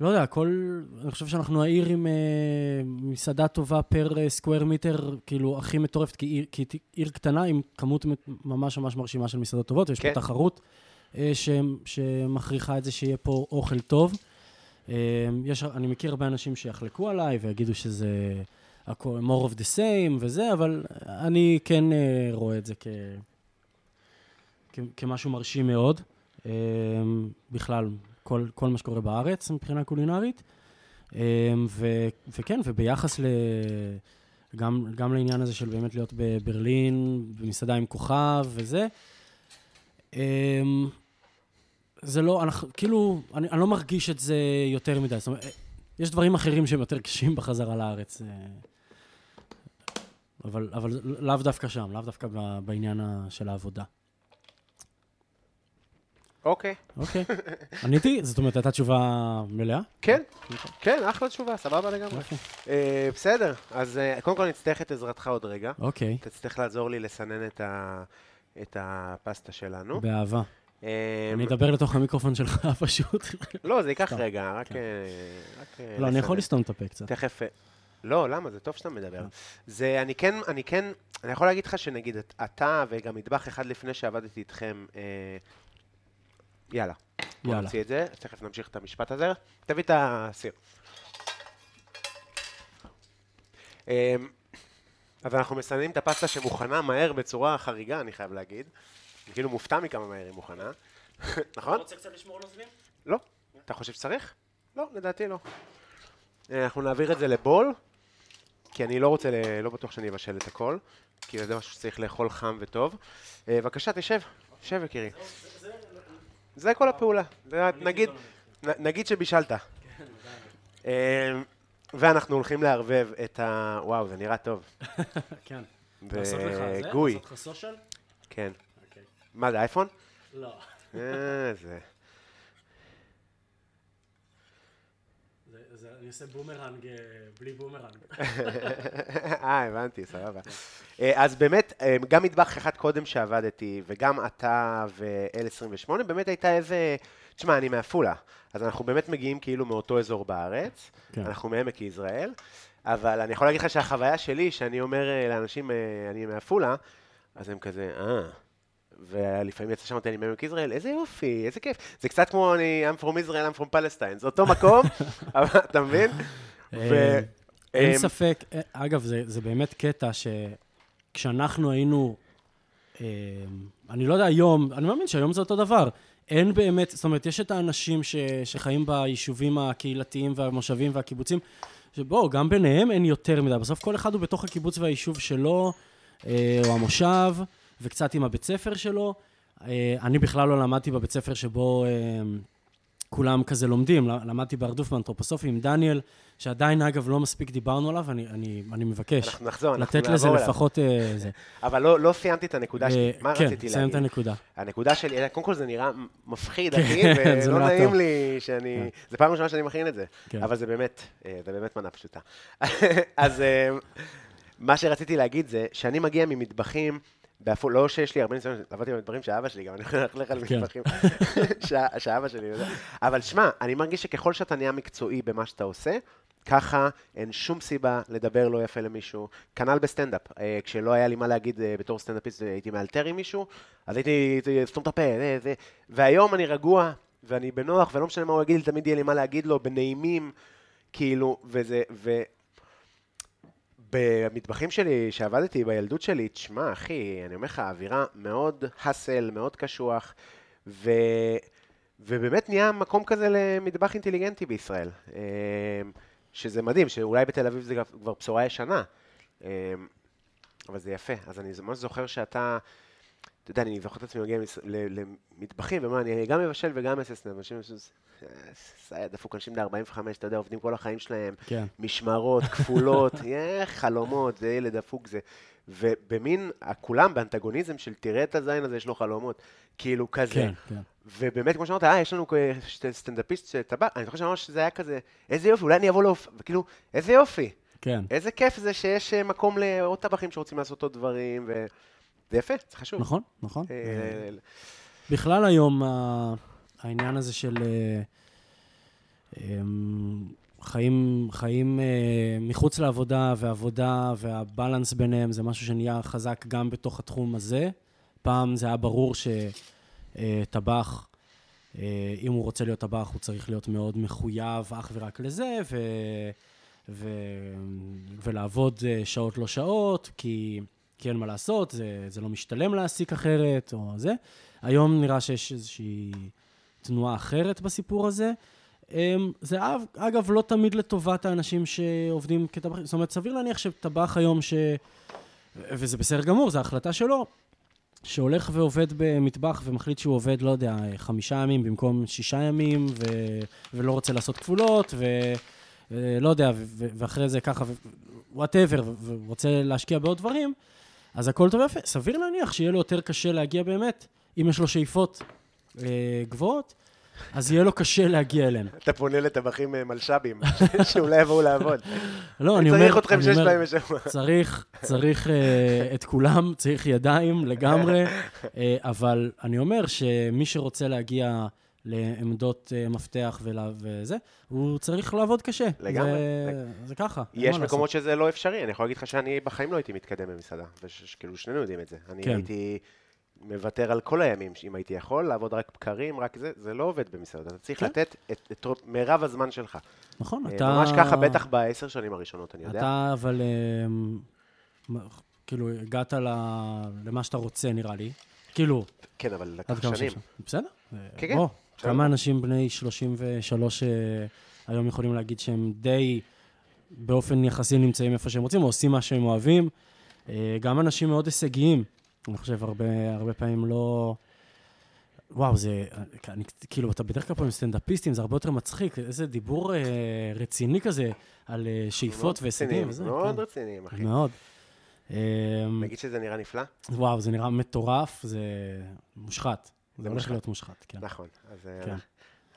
[SPEAKER 3] לא יודע, כל... אני חושב שאנחנו העיר עם אה, מסעדה טובה פר אה, סקוואר מיטר, כאילו, הכי מטורפת, כי עיר, כי עיר קטנה עם כמות ממש ממש מרשימה של מסעדות טובות, ויש
[SPEAKER 2] כן.
[SPEAKER 3] פה תחרות אה, ש, שמכריחה את זה שיהיה פה אוכל טוב. אה, יש, אני מכיר הרבה אנשים שיחלקו עליי ויגידו שזה הכל more of the same וזה, אבל אני כן אה, רואה את זה כ, כ, כמשהו מרשים מאוד. אה, בכלל, כל, כל מה שקורה בארץ מבחינה קולינרית. אמ, ו- וכן, וביחס ל... גם, גם לעניין הזה של באמת להיות בברלין, במסעדה עם כוכב וזה, אמ, זה לא, אנחנו, כאילו, אני, אני לא מרגיש את זה יותר מדי. זאת אומרת, יש דברים אחרים שהם יותר קשים בחזרה לארץ. אה, אבל, אבל לאו דווקא שם, לאו דווקא בעניין של העבודה.
[SPEAKER 2] אוקיי.
[SPEAKER 3] אוקיי. עניתי? זאת אומרת, הייתה תשובה מלאה?
[SPEAKER 2] כן, כן, אחלה תשובה, סבבה לגמרי.
[SPEAKER 3] אוקיי.
[SPEAKER 2] אה, בסדר, אז אה, קודם כל נצטרך את עזרתך עוד רגע.
[SPEAKER 3] אוקיי,
[SPEAKER 2] תצטרך לעזור לי לסנן את הפסטה שלנו.
[SPEAKER 3] באהבה.
[SPEAKER 2] אה,
[SPEAKER 3] אני אדבר לתוך המיקרופון שלך פשוט.
[SPEAKER 2] לא, זה ייקח. רגע, רק...
[SPEAKER 3] כן. לא, אני יכול. לסתום את הפה קצת.
[SPEAKER 2] תכף... לא, למה? זה טוב שאתה מדבר. זה, אני כן, אני כן, אני יכול להגיד לך שנגיד, את- אתה וגם מטבח אחד לפני שעבדתי איתכם, יאללה.
[SPEAKER 3] יאללה.
[SPEAKER 2] נוציא את זה, תכף נמשיך את המשפט הזה. תביא את הסיר. אה, אז אנחנו מסננים את הפסטה שמוכנה מהר בצורה חריגה, אני חייב להגיד. אני כאילו מופתע מכמה מהר היא מוכנה. נכון?
[SPEAKER 3] קצת לשמור על אוזנים?
[SPEAKER 2] לא. אתה חושב שצריך? לא, לדעתי לא. אה, אנחנו נעביר את זה לבול, כי אני לא רוצה, ל- לא בטוח שאני אבשל את הכל, כי זה משהו שצריך לאכול חם וטוב. אה, בבקשה, תשב, תשב יקירי. זה כל הפעולה. זה- נגיד, נגיד שבישלת. אה, ואנחנו הולכים לערבב את ה... וואו, זה נראה טוב.
[SPEAKER 3] כן. לעשות לך זה?
[SPEAKER 2] וגוי,
[SPEAKER 3] לעשות לך social?
[SPEAKER 2] כן.
[SPEAKER 3] אוקיי.
[SPEAKER 2] מה זה, אייפון?
[SPEAKER 3] לא.
[SPEAKER 2] אה,
[SPEAKER 3] אני עושה בומרנג אה, בלי בומרנג.
[SPEAKER 2] אה, הבנתי, סבבה. אה, אז באמת, אה, גם מטבח אחד קודם שעבדתי, וגם אתה ו-L28, באמת הייתה איזה... תשמע, אני מעפולה, אז אנחנו באמת מגיעים כאילו מאותו אזור בארץ,
[SPEAKER 3] כן.
[SPEAKER 2] אנחנו מעמק יזרעאל, אבל אני יכול להגיד לך שהחוויה שלי, שאני אומר לאנשים, אני מעפולה, אז הם כזה, אה... ולפעמים יצא שם אני מעמק יזרעאל, איזה יופי, איזה כיף. זה קצת כמו אני, I'm from Israel, I'm from Palestine, זה אותו מקום, אבל אתה מבין? ו-
[SPEAKER 3] אה, אין
[SPEAKER 2] אמ,
[SPEAKER 3] ספק, אה, אגב, זה, זה באמת קטע שכשאנחנו היינו, אה, אני לא יודע היום, אני מאמין שהיום זה אותו דבר. אין באמת, זאת אומרת, יש את האנשים ש, שחיים ביישובים הקהילתיים והמושבים והקיבוצים, שבואו, גם ביניהם אין יותר מדי. בסוף כל אחד הוא בתוך הקיבוץ והיישוב שלו, אה, או המושב, וקצת עם הבית ספר שלו. אה, אני בכלל לא למדתי בבית ספר שבו אה, כולם כזה לומדים. למדתי בהרדוף באנתרופוסופי עם דניאל, שעדיין, אגב, לא מספיק דיברנו עליו, אני, אני, אני מבקש
[SPEAKER 2] אנחנו נחזור, אנחנו
[SPEAKER 3] לתת לזה
[SPEAKER 2] נעבור אליו.
[SPEAKER 3] לפחות אה, זה.
[SPEAKER 2] אבל לא, לא סיימתי את הנקודה שלי, מה
[SPEAKER 3] כן,
[SPEAKER 2] רציתי
[SPEAKER 3] סיים את
[SPEAKER 2] להגיד?
[SPEAKER 3] הנקודה.
[SPEAKER 2] הנקודה שלי, קודם כל זה נראה מפחיד,
[SPEAKER 3] כן,
[SPEAKER 2] אחי, ולא נעים. לי שאני...
[SPEAKER 3] כן.
[SPEAKER 2] זה פעם ראשונה שאני מכין את זה,
[SPEAKER 3] כן.
[SPEAKER 2] אבל זה באמת, זה באמת מנה פשוטה. אז מה שרציתי להגיד זה שאני מגיע ממטבחים, בעפו- לא שיש לי הרבה ניסיון, עבדתי במטבחים של אבא שלי, גם אני יכול ללכת על
[SPEAKER 3] כן.
[SPEAKER 2] שה- שאבא שלי יודע. אבל שמע, אני מרגיש שככל שאתה נהיה מקצועי במה שאתה עושה, ככה אין שום סיבה לדבר לא יפה למישהו. כנ"ל בסטנדאפ. אה, כשלא היה לי מה להגיד אה, בתור סטנדאפיסט והייתי מאלתר עם מישהו, אז הייתי הייתי סתום את הפה. והיום אני רגוע, ואני בנוח, ולא משנה מה הוא יגיד לי, תמיד יהיה לי מה להגיד לו, בנעימים, כאילו, וזה. במטבחים שלי, שעבדתי בילדות שלי, תשמע, אחי, אני אומר לך, האווירה מאוד hostile, מאוד קשוח, ו... ובאמת נהיה מקום כזה למטבח אינטליגנטי בישראל. אה, שזה מדהים, שאולי בתל אביב זה כבר בשורה ישנה, אה, אבל זה יפה. אז אני ממש זוכר שאתה, אתה יודע, אני זוכר את עצמי מגיע למטבחים, ואומר, אני גם מבשל וגם אעשה סנאפ. אנשים, סייד, דפוק אנשים בני 45, אתה יודע, עובדים כל החיים שלהם,
[SPEAKER 3] כן.
[SPEAKER 2] משמרות, כפולות, יא, חלומות, זה ילד דפוק זה. ובמין, כולם באנטגוניזם של תראה את הזין הזה, יש לו חלומות. כאילו כזה.
[SPEAKER 3] כן, כן.
[SPEAKER 2] ובאמת, כמו שאמרת, אה, יש לנו סטנדאפיסט שטבע, אני זוכר שממש שזה היה כזה, איזה יופי, אולי אני אבוא להופ... וכאילו, איזה יופי,
[SPEAKER 3] כן.
[SPEAKER 2] איזה כיף זה שיש אה, מקום לעוד טבחים שרוצים לעשות עוד דברים, וזה יפה, זה חשוב.
[SPEAKER 3] נכון, נכון.
[SPEAKER 2] אה,
[SPEAKER 3] בכלל היום, ה- העניין הזה של אה, אמ, חיים, חיים אה, מחוץ לעבודה ועבודה והבלנס ביניהם זה משהו שנהיה חזק גם בתוך התחום הזה. פעם זה היה ברור שטבח, אם הוא רוצה להיות טבח, הוא צריך להיות מאוד מחויב אך ורק לזה, ו, ו, ולעבוד אה, שעות לא שעות, כי, כי אין מה לעשות, זה, זה לא משתלם להעסיק אחרת, או זה. היום נראה שיש איזושהי תנועה אחרת בסיפור הזה. אמ, זה אגב לא תמיד לטובת האנשים שעובדים כטבחים. זאת אומרת, סביר להניח שטבח היום ש... וזה בסדר גמור, זו החלטה שלו, שהולך ועובד במטבח ומחליט שהוא עובד, לא יודע, חמישה ימים במקום שישה ימים, ו... ולא רוצה לעשות כפולות, ולא יודע, ו... ו- ואחרי זה ככה, whatever, ורוצה להשקיע בעוד דברים, אז הכל טוב ויפה. סביר להניח שיהיה לו יותר קשה להגיע באמת, אם יש לו שאיפות אה, גבוהות, אז יהיה לו קשה להגיע אליהן.
[SPEAKER 2] אתה פונה לטבחים אה, מלש"בים, שאולי יבואו לעבוד.
[SPEAKER 3] לא, אני אומר...
[SPEAKER 2] צריך אתכם שש פעמים בשבוע.
[SPEAKER 3] צריך, צריך uh, את כולם, צריך ידיים לגמרי, uh, אבל אני אומר שמי שרוצה להגיע לעמדות uh, מפתח ולה, וזה, הוא צריך לעבוד קשה.
[SPEAKER 2] לגמרי.
[SPEAKER 3] זה, זה ככה.
[SPEAKER 2] יש
[SPEAKER 3] לעשות.
[SPEAKER 2] מקומות שזה לא אפשרי, אני יכול להגיד לך שאני בחיים לא הייתי מתקדם במסעדה, וכאילו שנינו יודעים את זה. אני
[SPEAKER 3] כן.
[SPEAKER 2] הייתי מוותר על כל הימים, אם הייתי יכול, לעבוד רק בקרים, רק זה, זה לא עובד במסעדה. אתה צריך
[SPEAKER 3] כן.
[SPEAKER 2] לתת את, את רוב- מירב הזמן שלך.
[SPEAKER 3] נכון,
[SPEAKER 2] אה,
[SPEAKER 3] אתה...
[SPEAKER 2] ממש ככה, בטח בעשר שנים הראשונות, אני יודע.
[SPEAKER 3] אתה אבל, אה, כאילו, הגעת ל, למה שאתה רוצה, נראה לי. כאילו,
[SPEAKER 2] כן, אבל לקח שנים.
[SPEAKER 3] בסדר.
[SPEAKER 2] כן, כן.
[SPEAKER 3] כמה אנשים בני 33 אה, היום יכולים להגיד שהם די באופן יחסי נמצאים איפה שהם רוצים, או עושים מה שהם אוהבים. אה, גם אנשים מאוד הישגיים, אני חושב, הרבה, הרבה פעמים לא... וואו, זה... אני, כאילו, אתה בדרך כלל פה עם סטנדאפיסטים, זה הרבה יותר מצחיק, איזה דיבור אה, רציני כזה על אה, שאיפות
[SPEAKER 2] מאוד
[SPEAKER 3] והישגים
[SPEAKER 2] רציניים. מאוד
[SPEAKER 3] כן,
[SPEAKER 2] רציניים, אחי.
[SPEAKER 3] מאוד. אה,
[SPEAKER 2] נגיד שזה נראה נפלא?
[SPEAKER 3] וואו, זה נראה מטורף, זה מושחת. זה הולך. להיות מושחת, כן.
[SPEAKER 2] נכון. אז אה,
[SPEAKER 3] כן.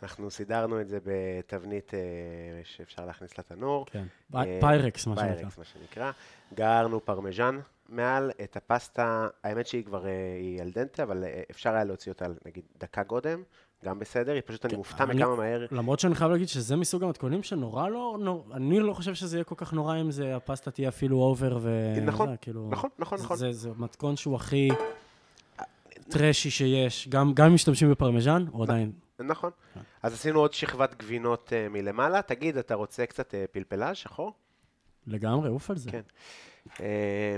[SPEAKER 2] אנחנו- סידרנו את זה בתבנית אה, שאפשר להכניס לתנור.
[SPEAKER 3] כן.
[SPEAKER 2] אה,
[SPEAKER 3] פיירקס, מה שנקרא.
[SPEAKER 2] פיירקס, מה שנקרא. גרנו פרמיז'ן מעל, את הפסטה, האמת שהיא כבר, היא אל דנטה, אבל אפשר היה להוציא אותה נגיד דקה קודם, גם בסדר, היא פשוט, אני מופתע
[SPEAKER 3] כן, אני-
[SPEAKER 2] מכמה מהר.
[SPEAKER 3] למרות שאני חייב להגיד שזה מסוג המתכונים שנורא לא, נור... אני לא חושב שזה יהיה כל כך נורא אם זה, הפסטה תהיה אפילו over ו...
[SPEAKER 2] נכון,
[SPEAKER 3] כאילו,
[SPEAKER 2] נכון, נכון,
[SPEAKER 3] זה-
[SPEAKER 2] נכון.
[SPEAKER 3] זה, זה מתכון שהוא הכי trashy שיש, גם, אם משתמשים בפרמיז'ן, הוא עדיין...
[SPEAKER 2] נכון.
[SPEAKER 3] כן.
[SPEAKER 2] אז עשינו עוד שכבת גבינות אה, מלמעלה. תגיד, אתה רוצה קצת אה, פלפלה, שחור?
[SPEAKER 3] לגמרי, עוף על זה.
[SPEAKER 2] כן. אה,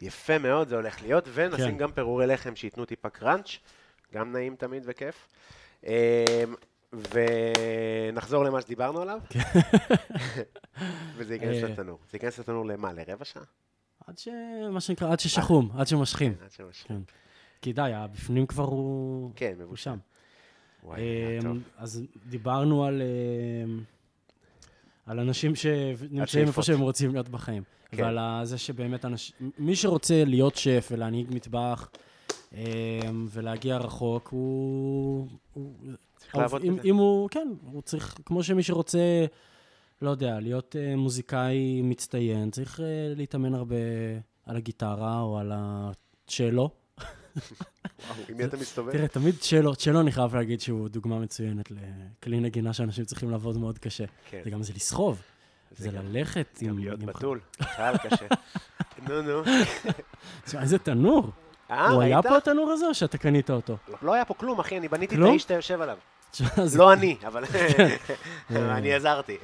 [SPEAKER 2] יפה מאוד, זה הולך להיות, ונשים
[SPEAKER 3] כן.
[SPEAKER 2] גם פירורי לחם שייתנו טיפה קראנץ', גם נעים תמיד וכיף. ונחזור למה שדיברנו עליו, וזה ייכנס. לתנור. זה ייכנס לתנור למה? לרבע שעה?
[SPEAKER 3] עד ש... מה שנקרא, עד ששחום, עד שמשכים.
[SPEAKER 2] עד שמש.
[SPEAKER 3] כן. כי די, הבפנים כבר הוא...
[SPEAKER 2] כן,
[SPEAKER 3] הוא. שם.
[SPEAKER 2] וואי, היה
[SPEAKER 3] אמ,
[SPEAKER 2] טוב.
[SPEAKER 3] אז דיברנו על, אמ, על אנשים שנמצאים. איפה שהם רוצים להיות בחיים.
[SPEAKER 2] כן.
[SPEAKER 3] ועל זה שבאמת אנשים, מי שרוצה להיות שף ולהנהיג מטבח אמ, ולהגיע רחוק, הוא... הוא
[SPEAKER 2] צריך לעבוד
[SPEAKER 3] אם,
[SPEAKER 2] בזה.
[SPEAKER 3] אם הוא, כן, הוא צריך, כמו שמי שרוצה, לא יודע, להיות אה, מוזיקאי מצטיין, צריך אה, להתאמן הרבה על הגיטרה או על הצ'לו.
[SPEAKER 2] וואו, עם מי אתה מסתובב?
[SPEAKER 3] תראה, תמיד צ'לו, צ'לו אני חייב להגיד שהוא דוגמה מצוינת לכלי נגינה שאנשים צריכים לעבוד מאוד קשה.
[SPEAKER 2] כן.
[SPEAKER 3] זה גם זה לסחוב,
[SPEAKER 2] זה
[SPEAKER 3] זה ללכת עם...
[SPEAKER 2] גם להיות בתול, בכלל קשה. נו, נו.
[SPEAKER 3] תשמע, איזה תנור.
[SPEAKER 2] אה,
[SPEAKER 3] הוא היה? פה התנור הזה או שאתה קנית אותו?
[SPEAKER 2] לא היה פה כלום, אחי, אני בניתי את? האיש שאתה יושב עליו. לא אני, אבל
[SPEAKER 3] כן.
[SPEAKER 2] אני עזרתי.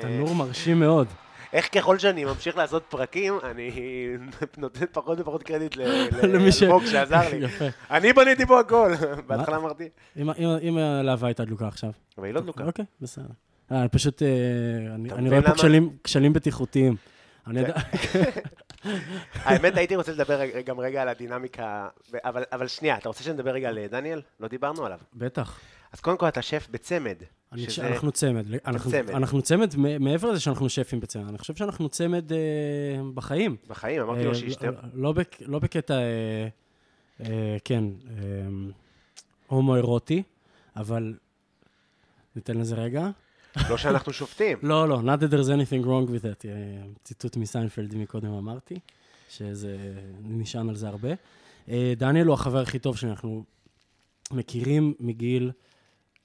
[SPEAKER 3] תנור מרשים מאוד.
[SPEAKER 2] איך ככל שאני ממשיך לעשות פרקים, אני נותן פחות ופחות קרדיט לאלמוג שעזר לי. אני בניתי פה הכל. בהתחלה אמרתי,
[SPEAKER 3] אם- הלהבה הייתה דלוקה עכשיו.
[SPEAKER 2] אבל היא לא דלוקה.
[SPEAKER 3] אוקיי, בסדר. אה, פשוט, אה, אני רואה פה? כשלים- בטיחותיים. יודע,
[SPEAKER 2] האמת, הייתי רוצה לדבר גם רגע על הדינמיקה, אבל שנייה, אתה רוצה שנדבר רגע על דניאל? לא דיברנו עליו.
[SPEAKER 3] בטח.
[SPEAKER 2] אז קודם כל אתה שף בצמד. שזה-
[SPEAKER 3] שאנחנו צמד. אנחנו-
[SPEAKER 2] צמד.
[SPEAKER 3] אנחנו צמד מעבר לזה שאנחנו שפים בצמד. אני חושב שאנחנו צמד אה, בחיים.
[SPEAKER 2] בחיים, אמרתי
[SPEAKER 3] אה,
[SPEAKER 2] לו שישתה.
[SPEAKER 3] לא- לא לא בקטע, אה, אה, כן, אה, הומואירוטי, אבל ניתן לזה רגע.
[SPEAKER 2] לא שאנחנו שופטים.
[SPEAKER 3] לא, לא, not that there's anything wrong with that. אה, ציטוט מסיינפלד מקודם אמרתי, שזה נשען על זה הרבה. אה, דניאל הוא החבר הכי טוב שאנחנו מכירים מגיל,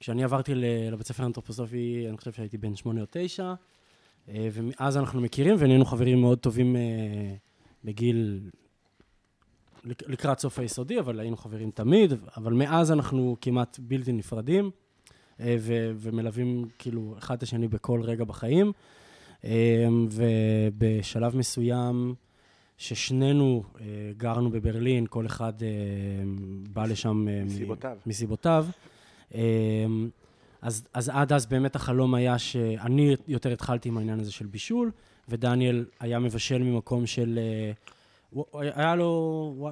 [SPEAKER 3] כשאני עברתי לבית ספר האנתרופוסופי, אני חושב שהייתי בן שמונה או תשע, אה, ומאז אנחנו מכירים ונהיינו חברים מאוד טובים אה, בגיל, לק- לקראת סוף היסודי, אבל היינו חברים תמיד, אבל מאז אנחנו כמעט בלתי נפרדים. אה, ו- ומלווים כאילו אחד את השני בכל רגע בחיים. ובשלב מסוים ששנינו אה, גרנו בברלין, כל אחד אה, בא לשם... אה,
[SPEAKER 2] מסיבותיו.
[SPEAKER 3] מסיבותיו. אה, אז, אז עד אז באמת החלום היה שאני יותר התחלתי עם העניין הזה של בישול, ודניאל היה מבשל ממקום של... אה, הוא היה לו,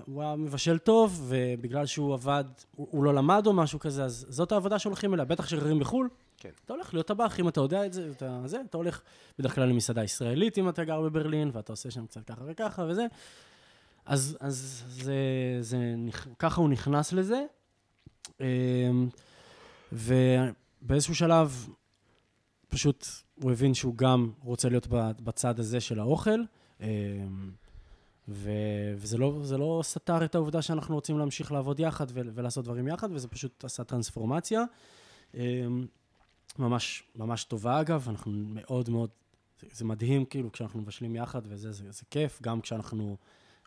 [SPEAKER 3] הוא- היה מבשל טוב, ובגלל שהוא עבד, הוא, הוא לא למד או משהו כזה, אז זאת העבודה שהולכים אליה, בטח שגרים בחו"ל.
[SPEAKER 2] כן.
[SPEAKER 3] אתה הולך להיות טבח, אם אתה יודע את זה, אתה, זה, אתה הולך בדרך כלל למסעדה ישראלית, אם אתה גר בברלין, ואתה עושה שם קצת ככה וככה וזה. אז, אז זה, זה, ככה הוא נכנס לזה. ובאיזשהו שלב, פשוט הוא הבין שהוא גם רוצה להיות בצד הזה של האוכל. אמ, ו- וזה לא, לא סתר את העובדה שאנחנו רוצים להמשיך לעבוד יחד ולעשות דברים יחד, וזה פשוט עשה טרנספורמציה. אמ, ממש, ממש טובה אגב, אנחנו מאוד מאוד, זה, מדהים כאילו כשאנחנו מבשלים יחד וזה, זה, זה כיף, גם כשאנחנו,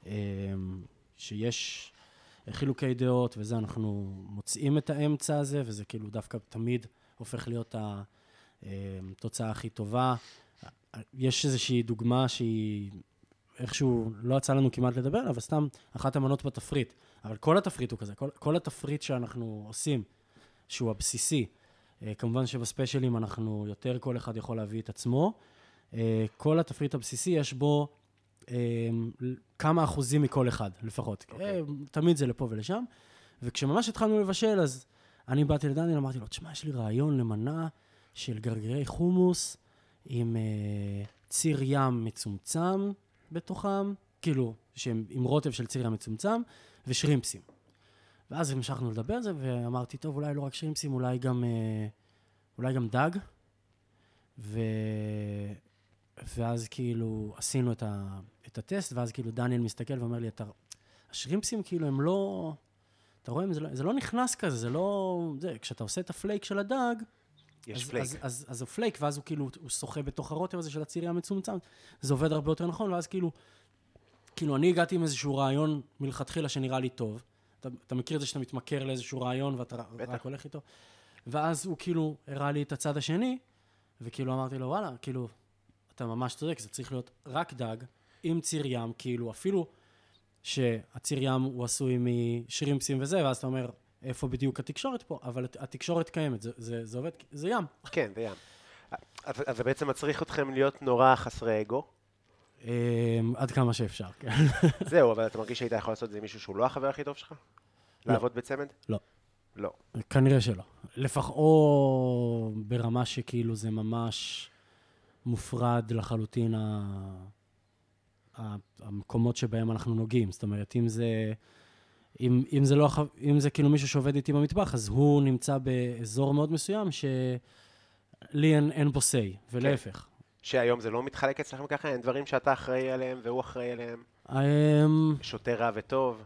[SPEAKER 3] אמ, שיש חילוקי דעות וזה, אנחנו מוצאים את האמצע הזה, וזה כאילו דווקא תמיד הופך להיות התוצאה הכי טובה. יש איזושהי דוגמה שהיא איכשהו לא יצא לנו כמעט לדבר עליה, אבל סתם אחת המנות בתפריט. אבל כל התפריט הוא כזה, כל, כל התפריט שאנחנו עושים, שהוא הבסיסי, אה, כמובן שבספיישלים אנחנו יותר, כל אחד יכול להביא את עצמו. אה, כל התפריט הבסיסי, יש בו כמה אחוזים מכל אחד, לפחות.
[SPEAKER 2] אוקיי.
[SPEAKER 3] אה, תמיד זה לפה ולשם. וכשממש התחלנו לבשל, אז אני באתי לדניאל, אמרתי לו, תשמע, יש לי רעיון למנה של גרגירי חומוס עם אה, ציר ים מצומצם בתוכם, כאילו, שהם עם רוטב של ציר ים מצומצם, ושרימפסים. ואז המשכנו לדבר על זה, ואמרתי, טוב, אולי לא רק שרימפסים, אולי גם, אה, אולי גם דג. ו... ואז כאילו עשינו את, ה... את הטסט, ואז כאילו דניאל מסתכל ואומר לי, אתה... השרימפסים כאילו הם לא... אתה רואה, זה לא, זה לא נכנס כזה, זה לא... זה, כשאתה עושה את ה flake של הדג,
[SPEAKER 2] יש
[SPEAKER 3] אז,
[SPEAKER 2] flake.
[SPEAKER 3] אז, אז, אז הוא flake, ואז הוא כאילו, הוא שוחה בתוך הרוטב הזה של הצירי המצומצם. זה עובד הרבה יותר נכון, ואז כאילו, כאילו, אני הגעתי עם איזשהו רעיון מלכתחילה שנראה לי טוב. אתה, אתה מכיר את זה שאתה מתמכר לאיזשהו רעיון ואתה
[SPEAKER 2] בטח.
[SPEAKER 3] רק הולך איתו? ואז הוא כאילו הראה לי את הצד השני, וכאילו אמרתי לו, וואלה, כאילו, אתה ממש צודק, זה צריך להיות רק דג, עם ציר ים, כאילו, אפילו שהציר ים הוא עשוי משרימפסים וזה, ואז אתה אומר, איפה בדיוק התקשורת פה? אבל הת- התקשורת קיימת, זה, זה, זה עובד, זה ים.
[SPEAKER 2] כן, זה ים. אז אז זה בעצם מצריך אתכם להיות נורא חסרי אגו.
[SPEAKER 3] אמ, עד כמה שאפשר, כן.
[SPEAKER 2] זהו, אבל אתה מרגיש שהיית יכול לעשות את זה עם מישהו שהוא לא החבר הכי טוב שלך?
[SPEAKER 3] לא.
[SPEAKER 2] לעבוד בצמד?
[SPEAKER 3] לא.
[SPEAKER 2] לא.
[SPEAKER 3] כנראה שלא. לפח... או ברמה שכאילו זה ממש מופרד לחלוטין ה... ה... המקומות שבהם אנחנו נוגעים. זאת אומרת, אם זה... אם, אם זה לא, אם זה כאילו מישהו שעובד איתי במטבח, אז הוא נמצא באזור מאוד מסוים שלי אין, אין בו say, ולהפך.
[SPEAKER 2] שהיום זה לא מתחלק אצלכם ככה? אין דברים שאתה אחראי עליהם והוא אחראי עליהם?
[SPEAKER 3] אמ,
[SPEAKER 2] שוטה רע וטוב?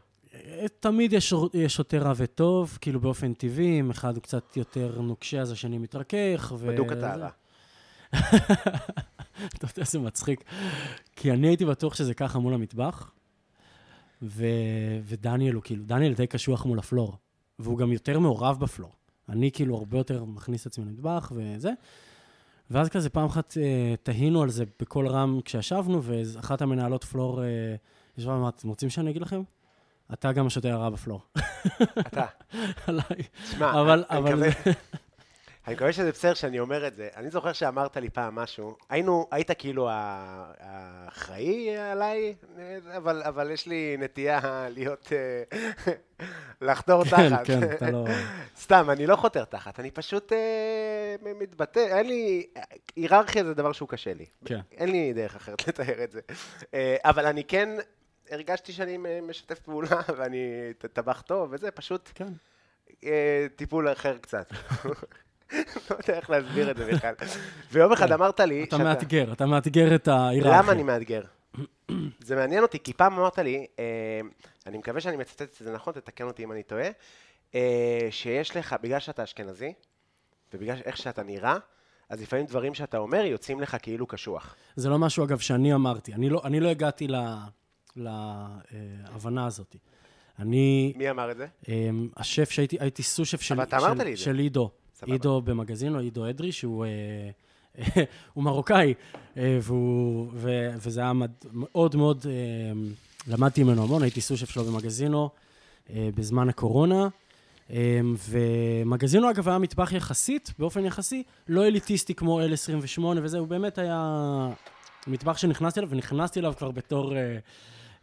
[SPEAKER 3] תמיד יש, יש שוטה רע וטוב, כאילו באופן טבעי, אם אחד הוא קצת יותר נוקשה, אז השני מתרכך.
[SPEAKER 2] בדוק אתה
[SPEAKER 3] זה-
[SPEAKER 2] רע.
[SPEAKER 3] אתה יודע, זה מצחיק. כי אני הייתי בטוח שזה ככה מול המטבח, ו... ודניאל הוא כאילו, דניאל די קשוח מול הפלור, והוא גם יותר מעורב בפלור. אני כאילו הרבה יותר מכניס את עצמי למטבח וזה. ואז כזה פעם אחת אה, תהינו על זה בקול רם כשישבנו, ואחת המנהלות פלור אה, ישבה ואמרת, אתם רוצים שאני אגיד לכם? אתה גם השוטר הרע בפלור.
[SPEAKER 2] אתה.
[SPEAKER 3] עליי.
[SPEAKER 2] שמע,
[SPEAKER 3] אבל-
[SPEAKER 2] אני
[SPEAKER 3] אבל-
[SPEAKER 2] מקווה- אני מקווה שזה בסדר שאני אומר את זה. אני זוכר שאמרת לי פעם משהו, היינו, היית כאילו האחראי עליי, אבל, אבל יש לי נטייה להיות, אה, לחתור
[SPEAKER 3] כן,
[SPEAKER 2] תחת.
[SPEAKER 3] כן, אתה לא...
[SPEAKER 2] סתם, אני לא חותר תחת, אני פשוט אה, מתבטא, אין לי, היררכיה זה דבר שהוא קשה לי.
[SPEAKER 3] כן.
[SPEAKER 2] אין לי דרך אחרת לתאר את זה. אה, אבל אני כן הרגשתי שאני משתף פעולה, ואני טבח טוב וזה, פשוט
[SPEAKER 3] כן.
[SPEAKER 2] טיפול אחר קצת. לא יודע איך להסביר את זה בכלל. ויום אחד
[SPEAKER 3] כן.
[SPEAKER 2] אמרת לי,
[SPEAKER 3] אתה מאתגר, אתה מאתגר את ההיררכיה.
[SPEAKER 2] למה אני מאתגר? זה מעניין אותי, כי פעם אמרת לי, אה, אני מקווה שאני מצטט את זה נכון, תתקן אותי אם אני טועה, אה, שיש לך, בגלל שאתה אשכנזי, ובגלל איך שאתה נראה, אז לפעמים דברים שאתה אומר יוצאים לך כאילו קשוח.
[SPEAKER 3] זה לא משהו, אגב, שאני אמרתי. אני לא, אני לא הגעתי להבנה הזאת. אני,
[SPEAKER 2] מי אמר את זה?
[SPEAKER 3] השף שהייתי, הייתי סו-שף של, של. של עידו.
[SPEAKER 2] סבבה.
[SPEAKER 3] עידו במגזין, או עידו אדרי, שהוא אה, הוא מרוקאי, אה, והוא, ו, וזה היה מד, מאוד מאוד, אה, למדתי ממנו המון, הייתי סושף שלו במגזינו אה, בזמן הקורונה. אה, ומגזינו, אגב, היה מטבח יחסית, באופן יחסי, לא אליטיסטי כמו L28 וזה, הוא באמת היה מטבח שנכנסתי אליו, ונכנסתי אליו כבר בתור אה,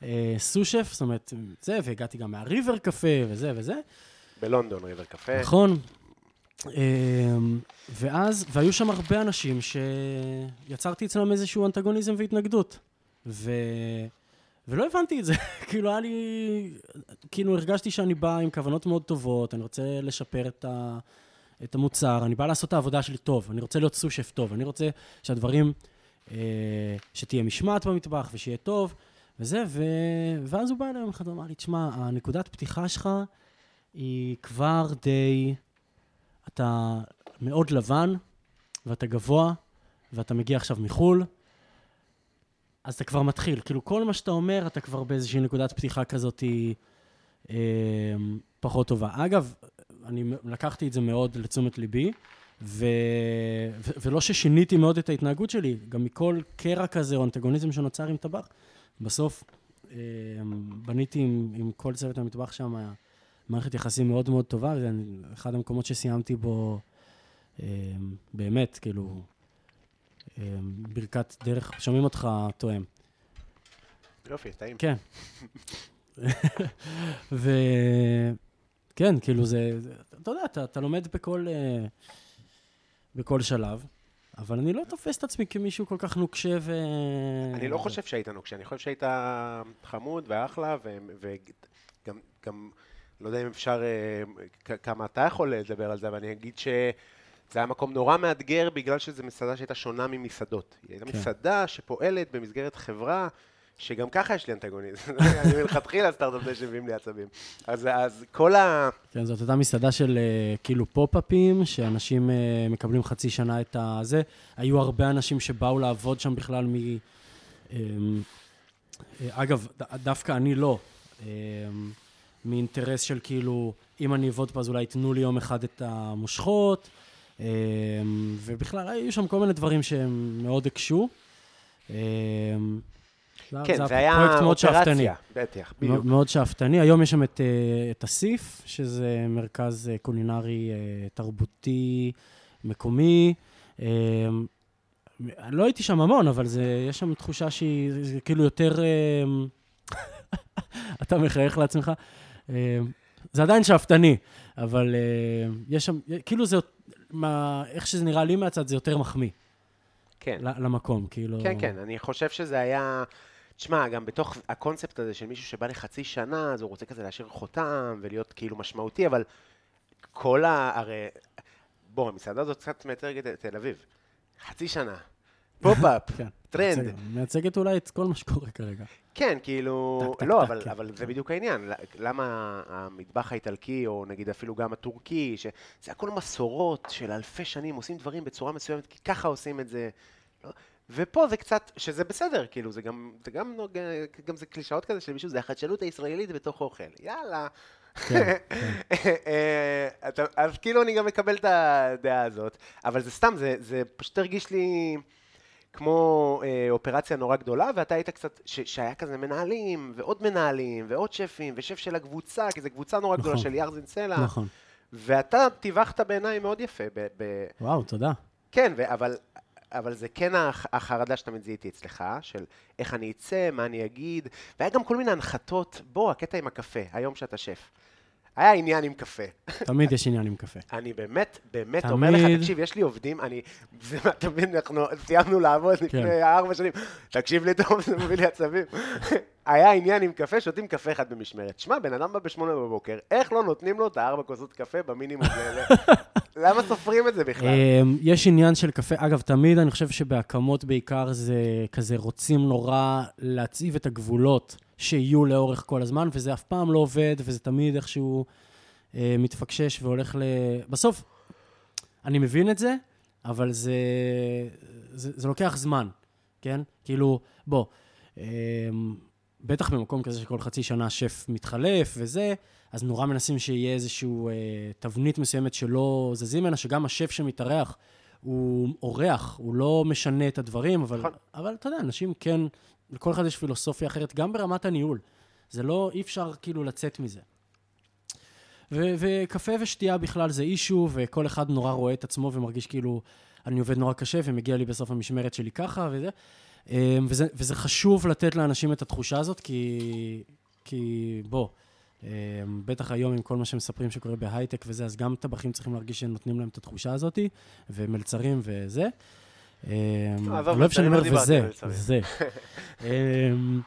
[SPEAKER 3] אה, סושף, זאת אומרת, זה, והגעתי גם מהריבר קפה וזה וזה.
[SPEAKER 2] בלונדון, ריבר קפה.
[SPEAKER 3] נכון. אמ, ואז, והיו שם הרבה אנשים שיצרתי אצלם איזשהו אנטגוניזם והתנגדות. ו... ולא הבנתי את זה. כאילו, היה לי... כאילו, הרגשתי שאני בא עם כוונות מאוד טובות, אני רוצה לשפר את, ה... את המוצר, אני בא לעשות את העבודה שלי טוב, אני רוצה להיות סושף טוב, אני רוצה שהדברים... אה, שתהיה משמעת במטבח ושיהיה טוב, וזה, ו... ואז הוא בא אליי יום אחד ואמר לי, תשמע, הנקודת פתיחה שלך היא כבר די... אתה מאוד לבן, ואתה גבוה, ואתה מגיע עכשיו מחו"ל, אז אתה כבר מתחיל. כאילו, כל מה שאתה אומר, אתה כבר באיזושהי נקודת פתיחה כזאת אה, פחות טובה. אגב, אני לקחתי את זה מאוד לתשומת ליבי, ו... ו... ולא ששיניתי מאוד את ההתנהגות שלי, גם מכל קרע כזה או אנטגוניזם שנוצר עם טבח, בסוף אה, בניתי עם, עם כל צוות המטבח שם מערכת יחסים מאוד מאוד טובה, זה אחד המקומות שסיימתי בו אה, באמת, כאילו, אה, ברכת דרך, שומעים אותך תואם.
[SPEAKER 2] יופי, טעים.
[SPEAKER 3] כן. וכן, כאילו זה, אתה יודע, אתה, אתה לומד בכל, אה, בכל שלב, אבל אני לא תופס את עצמי כמישהו כל כך נוקשה ו...
[SPEAKER 2] אני לא חושב שהיית נוקשה, אני חושב שהיית חמוד ואחלה, וגם, גם, לא יודע אם אפשר, אה, כמה אתה יכול לדבר על זה, אבל אני אגיד שזה היה מקום נורא מאתגר בגלל שזו מסעדה שהייתה שונה ממסעדות. היא הייתה כן. מסעדה שפועלת במסגרת חברה שגם ככה יש לי אנטגוניזם. אני מלכתחילה סטארט-אפ די שהביאים לי עצבים. אז, אז כל ה...
[SPEAKER 3] כן, זאת הייתה מסעדה של אה, כאילו פופ-אפים, שאנשים אה, מקבלים חצי שנה את הזה. היו הרבה אנשים שבאו לעבוד שם בכלל מ... אמ, אגב, דווקא אני לא. אמ, מאינטרס של כאילו, אם אני אעבוד פה אז אולי ייתנו לי יום אחד את המושכות. אמ, ובכלל, היו שם כל מיני דברים שהם מאוד הקשו.
[SPEAKER 2] כן, זה, זה היה אופרציה, בטח, בדיוק.
[SPEAKER 3] מאוד שאפתני. היום יש שם את, אה, את אסיף, שזה מרכז אה, קולינרי אה, תרבותי מקומי. לא הייתי שם המון, אבל זה, יש שם תחושה שהיא כאילו יותר... אתה מחייך לעצמך. זה עדיין שאפתני, אבל יש שם, כאילו זה, מה, איך שזה נראה לי מהצד, זה יותר מחמיא.
[SPEAKER 2] כן.
[SPEAKER 3] למקום, כאילו...
[SPEAKER 2] כן, כן, אני חושב שזה היה... תשמע, גם בתוך הקונספט הזה של מישהו שבא לחצי שנה, אז הוא רוצה כזה להשאיר חותם ולהיות כאילו משמעותי, אבל כל ה... הרי... בוא, המסעדה הזאת קצת מייצגת את תל אביב. חצי שנה. פופ-אפ, כן, טרנד.
[SPEAKER 3] מייצגת אולי את כל מה שקורה כרגע.
[SPEAKER 2] כן, כאילו... לא, אבל, כן, אבל. זה בדיוק העניין. למה המטבח האיטלקי, או נגיד אפילו גם הטורקי, שזה הכל מסורות של אלפי שנים, עושים דברים בצורה מסוימת, כי ככה עושים את זה. לא, ופה זה קצת, שזה בסדר, כאילו, זה גם, זה גם, גם זה קלישאות כזה של מישהו, זה החדשנות הישראלית בתוך אוכל. יאללה. כן, כן. אז כאילו אני גם מקבל את הדעה הזאת, אבל זה סתם, זה, זה פשוט הרגיש לי כמו אה, אופרציה נורא גדולה, ואתה היית קצת, ש, שהיה כזה מנהלים, ועוד מנהלים, ועוד שפים, ושף של הקבוצה, כי זו קבוצה נורא גדולה נכון, של ירזין סלע. נכון. ואתה טיווחת בעיניי מאוד יפה. ב, ב...
[SPEAKER 3] וואו, תודה.
[SPEAKER 2] כן, ו- אבל אבל זה כן החרדה שתמיד זיהיתי אצלך, של איך אני אצא, מה אני אגיד, והיה גם כל מיני הנחתות, בוא, הקטע עם הקפה, היום שאתה שף. היה עניין עם קפה.
[SPEAKER 3] תמיד יש עניין עם קפה.
[SPEAKER 2] אני באמת, באמת תמיד... אומר לך, תקשיב, יש לי עובדים, אני, אתה מבין, אנחנו סיימנו לעבוד כן. לפני ארבע שנים, תקשיב לי טוב, זה מביא לי עצבים. היה עניין עם קפה, שותים קפה אחד במשמרת. שמע, בן אדם בא בשמונה בבוקר, איך לא נותנים לו את הארבע כוסות קפה במינימום האלה? למה סופרים את זה בכלל?
[SPEAKER 3] אמ, יש עניין של קפה, אגב, תמיד אני חושב שבהקמות בעיקר זה כזה רוצים נורא להציב את הגבולות. שיהיו לאורך כל הזמן, וזה אף פעם לא עובד, וזה תמיד איכשהו אה, מתפקשש והולך ל... בסוף, אני מבין את זה, אבל זה, זה, זה לוקח זמן, כן? כאילו, בוא, אה, בטח במקום כזה שכל חצי שנה שף מתחלף וזה, אז נורא מנסים שיהיה איזושהי אה, תבנית מסוימת שלא זזים ממנה, שגם השף שמתארח, הוא אורח, הוא לא משנה את הדברים, אבל,
[SPEAKER 2] נכון.
[SPEAKER 3] אבל אתה יודע, אנשים כן, לכל אחד יש פילוסופיה אחרת, גם ברמת הניהול. זה לא, אי אפשר כאילו לצאת מזה. ו- וקפה ושתייה בכלל זה אישו, וכל אחד נורא רואה את עצמו ומרגיש כאילו אני עובד נורא קשה ומגיע לי בסוף המשמרת שלי ככה וזה. אמ, וזה, וזה חשוב לתת לאנשים את התחושה הזאת, כי, כי בוא, אמ, בטח היום עם כל מה שמספרים שקורה בהייטק וזה, אז גם טבחים צריכים להרגיש שהם נותנים להם את התחושה הזאת, ומלצרים וזה. אמ, לא אוהב שאני
[SPEAKER 2] לא
[SPEAKER 3] אומר
[SPEAKER 2] דיברתי
[SPEAKER 3] וזה. זה. אמ,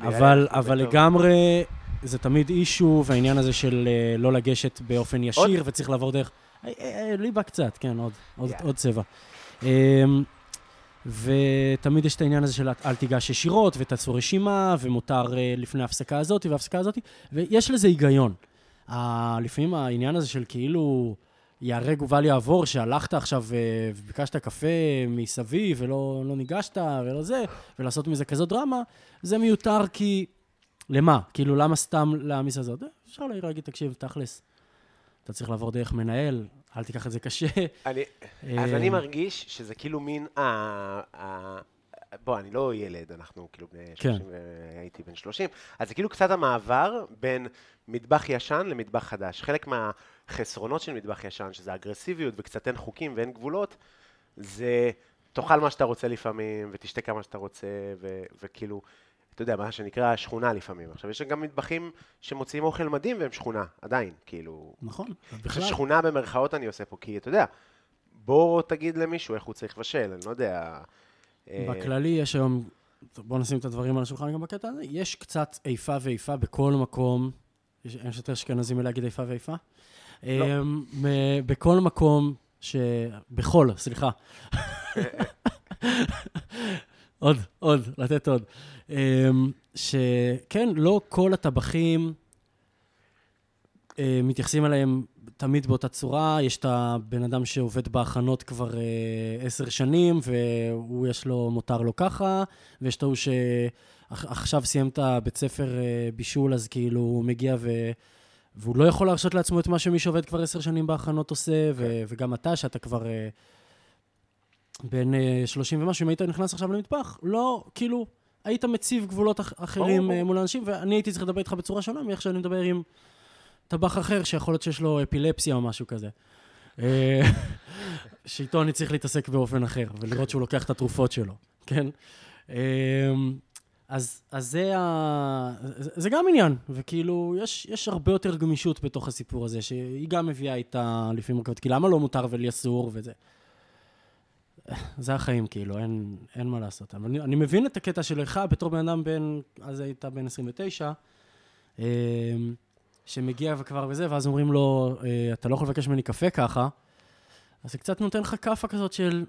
[SPEAKER 3] אבל. לגמרי, זה תמיד אישו, והעניין הזה של אה, לא לגשת באופן ישיר, וצריך לעבור דרך... אה, אה, ליבה קצת, כן, עוד, צבע. אמ, ותמיד יש את העניין הזה של אל תיגש ישירות, ותעשו רשימה, ומותר לפני ההפסקה הזאת וההפסקה הזאת, ויש לזה היגיון. לפעמים העניין הזה של כאילו ייהרג ובל יעבור, שהלכת עכשיו אה, וביקשת קפה מסביב ולא לא ניגשת ולא זה, ולעשות מזה כזאת דרמה, זה מיותר כי... למה? כאילו, למה סתם להעמיס על זה? אפשר להגיד, תקשיב, תכלס, אתה צריך לעבור דרך מנהל, אל תיקח את זה קשה.
[SPEAKER 2] אני, אז אני
[SPEAKER 3] אה,
[SPEAKER 2] מרגיש שזה כאילו מין, בוא, אני לא ילד, אנחנו כאילו בני
[SPEAKER 3] כן.
[SPEAKER 2] 30, והייתי בן 30, אז זה כאילו קצת המעבר בין מטבח ישן למטבח חדש. חלק מהחסרונות של מטבח ישן, שזה אגרסיביות וקצת אין חוקים ואין גבולות, זה תאכל מה שאתה רוצה לפעמים, ותשתה כמה שאתה רוצה, ו- וכאילו, אתה יודע, מה שנקרא שכונה לפעמים. עכשיו, יש גם מטבחים שמוציאים אוכל מדהים והם שכונה, עדיין, כאילו,
[SPEAKER 3] נכון.
[SPEAKER 2] בכלל. שכונה במרכאות אני עושה פה, כי אתה יודע, בוא תגיד למישהו איך הוא צריך לבשל, אני לא יודע. אה,
[SPEAKER 3] בכללי יש היום, בואו נשים את הדברים על השולחן גם בקטע הזה, יש קצת איפה ואיפה בכל מקום, יש יש יותר אשכנזים מלהגיד איפה ואיפה.
[SPEAKER 2] לא.
[SPEAKER 3] מ- בכל מקום, ש... בכל, סליחה. עוד, עוד, לתת עוד. אמ, שכן, לא כל הטבחים אה, מתייחסים אליהם תמיד באותה צורה. יש את הבן אדם שעובד בהכנות כבר אה, עשר שנים, והוא יש לו, מותר לו ככה, ויש את ההוא שעכשיו סיים את הבית ספר אה, בישול, אז כאילו הוא מגיע ו... והוא לא יכול להרשות לעצמו את מה שמי שעובד כבר עשר שנים בהכנות עושה, ו- וגם אתה, שאתה כבר אה, בן אה, 30 ומשהו, אם היית נכנס עכשיו למטבח, לא, כאילו, היית מציב גבולות אח- אחרים. אה, מול אנשים, ואני הייתי צריך לדבר איתך בצורה שונה מאיך שאני מדבר עם טבח אחר, שיכול להיות שיש לו אפילפסיה או משהו כזה. אה, שאיתו אני צריך להתעסק באופן אחר, ולראות שהוא לוקח את התרופות שלו, כן? אה, אז, אז זה, ה... זה, גם עניין, וכאילו, יש, יש הרבה יותר גמישות בתוך הסיפור הזה, שהיא גם מביאה איתה לפעמים מורכבות, כי למה לא מותר ולי אסור וזה. זה החיים, כאילו, אין, אין מה לעשות. אבל אני, אני מבין את הקטע שלך בתור בן אדם בן, אז היית בן 29, אמ, שמגיע וכבר וזה, ואז אומרים לו, אה, אתה לא יכול לבקש ממני קפה ככה, אז זה קצת נותן לך כאפה כזאת של,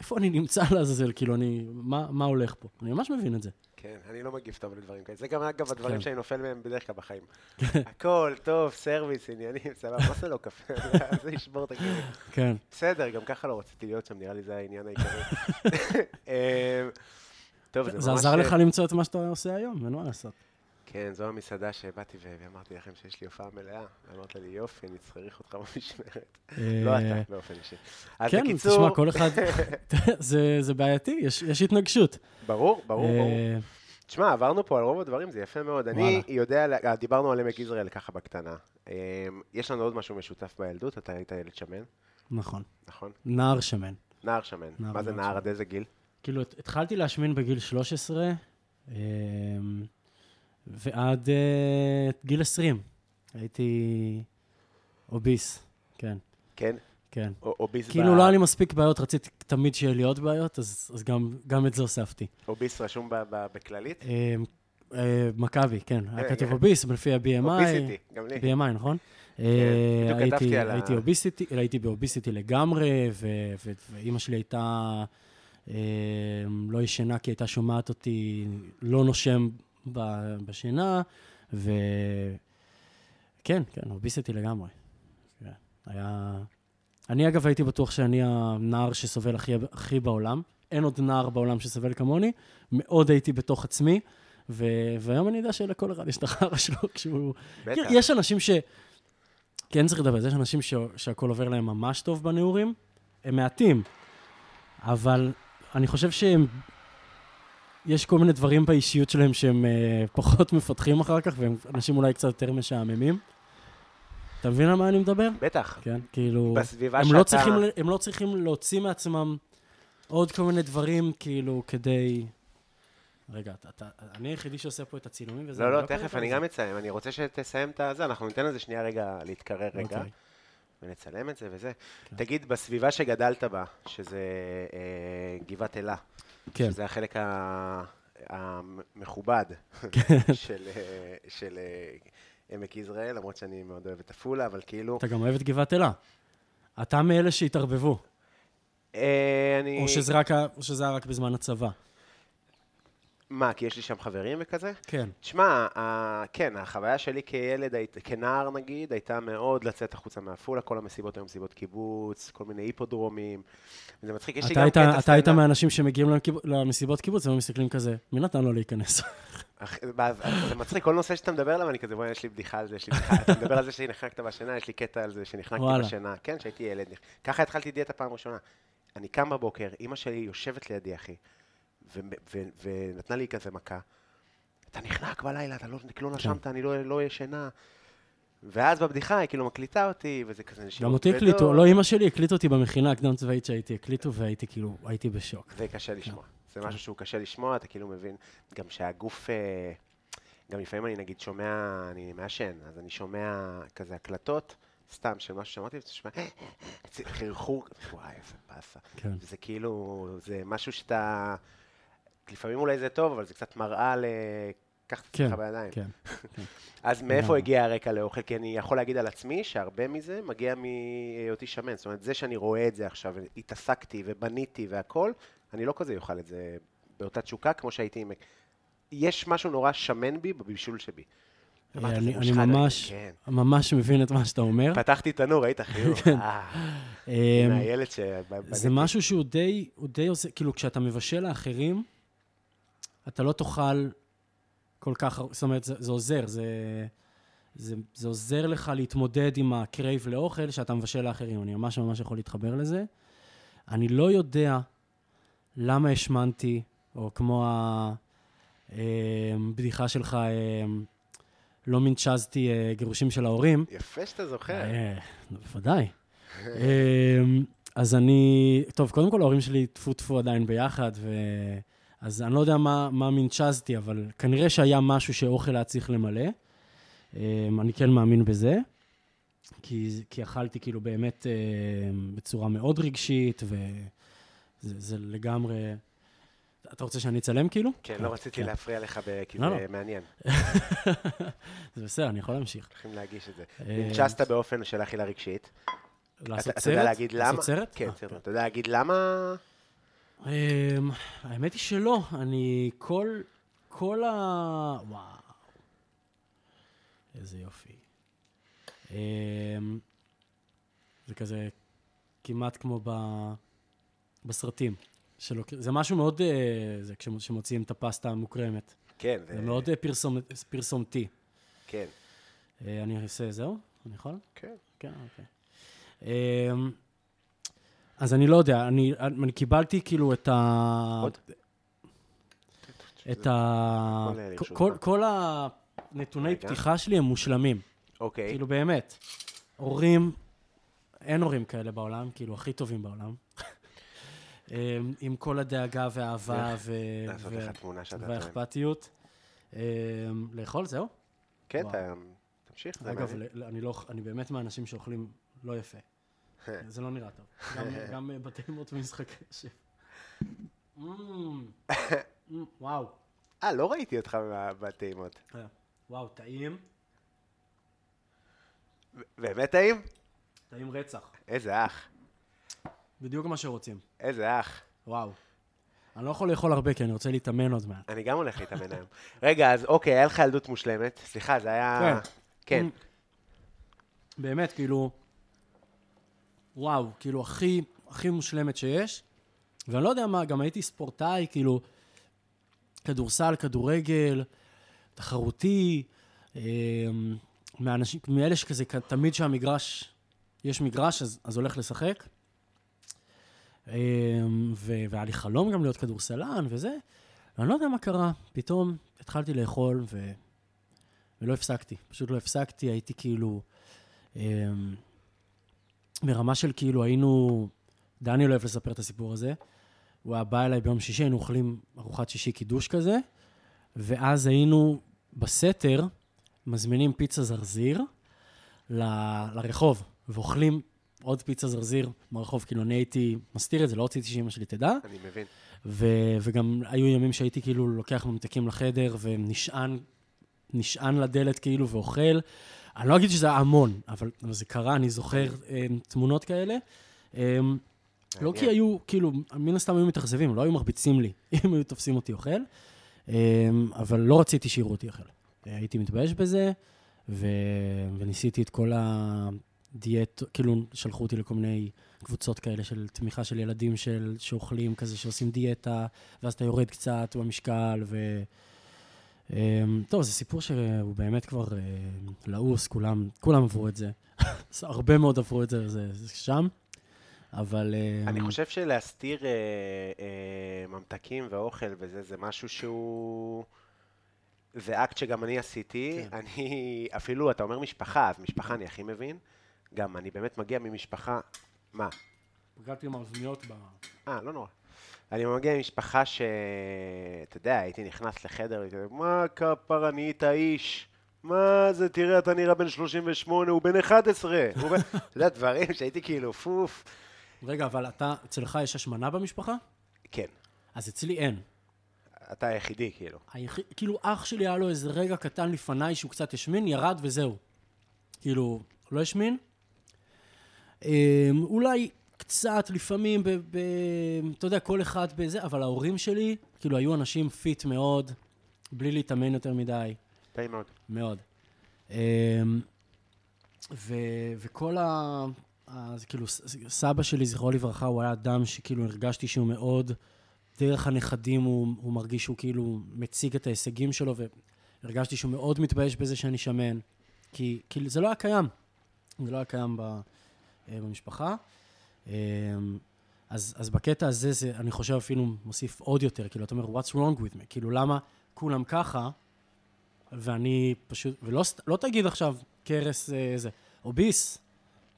[SPEAKER 3] איפה אני נמצא לעזאזל, כאילו, אני, מה, מה הולך פה? אני ממש מבין את זה.
[SPEAKER 2] כן, אני לא מגיב טוב לדברים כאלה. זה גם, אגב, הדברים
[SPEAKER 3] כן.
[SPEAKER 2] שאני נופל מהם בדרך כלל בחיים. הכל, טוב, סרוויס, עניינים, סבבה, מה זה לא קפה? זה ישבור את הכלים.
[SPEAKER 3] כן.
[SPEAKER 2] בסדר, גם ככה לא רציתי להיות שם, נראה לי זה העניין העיקרי. אה, טוב, זה ממש...
[SPEAKER 3] זה עזר לך למצוא את מה שאתה עושה היום, אין מה לעשות.
[SPEAKER 2] כן, זו המסעדה שבאתי ואמרתי לכם שיש לי הופעה מלאה. אמרת לי, יופי, אני צריך אותך במשמרת. לא
[SPEAKER 3] אה,
[SPEAKER 2] אתה, באופן אישי. אז
[SPEAKER 3] כן,
[SPEAKER 2] בקיצור,
[SPEAKER 3] תשמע, כל אחד, זה, זה בעייתי, יש, יש התנגשות.
[SPEAKER 2] ברור, ברור, ברור.
[SPEAKER 3] אה,
[SPEAKER 2] תשמע, עברנו פה על רוב הדברים, זה יפה מאוד. אני. יודע, לה- דיברנו על עמק יזרעאל ככה בקטנה. אמ, יש לנו עוד משהו משותף בילדות, אתה היית ילד שמן,
[SPEAKER 3] נכון,
[SPEAKER 2] נכון?
[SPEAKER 3] נער שמן.
[SPEAKER 2] נער שמן. מה זה נער? עד איזה גיל?
[SPEAKER 3] כאילו, הת- התחלתי להשמין בגיל 13, אמ, ועד אה, גיל 20. הייתי אוביס, כן,
[SPEAKER 2] כן?
[SPEAKER 3] כן.
[SPEAKER 2] או- אוביס
[SPEAKER 3] כאילו,
[SPEAKER 2] ב-
[SPEAKER 3] לא היה לי מספיק בעיות, רציתי תמיד שיהיה לי עוד בעיות, אז, אז גם, גם את זה הוספתי.
[SPEAKER 2] אוביס רשום ב- ב- בכללית?
[SPEAKER 3] אמ, אה, מכבי, כן, היה כתוב. אוביס, לפי ה-BMI.
[SPEAKER 2] אוביסיטי, גם לי.
[SPEAKER 3] BMI, נכון?
[SPEAKER 2] בדיוק כתבתי
[SPEAKER 3] הייתי-
[SPEAKER 2] על ה-
[SPEAKER 3] הייתי אוביסיטי, הייתי באוביסיטי לגמרי, ואימא שלי הייתה לא ישנה כי הייתה שומעת אותי לא נושם בשינה, וכן, כן, אוביסיטי לגמרי. כן, היה... אני אגב הייתי בטוח שאני הנער שסובל הכי, הכי בעולם. אין עוד נער בעולם שסובל כמוני. מאוד הייתי בתוך עצמי, ו... והיום אני יודע שלכל אחד יש את החרא שלו כשהוא...
[SPEAKER 2] בטח.
[SPEAKER 3] יש אנשים ש... כן צריך לדבר, יש אנשים ש... שהכל עובר להם ממש טוב בנעורים, הם מעטים, אבל אני חושב שהם... יש כל מיני דברים באישיות שלהם שהם אה, פחות מפתחים אחר כך, והם אנשים אולי קצת יותר משעממים. אתה מבין על מה אני מדבר?
[SPEAKER 2] בטח.
[SPEAKER 3] כן, כאילו...
[SPEAKER 2] בסביבה
[SPEAKER 3] הם
[SPEAKER 2] שאתה...
[SPEAKER 3] לא, צריכים, הם לא צריכים להוציא מעצמם עוד כל מיני דברים, כאילו, כדי... רגע, אתה, אתה, אני היחידי שעושה פה את הצילומים וזה...
[SPEAKER 2] לא, לא,
[SPEAKER 3] קורא
[SPEAKER 2] תכף, אני
[SPEAKER 3] זה.
[SPEAKER 2] גם אצלם. אני רוצה שתסיים את הזה, אנחנו ניתן לזה שנייה רגע להתקרר רגע,
[SPEAKER 3] אוקיי.
[SPEAKER 2] ונצלם את זה וזה.
[SPEAKER 3] כן.
[SPEAKER 2] תגיד, בסביבה שגדלת בה, שזה אה, גבעת אלה,
[SPEAKER 3] כן,
[SPEAKER 2] שזה החלק ה- המכובד של, אה, של אה, עמק יזרעאל, למרות שאני מאוד אוהב את עפולה, אבל כאילו...
[SPEAKER 3] אתה גם אוהב את גבעת אלה. אתה מאלה שהתערבבו,
[SPEAKER 2] אה, אני...
[SPEAKER 3] או שזה, רק, או שזה היה רק בזמן הצבא.
[SPEAKER 2] מה, כי יש לי שם חברים וכזה?
[SPEAKER 3] כן.
[SPEAKER 2] תשמע, ה- כן, החוויה שלי כילד, היית- כנער נגיד, הייתה מאוד לצאת החוצה מעפולה, כל המסיבות היו מסיבות קיבוץ, כל מיני היפודרומים. זה מצחיק, יש לי גם
[SPEAKER 3] היית,
[SPEAKER 2] קטע
[SPEAKER 3] אתה היית. מהאנשים שמגיעים למסיבות קיבוץ והם מסתכלים כזה, מי נתן לו להיכנס?
[SPEAKER 2] זה מצחיק, כל נושא שאתה מדבר עליו, אני כזה, בואי, יש לי בדיחה על זה, יש לי בדיחה, אתה מדבר על זה שנחנקת בשינה, יש לי קטע על זה שנחנקתי. בשינה. כן, כשהייתי ילד. ככה התחלתי דיאטה פעם ראשונה. אני קם בבוקר, אימא שלי יושבת לידי, אחי, ו- ו- ונתנה לי כזה מכה. אתה נחנק בלילה, אתה לא, לא נשמת, אני לא לא ישנה. ואז בבדיחה היא כאילו מקליטה אותי, וזה כזה
[SPEAKER 3] גם
[SPEAKER 2] נשימות
[SPEAKER 3] אותי הקליטו. לא אימא שלי הקליטו אותי במכינה הקדם צבאית שהייתי, הקליטו והייתי כאילו, הייתי בשוק.
[SPEAKER 2] זה קשה לשמוע. זה משהו שהוא קשה לשמוע, אתה כאילו מבין, גם שהגוף, אה, גם לפעמים אני נגיד שומע, אני מעשן, אז אני שומע כזה הקלטות, סתם של משהו שאמרתי, ואתה שומע, חרחור, וואי, איזה באסה.
[SPEAKER 3] כן.
[SPEAKER 2] זה כאילו, זה משהו שאתה, לפעמים אולי זה טוב, אבל זה קצת מראה ל... קח את
[SPEAKER 3] כן,
[SPEAKER 2] עצמך בידיים.
[SPEAKER 3] כן.
[SPEAKER 2] אז מאיפה
[SPEAKER 3] לגמרי.
[SPEAKER 2] הגיע הרקע לאוכל? כי אני יכול להגיד על עצמי שהרבה מזה מגיע מהיותי שמן. זאת אומרת, זה שאני רואה את זה עכשיו, התעסקתי ובניתי והכל, אני לא כזה אוכל את זה באותה תשוקה כמו שהייתי עם... יש משהו נורא שמן בי בבישול שבי. זה
[SPEAKER 3] אני ממש,
[SPEAKER 2] כן.
[SPEAKER 3] ממש מבין את מה שאתה אומר.
[SPEAKER 2] פתחתי תנור, ראית חיוך. אה,
[SPEAKER 3] אמ,
[SPEAKER 2] הנה הילד ש...
[SPEAKER 3] זה משהו שהוא די, הוא די עושה, כאילו, כשאתה מבשל לאחרים, אתה לא תאכל כל כך, זאת אומרת, זה, זה עוזר, זה, זה, זה עוזר לך להתמודד עם ה crave לאוכל שאתה מבשל לאחרים. אני ממש ממש יכול להתחבר לזה. אני לא יודע למה השמנתי, או כמו הבדיחה שלך, אמ, לא מינצ'זתי אה, גירושים של ההורים.
[SPEAKER 2] יפה שאתה זוכר.
[SPEAKER 3] אה, בוודאי. אמ, אז אני, טוב, קודם כל ההורים שלי טפו טפו עדיין ביחד, ו... אז אני לא יודע מה, מה מינצ'זתי, אבל כנראה שהיה משהו שאוכל היה צריך למלא. אמ, אני כן מאמין בזה, כי, כי אכלתי כאילו באמת אמ, בצורה מאוד רגשית, וזה זה לגמרי... אתה רוצה שאני אצלם כאילו?
[SPEAKER 2] כן, לא רציתי
[SPEAKER 3] כן.
[SPEAKER 2] להפריע לך, ב- כי
[SPEAKER 3] לא,
[SPEAKER 2] זה
[SPEAKER 3] לא.
[SPEAKER 2] מעניין.
[SPEAKER 3] זה בסדר, אני יכול להמשיך.
[SPEAKER 2] צריכים להגיש את זה.
[SPEAKER 3] אה,
[SPEAKER 2] ננצ'סת באופן של אכילה רגשית.
[SPEAKER 3] לעשות סרט?
[SPEAKER 2] אתה יודע להגיד למה?
[SPEAKER 3] לעשות סרט?
[SPEAKER 2] כן,
[SPEAKER 3] אה,
[SPEAKER 2] סרט. אתה יודע להגיד למה?
[SPEAKER 3] אמ, האמת היא שלא, אני כל, כל ה... וואו, איזה יופי. אמ, זה כזה כמעט כמו ב... בסרטים. שלוק... זה משהו מאוד, אה, זה כשמוציאים את הפסטה המוקרמת.
[SPEAKER 2] כן,
[SPEAKER 3] זה מאוד אה, פרסומ... פרסומתי.
[SPEAKER 2] כן.
[SPEAKER 3] אה, אני אעשה, זהו? אני יכול?
[SPEAKER 2] כן.
[SPEAKER 3] כן, אוקיי. אז אני לא יודע, אני, אני קיבלתי כאילו את ה...
[SPEAKER 2] עוד?
[SPEAKER 3] את ה... כל, כל הנתוני
[SPEAKER 2] רגע.
[SPEAKER 3] פתיחה שלי הם מושלמים.
[SPEAKER 2] אוקיי.
[SPEAKER 3] כאילו באמת. הורים, אין הורים כאלה בעולם, כאילו הכי טובים בעולם. עם כל הדאגה והאהבה. והאכפתיות. לאכול, זהו?
[SPEAKER 2] כן. תמשיך,
[SPEAKER 3] אגב, לא, אני באמת מהאנשים שאוכלים לא יפה. זה לא נראה טוב. גם, גם אה, בטעימות ומשחקי השם. Mm, mm, וואו,
[SPEAKER 2] אה, לא ראיתי אותך בטעימות.
[SPEAKER 3] אה, וואו, טעים,
[SPEAKER 2] באמת טעים?
[SPEAKER 3] טעים רצח.
[SPEAKER 2] איזה אח.
[SPEAKER 3] בדיוק מה שרוצים.
[SPEAKER 2] איזה אח.
[SPEAKER 3] וואו. אני לא יכול לאכול הרבה כי אני רוצה להתאמן עוד מעט.
[SPEAKER 2] אני גם הולך להתאמן היום. רגע, אז אוקיי, היה לך ילדות מושלמת. סליחה, זה היה... כן.
[SPEAKER 3] באמת, כאילו, וואו, כאילו, הכי, הכי מושלמת שיש. ואני לא יודע מה, גם הייתי ספורטאי, כאילו, כדורסל, כדורגל, תחרותי, אה, מאנשים, מאלה שכזה, תמיד שהמגרש, יש מגרש, אז, אז הולך לשחק. אה, ו- והיה לי חלום גם להיות כדורסלן וזה, ואני לא יודע מה קרה, פתאום התחלתי לאכול ו... ולא הפסקתי, פשוט לא הפסקתי, הייתי כאילו... אמ, ברמה של כאילו היינו, דניאל אוהב לספר את הסיפור הזה, הוא היה בא אליי ביום שישי, היינו אוכלים ארוחת שישי קידוש כזה, ואז היינו בסתר, מזמינים פיצה זרזיר ל- לרחוב, ואוכלים עוד פיצה זרזיר ברחוב, כאילו אני הייתי מסתיר את זה, לא רציתי שאמא שלי תדע,
[SPEAKER 2] אני מבין.
[SPEAKER 3] ו- וגם היו ימים שהייתי כאילו לוקח ממתקים לחדר ונשען נשען לדלת כאילו ואוכל. אני לא אגיד שזה היה המון, אבל, זה קרה, אני זוכר אה, תמונות כאלה. אה, לא כי היו, כאילו, מן הסתם היו מתאכזבים, לא היו מרביצים לי אם היו תופסים אותי אוכל, אה, אבל לא רציתי שיראו אותי אוכל. הייתי מתבייש בזה, ו... וניסיתי את כל הדיאט, כאילו, שלחו אותי לכל מיני קבוצות כאלה של תמיכה של ילדים של, שאוכלים כזה, שעושים דיאטה, ואז אתה יורד קצת במשקל, ו... אמ, טוב, זה סיפור שהוא באמת כבר אה, לעוס, כולם, כולם עברו את זה. הרבה מאוד עברו את זה, זה, זה שם, אבל... אה,
[SPEAKER 2] אני חושב שלהסתיר אה, אה, ממתקים ואוכל וזה, זה משהו שהוא... זה אקט שגם אני עשיתי.
[SPEAKER 3] כן.
[SPEAKER 2] אני, אפילו, אתה אומר משפחה, אז משפחה אני הכי מבין. גם אני באמת מגיע ממשפחה... מה?
[SPEAKER 3] פגעתי עם האוזניות ב...
[SPEAKER 2] אה, לא נורא. אני מגיע ממשפחה ש... אתה יודע, הייתי נכנס לחדר, אומר, מה כפר, אני נהיית איש? מה זה, תראה, אתה נראה בן 38, הוא בן 11. הוא בן... אתה יודע, דברים שהייתי כאילו, פוף.
[SPEAKER 3] רגע, אבל אתה, אצלך יש השמנה במשפחה?
[SPEAKER 2] כן,
[SPEAKER 3] אז אצלי אין.
[SPEAKER 2] אתה היחידי, כאילו.
[SPEAKER 3] היחיד, כאילו, אח שלי היה לו איזה רגע קטן לפניי שהוא קצת השמין, ירד וזהו. כאילו, לא השמין. אמ, אולי קצת, לפעמים, ב, ב, אתה יודע, כל אחד בזה, אבל ההורים שלי, כאילו, היו אנשים פיט מאוד, בלי להתאמן יותר מדי,
[SPEAKER 2] טעים מאוד.
[SPEAKER 3] מאוד. אמ, ו, וכל ה... זה כאילו, סבא שלי, זכרו לברכה, הוא היה אדם שכאילו הרגשתי שהוא מאוד, דרך הנכדים הוא, הוא מרגיש שהוא כאילו מציג את ההישגים שלו, והרגשתי שהוא מאוד מתבייש בזה שאני שמן, כי, כי זה לא היה קיים. זה לא היה קיים ב, אה, במשפחה. אמ, אז, אז בקטע הזה, זה, אני חושב אפילו מוסיף עוד יותר, כאילו, אתה אומר, what's wrong with me? כאילו, למה כולם ככה, ואני פשוט, ולא לא תגיד עכשיו, קרס אה, זה, אוביס,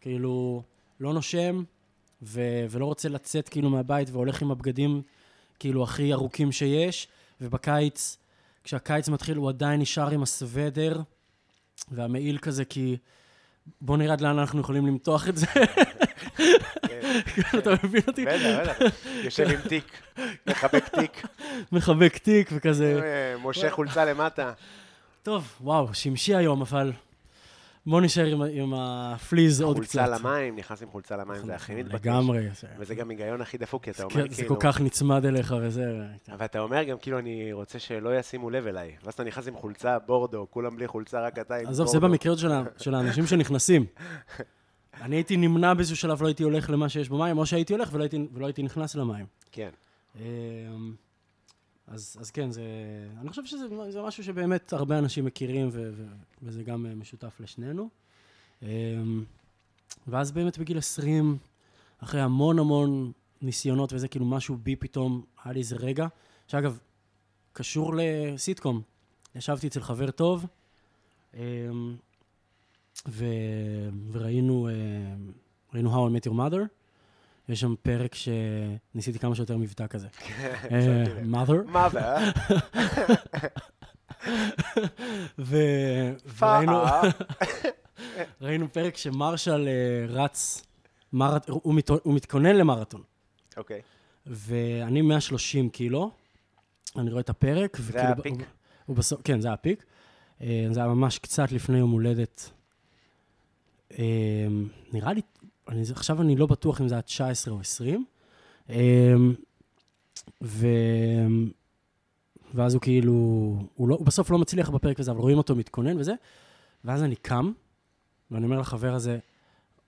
[SPEAKER 3] כאילו, לא נושם, ו, ולא רוצה לצאת כאילו מהבית, והולך עם הבגדים כאילו הכי ארוכים שיש, ובקיץ, כשהקיץ מתחיל, הוא עדיין נשאר עם הסוודר, והמעיל כזה, כי בוא נראה עד לאן אנחנו יכולים למתוח את זה. אתה מבין אותי?
[SPEAKER 2] בטח, בטח. יושב עם תיק, מחבק תיק,
[SPEAKER 3] מחבק תיק וכזה.
[SPEAKER 2] אה, מושך חולצה למטה.
[SPEAKER 3] טוב, וואו, שמשי היום, אבל בוא נשאר עם, עם הפליז עוד קצת.
[SPEAKER 2] חולצה למים, נכנס עם חולצה למים, זה הכי מתבקש.
[SPEAKER 3] לגמרי.
[SPEAKER 2] וזה גם היגיון הכי דפוק, כי אתה
[SPEAKER 3] זה,
[SPEAKER 2] אומר
[SPEAKER 3] זה
[SPEAKER 2] כאילו...
[SPEAKER 3] כל כך נצמד אליך וזה.
[SPEAKER 2] אבל אתה אומר גם כאילו, אני רוצה שלא ישימו לב אליי. ואז אתה נכנס עם חולצה בורדו, כולם בלי חולצה, רק אתה עם בורדו.
[SPEAKER 3] עזוב, זה במקרה של האנשים שנכנסים. אני הייתי נמנע באיזשהו שלב, לא הייתי הולך למה שיש במים, או שהייתי הולך ולא הייתי, ולא הייתי נכנס למים.
[SPEAKER 2] כן.
[SPEAKER 3] אמ, אז, אז כן, זה, אני חושב שזה זה משהו שבאמת הרבה אנשים מכירים, ו, ו, וזה גם אה, משותף לשנינו. אמ, ואז באמת בגיל 20, אחרי המון המון ניסיונות וזה, כאילו משהו בי פתאום, היה לי איזה רגע, שאגב, קשור לסיטקום. ישבתי אצל חבר טוב, אמ, ו, וראינו אמ, ראינו How I Met Your Mother. יש שם פרק שניסיתי כמה שיותר מבטא כזה. אה, mother.
[SPEAKER 2] אה?
[SPEAKER 3] ו- וראינו. ראינו פרק שמרשל אה, רץ, מרת- הוא מת- הוא מתכונן למרתון.
[SPEAKER 2] אוקיי.
[SPEAKER 3] ואני 130 קילו, אני רואה את הפרק.
[SPEAKER 2] זה היה הפיק?
[SPEAKER 3] כן, זה היה הפיק. זה היה ממש קצת לפני יום הולדת. אה, נראה לי, אני, עכשיו אני לא בטוח אם זה היה 19 או 20. אה, ו... ואז הוא כאילו, הוא, לא, הוא בסוף לא מצליח בפרק הזה, אבל רואים אותו מתכונן וזה, ואז אני קם, ואני אומר לחבר הזה,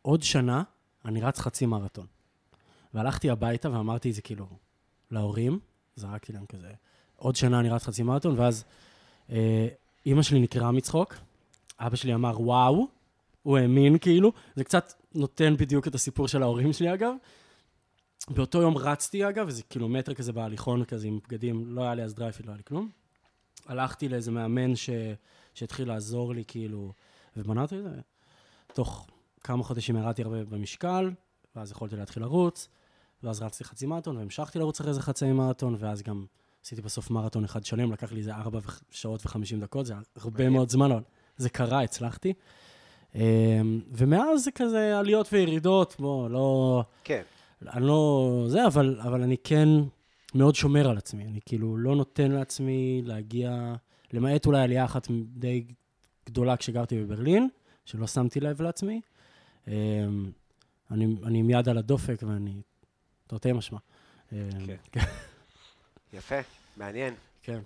[SPEAKER 3] עוד שנה אני רץ חצי מרתון. והלכתי הביתה ואמרתי את זה כאילו להורים, זרקתי להם כזה, עוד שנה אני רץ חצי מרתון, ואז אה, אימא שלי נקרעה מצחוק, אבא שלי אמר, וואו, הוא האמין כאילו, זה קצת נותן בדיוק את הסיפור של ההורים שלי אגב, באותו יום רצתי אגב, איזה קילומטר כזה בהליכון כזה עם בגדים, לא היה לי אז Dri-FIT, לא היה לי כלום. הלכתי לאיזה מאמן ש... שהתחיל לעזור לי, כאילו, והנעתי את זה. תוך כמה חודשים ירדתי הרבה במשקל, ואז יכולתי להתחיל לרוץ, ואז רצתי חצי מרתון, והמשכתי לרוץ אחרי זה חצי מרתון, ואז גם עשיתי בסוף מרתון אחד שלם, לקח לי איזה ארבע שעות וחמישים דקות, זה הרבה. מאוד זמן, אבל זה קרה, הצלחתי. אמ, ומאז זה כזה עליות וירידות, בוא, לא...
[SPEAKER 2] כן.
[SPEAKER 3] אני לא... זה, אבל, אבל אני כן מאוד שומר על עצמי. אני כאילו לא נותן לעצמי להגיע, למעט אולי עלייה אחת די גדולה כשגרתי בברלין, שלא שמתי לב לעצמי. אמ, אני, אני עם יד על הדופק ואני תרתי משמע. אמ,
[SPEAKER 2] כן. יפה, מעניין.
[SPEAKER 3] כן.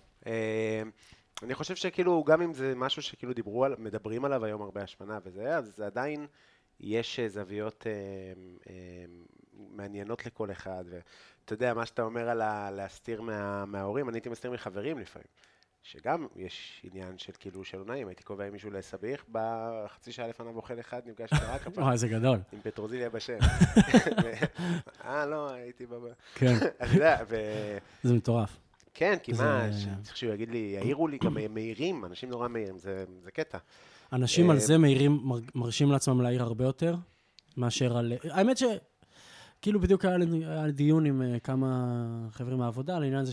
[SPEAKER 2] אני חושב שכאילו, גם אם זה משהו שכאילו דיברו על, מדברים עליו היום הרבה השמנה וזה, אז זה עדיין, יש אה, זוויות אה, אה, מעניינות לכל אחד. ואתה יודע, מה שאתה אומר על ה- להסתיר מה, מההורים, אני הייתי מסתיר מחברים לפעמים. שגם יש עניין של כאילו של נעים, הייתי קובע עם מישהו לסביח, בחצי שעה לפניו אוכל אחד, נפגש רק הפעם,
[SPEAKER 3] וואי, זה גדול.
[SPEAKER 2] עם פטרוזיליה בשם. אה, לא, הייתי בב...
[SPEAKER 3] כן,
[SPEAKER 2] אתה יודע, ו...
[SPEAKER 3] זה מטורף.
[SPEAKER 2] כן, כי מה,
[SPEAKER 3] זה-
[SPEAKER 2] ש- צריך שהוא יגיד לי, יעירו לי, גם מהירים, אנשים נורא מהירים, זה זה קטע.
[SPEAKER 3] אנשים על
[SPEAKER 2] אה,
[SPEAKER 3] זה מהירים, מר- מרשים לעצמם להעיר הרבה יותר, מאשר על... האמת ש... כאילו בדיוק היה לי, דיון עם אה, כמה חבר'ה מהעבודה על העניין הזה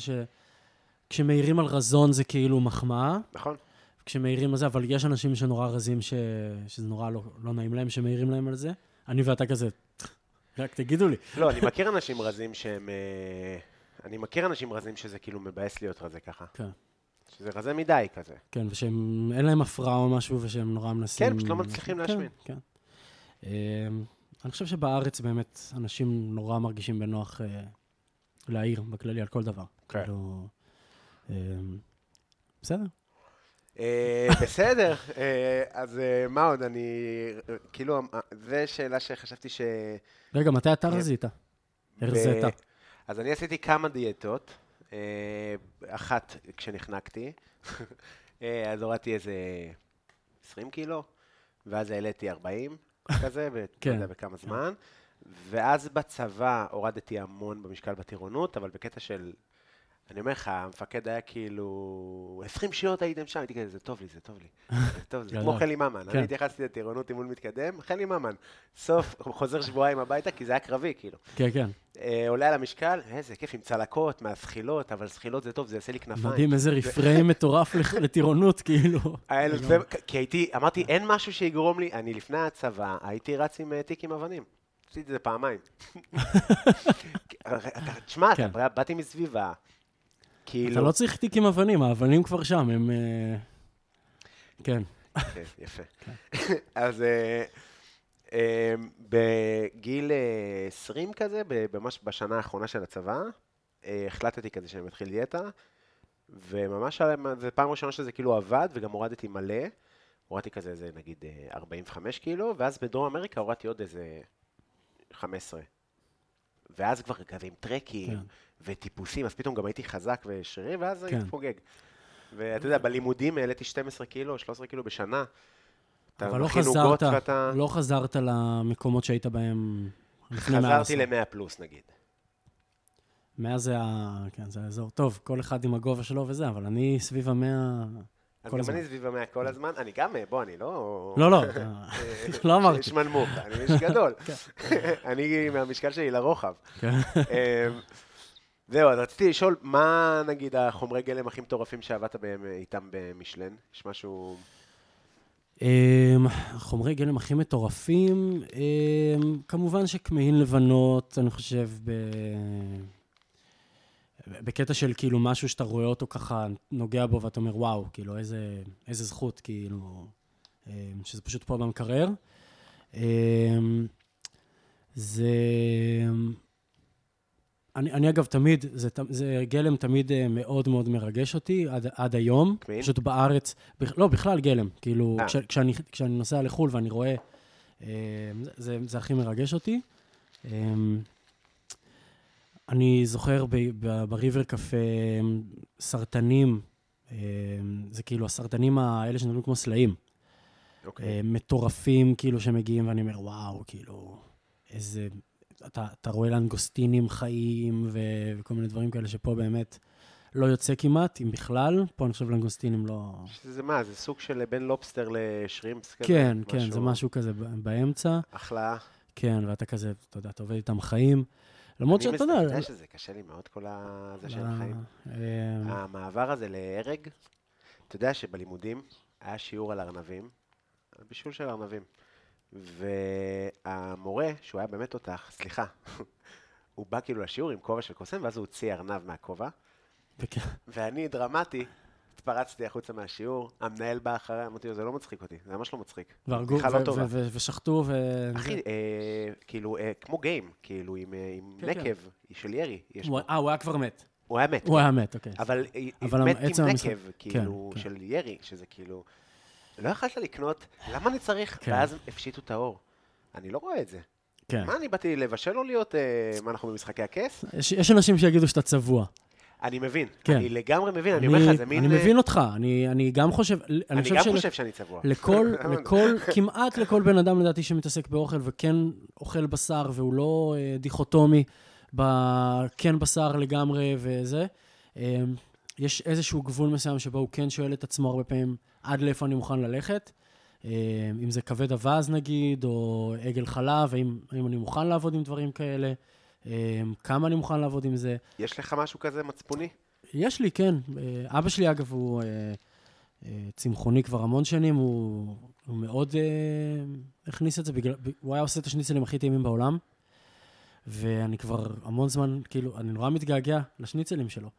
[SPEAKER 3] שכשמעירים על רזון זה כאילו מחמאה,
[SPEAKER 2] נכון?
[SPEAKER 3] כשמעירים על זה, אבל יש אנשים שנורא רזים, ש... שזה נורא לא, לא נעים להם שמעירים להם על זה. אני ואתה כזה, רק תגידו לי.
[SPEAKER 2] לא, אני מכיר אנשים רזים שהם... אני מכיר אנשים רזים שזה כאילו מבאס להיות רזה ככה.
[SPEAKER 3] כן.
[SPEAKER 2] שזה רזה מדי כזה.
[SPEAKER 3] כן, ושהם, אין להם הפרעה או משהו, ושהם נורא מנסים...
[SPEAKER 2] כן, פשוט לא מצליחים
[SPEAKER 3] כן,
[SPEAKER 2] להשמין.
[SPEAKER 3] כן. אמ, אני חושב שבארץ באמת אנשים נורא מרגישים בנוח אה, להעיר בכללי על כל דבר.
[SPEAKER 2] כן.
[SPEAKER 3] כאילו, אמ, בסדר.
[SPEAKER 2] אה, בסדר, אה, אז מה עוד? אני... כאילו, זו שאלה שחשבתי ש...
[SPEAKER 3] רגע, מתי אתה
[SPEAKER 2] כן.
[SPEAKER 3] רזית? הרזית.
[SPEAKER 2] אז אני עשיתי כמה דיאטות, אה, אחת כשנחנקתי, אה, אז הורדתי איזה 20 קילו, ואז העליתי 40 כזה, ב- לא
[SPEAKER 3] כן.
[SPEAKER 2] יודע בכמה זמן, ואז בצבא הורדתי המון במשקל בטירונות, אבל בקטע של... אני אומר לך, המפקד היה כאילו, 20 שניות הייתם שם, הייתי כזה, זה טוב לי, זה טוב לי, זה טוב, זה כמו. חלי ממן.
[SPEAKER 3] כן.
[SPEAKER 2] אני התייחסתי לטירונות אימון מתקדם, חלי ממן. סוף, חוזר שבועיים הביתה, כי זה היה קרבי, כאילו.
[SPEAKER 3] כן, כן.
[SPEAKER 2] אה, עולה על המשקל, איזה כיף עם צלקות מהזחילות, אבל זחילות זה טוב, זה יעשה לי כנפיים.
[SPEAKER 3] מדהים, איזה רפריים מטורף לטירונות, כאילו.
[SPEAKER 2] כי הייתי, אמרתי, אין משהו שיגרום לי, אני לפני הצבא, הייתי רץ עם אה, תיק עם אבנים. עשיתי את זה פעמיים. אתה- תשמע,
[SPEAKER 3] כן.
[SPEAKER 2] באתי מסביבה, כאילו...
[SPEAKER 3] אתה לא צריך תיק עם אבנים, האבנים כבר שם, הם... אה, כן.
[SPEAKER 2] כן, יפה. אז אה, אה, בגיל אה, 20 כזה, ממש בשנה האחרונה של הצבא, החלטתי כזה שאני מתחיל דיאטה, וממש זו פעם ראשונה שזה כאילו עבד, וגם הורדתי מלא. הורדתי כזה, איזה נגיד אה, 45 קילו, ואז בדרום אמריקה הורדתי עוד איזה 15. ואז כבר כזה עם טרקים
[SPEAKER 3] כן.
[SPEAKER 2] וטיפוסים, אז פתאום גם הייתי חזק ושרירי, ואז
[SPEAKER 3] כן.
[SPEAKER 2] הייתי חוגג. ואתה יודע, בלימודים העליתי 12 קילו, 13 קילו בשנה.
[SPEAKER 3] אבל לא חזרת,
[SPEAKER 2] ואתה...
[SPEAKER 3] לא חזרת למקומות שהיית בהם לפני מאה
[SPEAKER 2] חזרתי
[SPEAKER 3] עשור.
[SPEAKER 2] ל-100 פלוס נגיד.
[SPEAKER 3] מאה זה ה... כן, זה האזור. טוב, כל אחד עם הגובה שלו וזה, אבל אני סביב המאה...
[SPEAKER 2] אז גם
[SPEAKER 3] הזמן.
[SPEAKER 2] אני סביב ה-100 כל הזמן. אני גם, אה, בוא, אני לא...
[SPEAKER 3] לא, לא, לא אמרתי.
[SPEAKER 2] שמנמוך, אני איש גדול. אני מהמשקל שלי לרוחב. זהו, אז רציתי לשאול, מה נגיד החומרי גלם הכי מטורפים שעבדת בהם אה, איתם במשלן? יש משהו...
[SPEAKER 3] אמ, חומרי גלם הכי מטורפים, אמ, כמובן שכמהין לבנות, אני חושב, ב... בקטע של כאילו משהו שאתה רואה אותו ככה, נוגע בו ואתה אומר, וואו, כאילו, איזה, איזה זכות, כאילו, אמ, שזה פשוט פה במקרר. זה... אני, אני אגב תמיד, זה, זה גלם תמיד אה, מאוד מאוד מרגש אותי, עד, עד היום.
[SPEAKER 2] כמהין?
[SPEAKER 3] פשוט בארץ, בכ- לא, בכלל גלם. כאילו,
[SPEAKER 2] אה.
[SPEAKER 3] כש, כשאני, כשאני נוסע לחו"ל ואני רואה, אה, זה, זה, זה הכי מרגש אותי. אה, אני זוכר בריבר קפה סרטנים, אה, זה כאילו הסרטנים האלה שנראים כמו סלעים.
[SPEAKER 2] אוקיי.
[SPEAKER 3] אה, מטורפים, כאילו, שמגיעים, ואני אומר, וואו, כאילו, איזה... אתה, אתה רואה לנגוסטינים חיים ו, וכל מיני דברים כאלה שפה באמת לא יוצא כמעט, אם בכלל. פה אני חושב לנגוסטינים לא...
[SPEAKER 2] זה מה, זה סוג של בין לובסטר לשרימפס כזה?
[SPEAKER 3] כן, כן, זה משהו כזה באמצע.
[SPEAKER 2] החלאה.
[SPEAKER 3] כן, ואתה כזה, אתה יודע, אתה עובד איתם חיים. למרות שאתה יודע...
[SPEAKER 2] אני יודע שזה קשה לי מאוד, כל ה... זה של החיים.
[SPEAKER 3] אה,
[SPEAKER 2] המעבר הזה להרג, אתה יודע שבלימודים היה שיעור על ארנבים, על בישול של ארנבים. והמורה, שהוא היה באמת תותח, סליחה, הוא בא כאילו לשיעור עם כובע של קוסם, ואז הוא הוציא ארנב מהכובע. ואני, דרמטי, התפרצתי החוצה מהשיעור, המנהל בא אחריי, אמרתי לו, זה לא מצחיק אותי, זה ממש לא מצחיק.
[SPEAKER 3] והרגו,
[SPEAKER 2] לא
[SPEAKER 3] ושחטו, ו...
[SPEAKER 2] אחי, אה, כאילו, אה, כמו גיים, כאילו, עם, אה,
[SPEAKER 3] כן,
[SPEAKER 2] נקב של ירי.
[SPEAKER 3] אה, הוא היה כבר מת.
[SPEAKER 2] הוא היה מת.
[SPEAKER 3] הוא היה מת, אוקיי.
[SPEAKER 2] אבל, מת עם נקב, כאילו,
[SPEAKER 3] כן.
[SPEAKER 2] של ירי, שזה כאילו... לא יכולת לקנות, למה אני צריך?
[SPEAKER 3] כן.
[SPEAKER 2] ואז הפשיטו את האור. אני לא רואה את זה.
[SPEAKER 3] כן.
[SPEAKER 2] מה, אני באתי לבשל או להיות, אה, מה, אנחנו במשחקי הכס?
[SPEAKER 3] יש, יש אנשים שיגידו שאתה צבוע.
[SPEAKER 2] אני מבין.
[SPEAKER 3] כן.
[SPEAKER 2] אני לגמרי מבין, אני אומר לך, זה מין...
[SPEAKER 3] אני
[SPEAKER 2] אה,
[SPEAKER 3] מבין אותך, אני, אני גם חושב, אני,
[SPEAKER 2] אני
[SPEAKER 3] חושב
[SPEAKER 2] גם
[SPEAKER 3] של-
[SPEAKER 2] חושב שאני צבוע.
[SPEAKER 3] לכל, לכל, כמעט לכל בן אדם לדעתי שמתעסק באוכל וכן אוכל בשר והוא לא אה, דיכוטומי בכן בשר לגמרי וזה, אה, יש איזשהו גבול מסוים שבו הוא כן שואל את עצמו הרבה פעמים עד לאיפה אני מוכן ללכת. אה, אם זה כבד אווז נגיד, או עגל חלב, האם, האם אני מוכן לעבוד עם דברים כאלה, אה, כמה אני מוכן לעבוד עם זה.
[SPEAKER 2] יש לך משהו כזה מצפוני?
[SPEAKER 3] יש לי, כן. אה, אבא שלי, אגב, הוא צמחוני כבר המון שנים, הוא, הוא מאוד הכניס את זה, בגלל, הוא היה עושה את השניצלים הכי טעימים בעולם, ואני כבר המון זמן, כאילו, אני נורא מתגעגע לשניצלים שלו.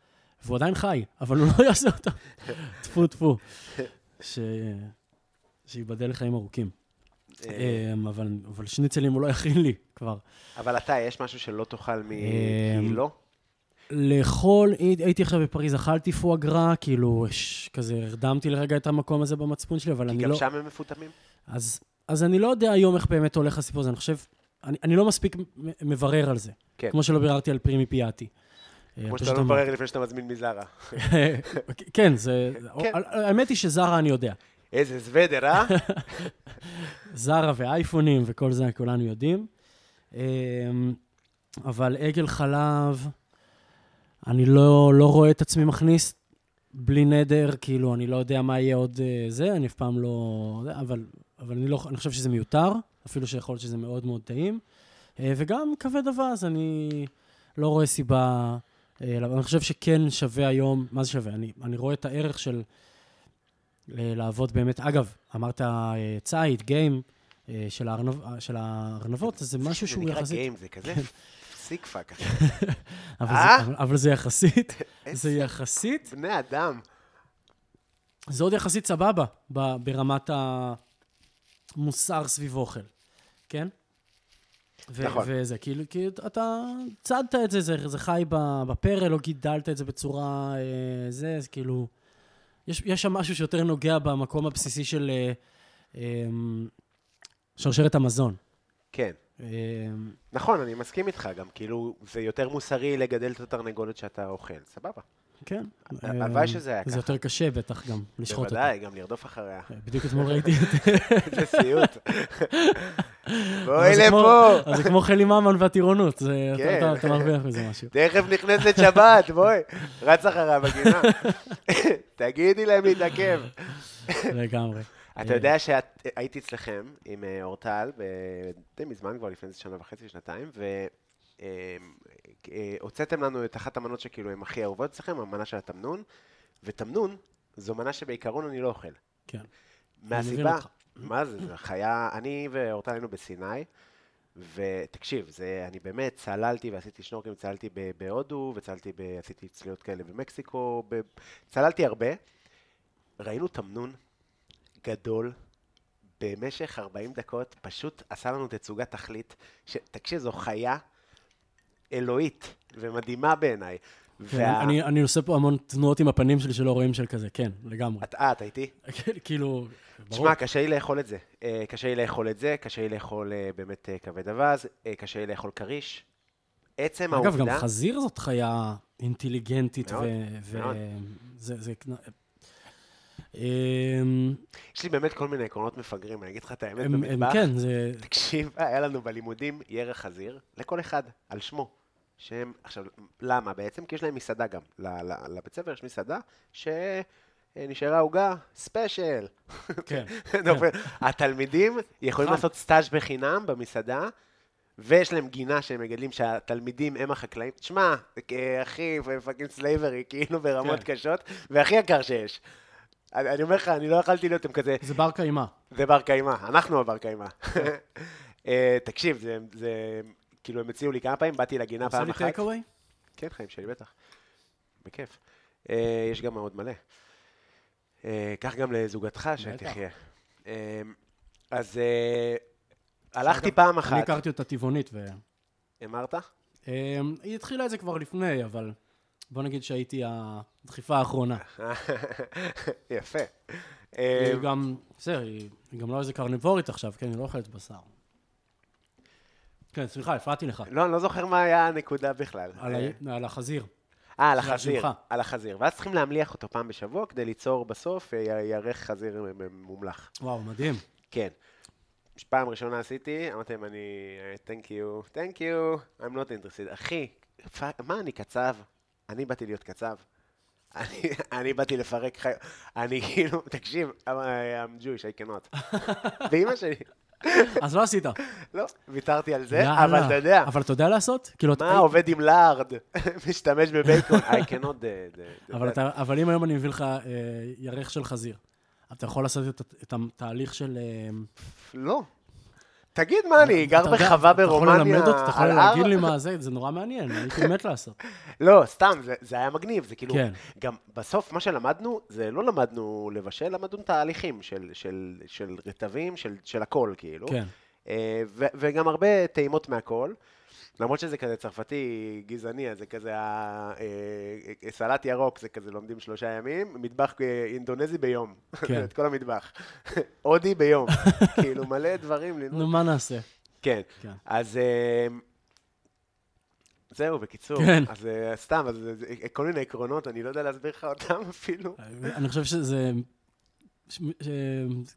[SPEAKER 3] והוא עדיין חי, אבל הוא לא יעשה אותם. טפו, טפו. ש... שייבדל לחיים ארוכים.
[SPEAKER 2] אה,
[SPEAKER 3] אה, אבל, אבל שניצלים הוא לא יכין לי כבר.
[SPEAKER 2] אבל אתה, יש משהו שלא תאכל מ...
[SPEAKER 3] אה,
[SPEAKER 2] כי לא?
[SPEAKER 3] לאכול, הי- הייתי עכשיו בפריז, אכלתי פואגרה, כאילו, ש- כזה הרדמתי לרגע את המקום הזה במצפון שלי, אבל
[SPEAKER 2] כי
[SPEAKER 3] אני
[SPEAKER 2] גם
[SPEAKER 3] לא...
[SPEAKER 2] שם הם מפותמים?
[SPEAKER 3] אז, אז אני לא יודע היום איך באמת הולך הסיפור הזה, אני חושב, אני, אני לא מספיק מברר על זה.
[SPEAKER 2] כן.
[SPEAKER 3] כמו שלא ביררתי על פרימי פיאטי. אה,
[SPEAKER 2] כמו שאתה לא מברר לפני שאתה מזמין מזרה.
[SPEAKER 3] כן, זה...
[SPEAKER 2] כן.
[SPEAKER 3] האמת היא שזרה אני יודע.
[SPEAKER 2] איזה זוודר, אה?
[SPEAKER 3] זרה ואייפונים וכל זה, כולנו יודעים. אמ, אבל עגל חלב, אני לא, לא רואה את עצמי מכניס בלי נדר, כאילו, אני לא יודע מה יהיה עוד אה, זה, אני אף פעם לא... אבל, אבל אני, לא, אני חושב שזה מיותר, אפילו שיכול להיות שזה מאוד מאוד טעים. אה, וגם כבד אווז, אני לא רואה סיבה... אה, אבל אני חושב שכן שווה היום, מה זה שווה? אני, אני רואה את הערך של אה, לעבוד באמת, אגב, אמרת אה, ציד, game של, הארנב, של הארנבות, אז זה משהו שהוא
[SPEAKER 2] זה נקרא
[SPEAKER 3] יחסית...
[SPEAKER 2] game, זה כזה sick fuck.
[SPEAKER 3] אבל? זה, אבל, זה יחסית, זה יחסית,
[SPEAKER 2] בני אדם.
[SPEAKER 3] זה עוד יחסית סבבה ברמת המוסר סביב אוכל, כן? ו-
[SPEAKER 2] נכון.
[SPEAKER 3] וזה, כאילו, כי אתה צדת את זה, זה, זה חי בפרל, לא גידלת את זה בצורה... אה, זה, זה כאילו... יש, יש שם משהו שיותר נוגע במקום הבסיסי של אה, אה, שרשרת המזון.
[SPEAKER 2] כן.
[SPEAKER 3] אה,
[SPEAKER 2] נכון, אני מסכים איתך, גם כאילו, זה יותר מוסרי לגדל את התרנגולת שאתה אוכל, סבבה.
[SPEAKER 3] כן.
[SPEAKER 2] הלוואי
[SPEAKER 3] אה,
[SPEAKER 2] שזה היה
[SPEAKER 3] זה
[SPEAKER 2] ככה.
[SPEAKER 3] יותר קשה בטח גם, לשחוט אותה.
[SPEAKER 2] בוודאי, גם לרדוף אחריה.
[SPEAKER 3] בדיוק אתמול ראיתי את
[SPEAKER 2] איזה סיוט. בואי לפה.
[SPEAKER 3] אז זה כמו חלי ממן והטירונות, אתה-
[SPEAKER 2] כן.
[SPEAKER 3] אתה- מרוויח מזה משהו.
[SPEAKER 2] תכף נכנסת שבת, בואי. רץ אחריה בגינה. תגידי להם להתעכב.
[SPEAKER 3] לגמרי.
[SPEAKER 2] אתה יודע שהייתי אצלכם עם אה, אורטל, די מזמן כבר, לפני איזה שנה וחצי, שנתיים, והוצאתם לנו את אחת המנות שכאילו הן הכי אהובות אצלכם, המנה של התמנון, ותמנון זו מנה שבעיקרון אני לא אוכל.
[SPEAKER 3] כן.
[SPEAKER 2] מהסיבה. מה זה, זה חיה, אני ואורטל היינו בסיני, ותקשיב, זה, אני באמת צללתי ועשיתי שנורקלים, צללתי בהודו, וצללתי, ב, עשיתי צלילות כאלה במקסיקו, ב, צללתי הרבה. ראינו תמנון גדול, במשך 40 דקות, פשוט עשה לנו תצוגת תכלית, ש... תקשיב, זו חיה אלוהית ומדהימה בעיניי.
[SPEAKER 3] כן, אני- אני עושה פה המון תנועות עם הפנים שלי שלא רואים של כזה, כן, לגמרי.
[SPEAKER 2] את, אה, אתה איתי?
[SPEAKER 3] כן, כאילו, ברור.
[SPEAKER 2] תשמע, קשה לי לאכול את זה. אה, קשה לי לאכול את זה, קשה לי לאכול אה, באמת אה, כבד אווז, קשה לי לאכול כריש. עצם
[SPEAKER 3] אגב, גם
[SPEAKER 2] העובדה...
[SPEAKER 3] חזיר זאת חיה אינטליגנטית,
[SPEAKER 2] מאוד, מאוד.
[SPEAKER 3] וזה... אמ,
[SPEAKER 2] יש לי באמת כל מיני עקרונות מפגרים, אני אגיד לך את האמת במטבח.
[SPEAKER 3] כן, זה...
[SPEAKER 2] תקשיב, היה לנו בלימודים ירח חזיר, לכל אחד, על שמו. שהם, עכשיו, למה בעצם? כי יש להם מסעדה גם. לבית ספר יש מסעדה שנשארה עוגה ספיישל.
[SPEAKER 3] כן.
[SPEAKER 2] התלמידים יכולים. לעשות סטאז' בחינם במסעדה, ויש להם גינה שהם מגדלים שהתלמידים הם החקלאים. תשמע, אה, אחי, fucking slavery, כאילו ברמות
[SPEAKER 3] כן.
[SPEAKER 2] קשות, והכי יקר שיש. אני אומר לך, אני לא יכלתי להיות עם כזה,
[SPEAKER 3] זה בר קיימא.
[SPEAKER 2] זה בר קיימא, אנחנו הבר קיימא. אה, תקשיב, זה, כאילו הם הציעו לי כמה פעמים, באתי לגינה
[SPEAKER 3] עושה
[SPEAKER 2] פעם
[SPEAKER 3] לי
[SPEAKER 2] אחת.
[SPEAKER 3] take away?
[SPEAKER 2] כן, חיים שלי, בטח. בכיף. אה, יש גם מאוד מלא. אה, קח גם לזוגתך שתחיה. אה, אז אה, הלכתי פעם
[SPEAKER 3] אני
[SPEAKER 2] אחת.
[SPEAKER 3] הכרתי אותה טבעונית, ו...
[SPEAKER 2] אמרת?
[SPEAKER 3] אמ, היא התחילה את זה כבר לפני, אבל בוא נגיד שהייתי הדחיפה האחרונה.
[SPEAKER 2] יפה. אה,
[SPEAKER 3] והיא גם, בסדר, היא היא גם לא איזה קרניבורית עכשיו, כן, היא לא אוכלת בשר. כן, סליחה, הפרעתי לך.
[SPEAKER 2] לא, אני לא זוכר מה היה הנקודה בכלל.
[SPEAKER 3] על ה- על החזיר.
[SPEAKER 2] אה, על החזיר. על החזיר. ואז צריכים להמליח אותו פעם בשבוע כדי ליצור בסוף אה, ירך חזיר מומלח.
[SPEAKER 3] וואו, מדהים.
[SPEAKER 2] כן. פעם ראשונה עשיתי, אמרתי להם, אני, אה, thank you, thank you, I'm not interested. אחי, מה, אני קצב? אני באתי להיות קצב. אני, אני באתי לפרק חי... אני כאילו, תקשיב, I'm I'm Jewish, I cannot. ואימא שלי,
[SPEAKER 3] אז לא עשית.
[SPEAKER 2] לא, ויתרתי על זה. אבל אתה יודע,
[SPEAKER 3] אבל אתה יודע לעשות? כאילו, אתה-
[SPEAKER 2] מה עובד עם לארד, משתמש בבייקון, I cannot the-
[SPEAKER 3] אבל, אתה, אבל אם היום אני מביא לך אה, ירך של חזיר, אתה יכול לעשות את, את התהליך של... אה,
[SPEAKER 2] לא. תגיד מה, אני גר בחווה
[SPEAKER 3] אתה יכול
[SPEAKER 2] ברומניה
[SPEAKER 3] ללמד אותי, אתה יכול להגיד? לי מה זה, זה נורא מעניין, הייתי מת לעשות.
[SPEAKER 2] לא, סתם, זה, היה מגניב, זה כאילו,
[SPEAKER 3] כן.
[SPEAKER 2] גם בסוף מה שלמדנו, זה לא למדנו לבשל, למדנו תהליכים של, רטבים, של, הכל, כאילו.
[SPEAKER 3] כן.
[SPEAKER 2] אה, וגם הרבה טעימות מהכל. למרות שזה כזה צרפתי גזעני, אז זה כזה, ה- אה, סלט ירוק זה כזה לומדים שלושה ימים, מטבח אה, אינדונזי ביום,
[SPEAKER 3] כן.
[SPEAKER 2] את כל המטבח. הודי ביום, כאילו מלא דברים.
[SPEAKER 3] נו, מה נעשה?
[SPEAKER 2] כן.
[SPEAKER 3] כן.
[SPEAKER 2] אז אה, זהו, בקיצור.
[SPEAKER 3] כן.
[SPEAKER 2] אז אה, סתם, אז כל מיני עקרונות, אני לא יודע להסביר לך אותם אפילו.
[SPEAKER 3] אני חושב שזה... ש- ש-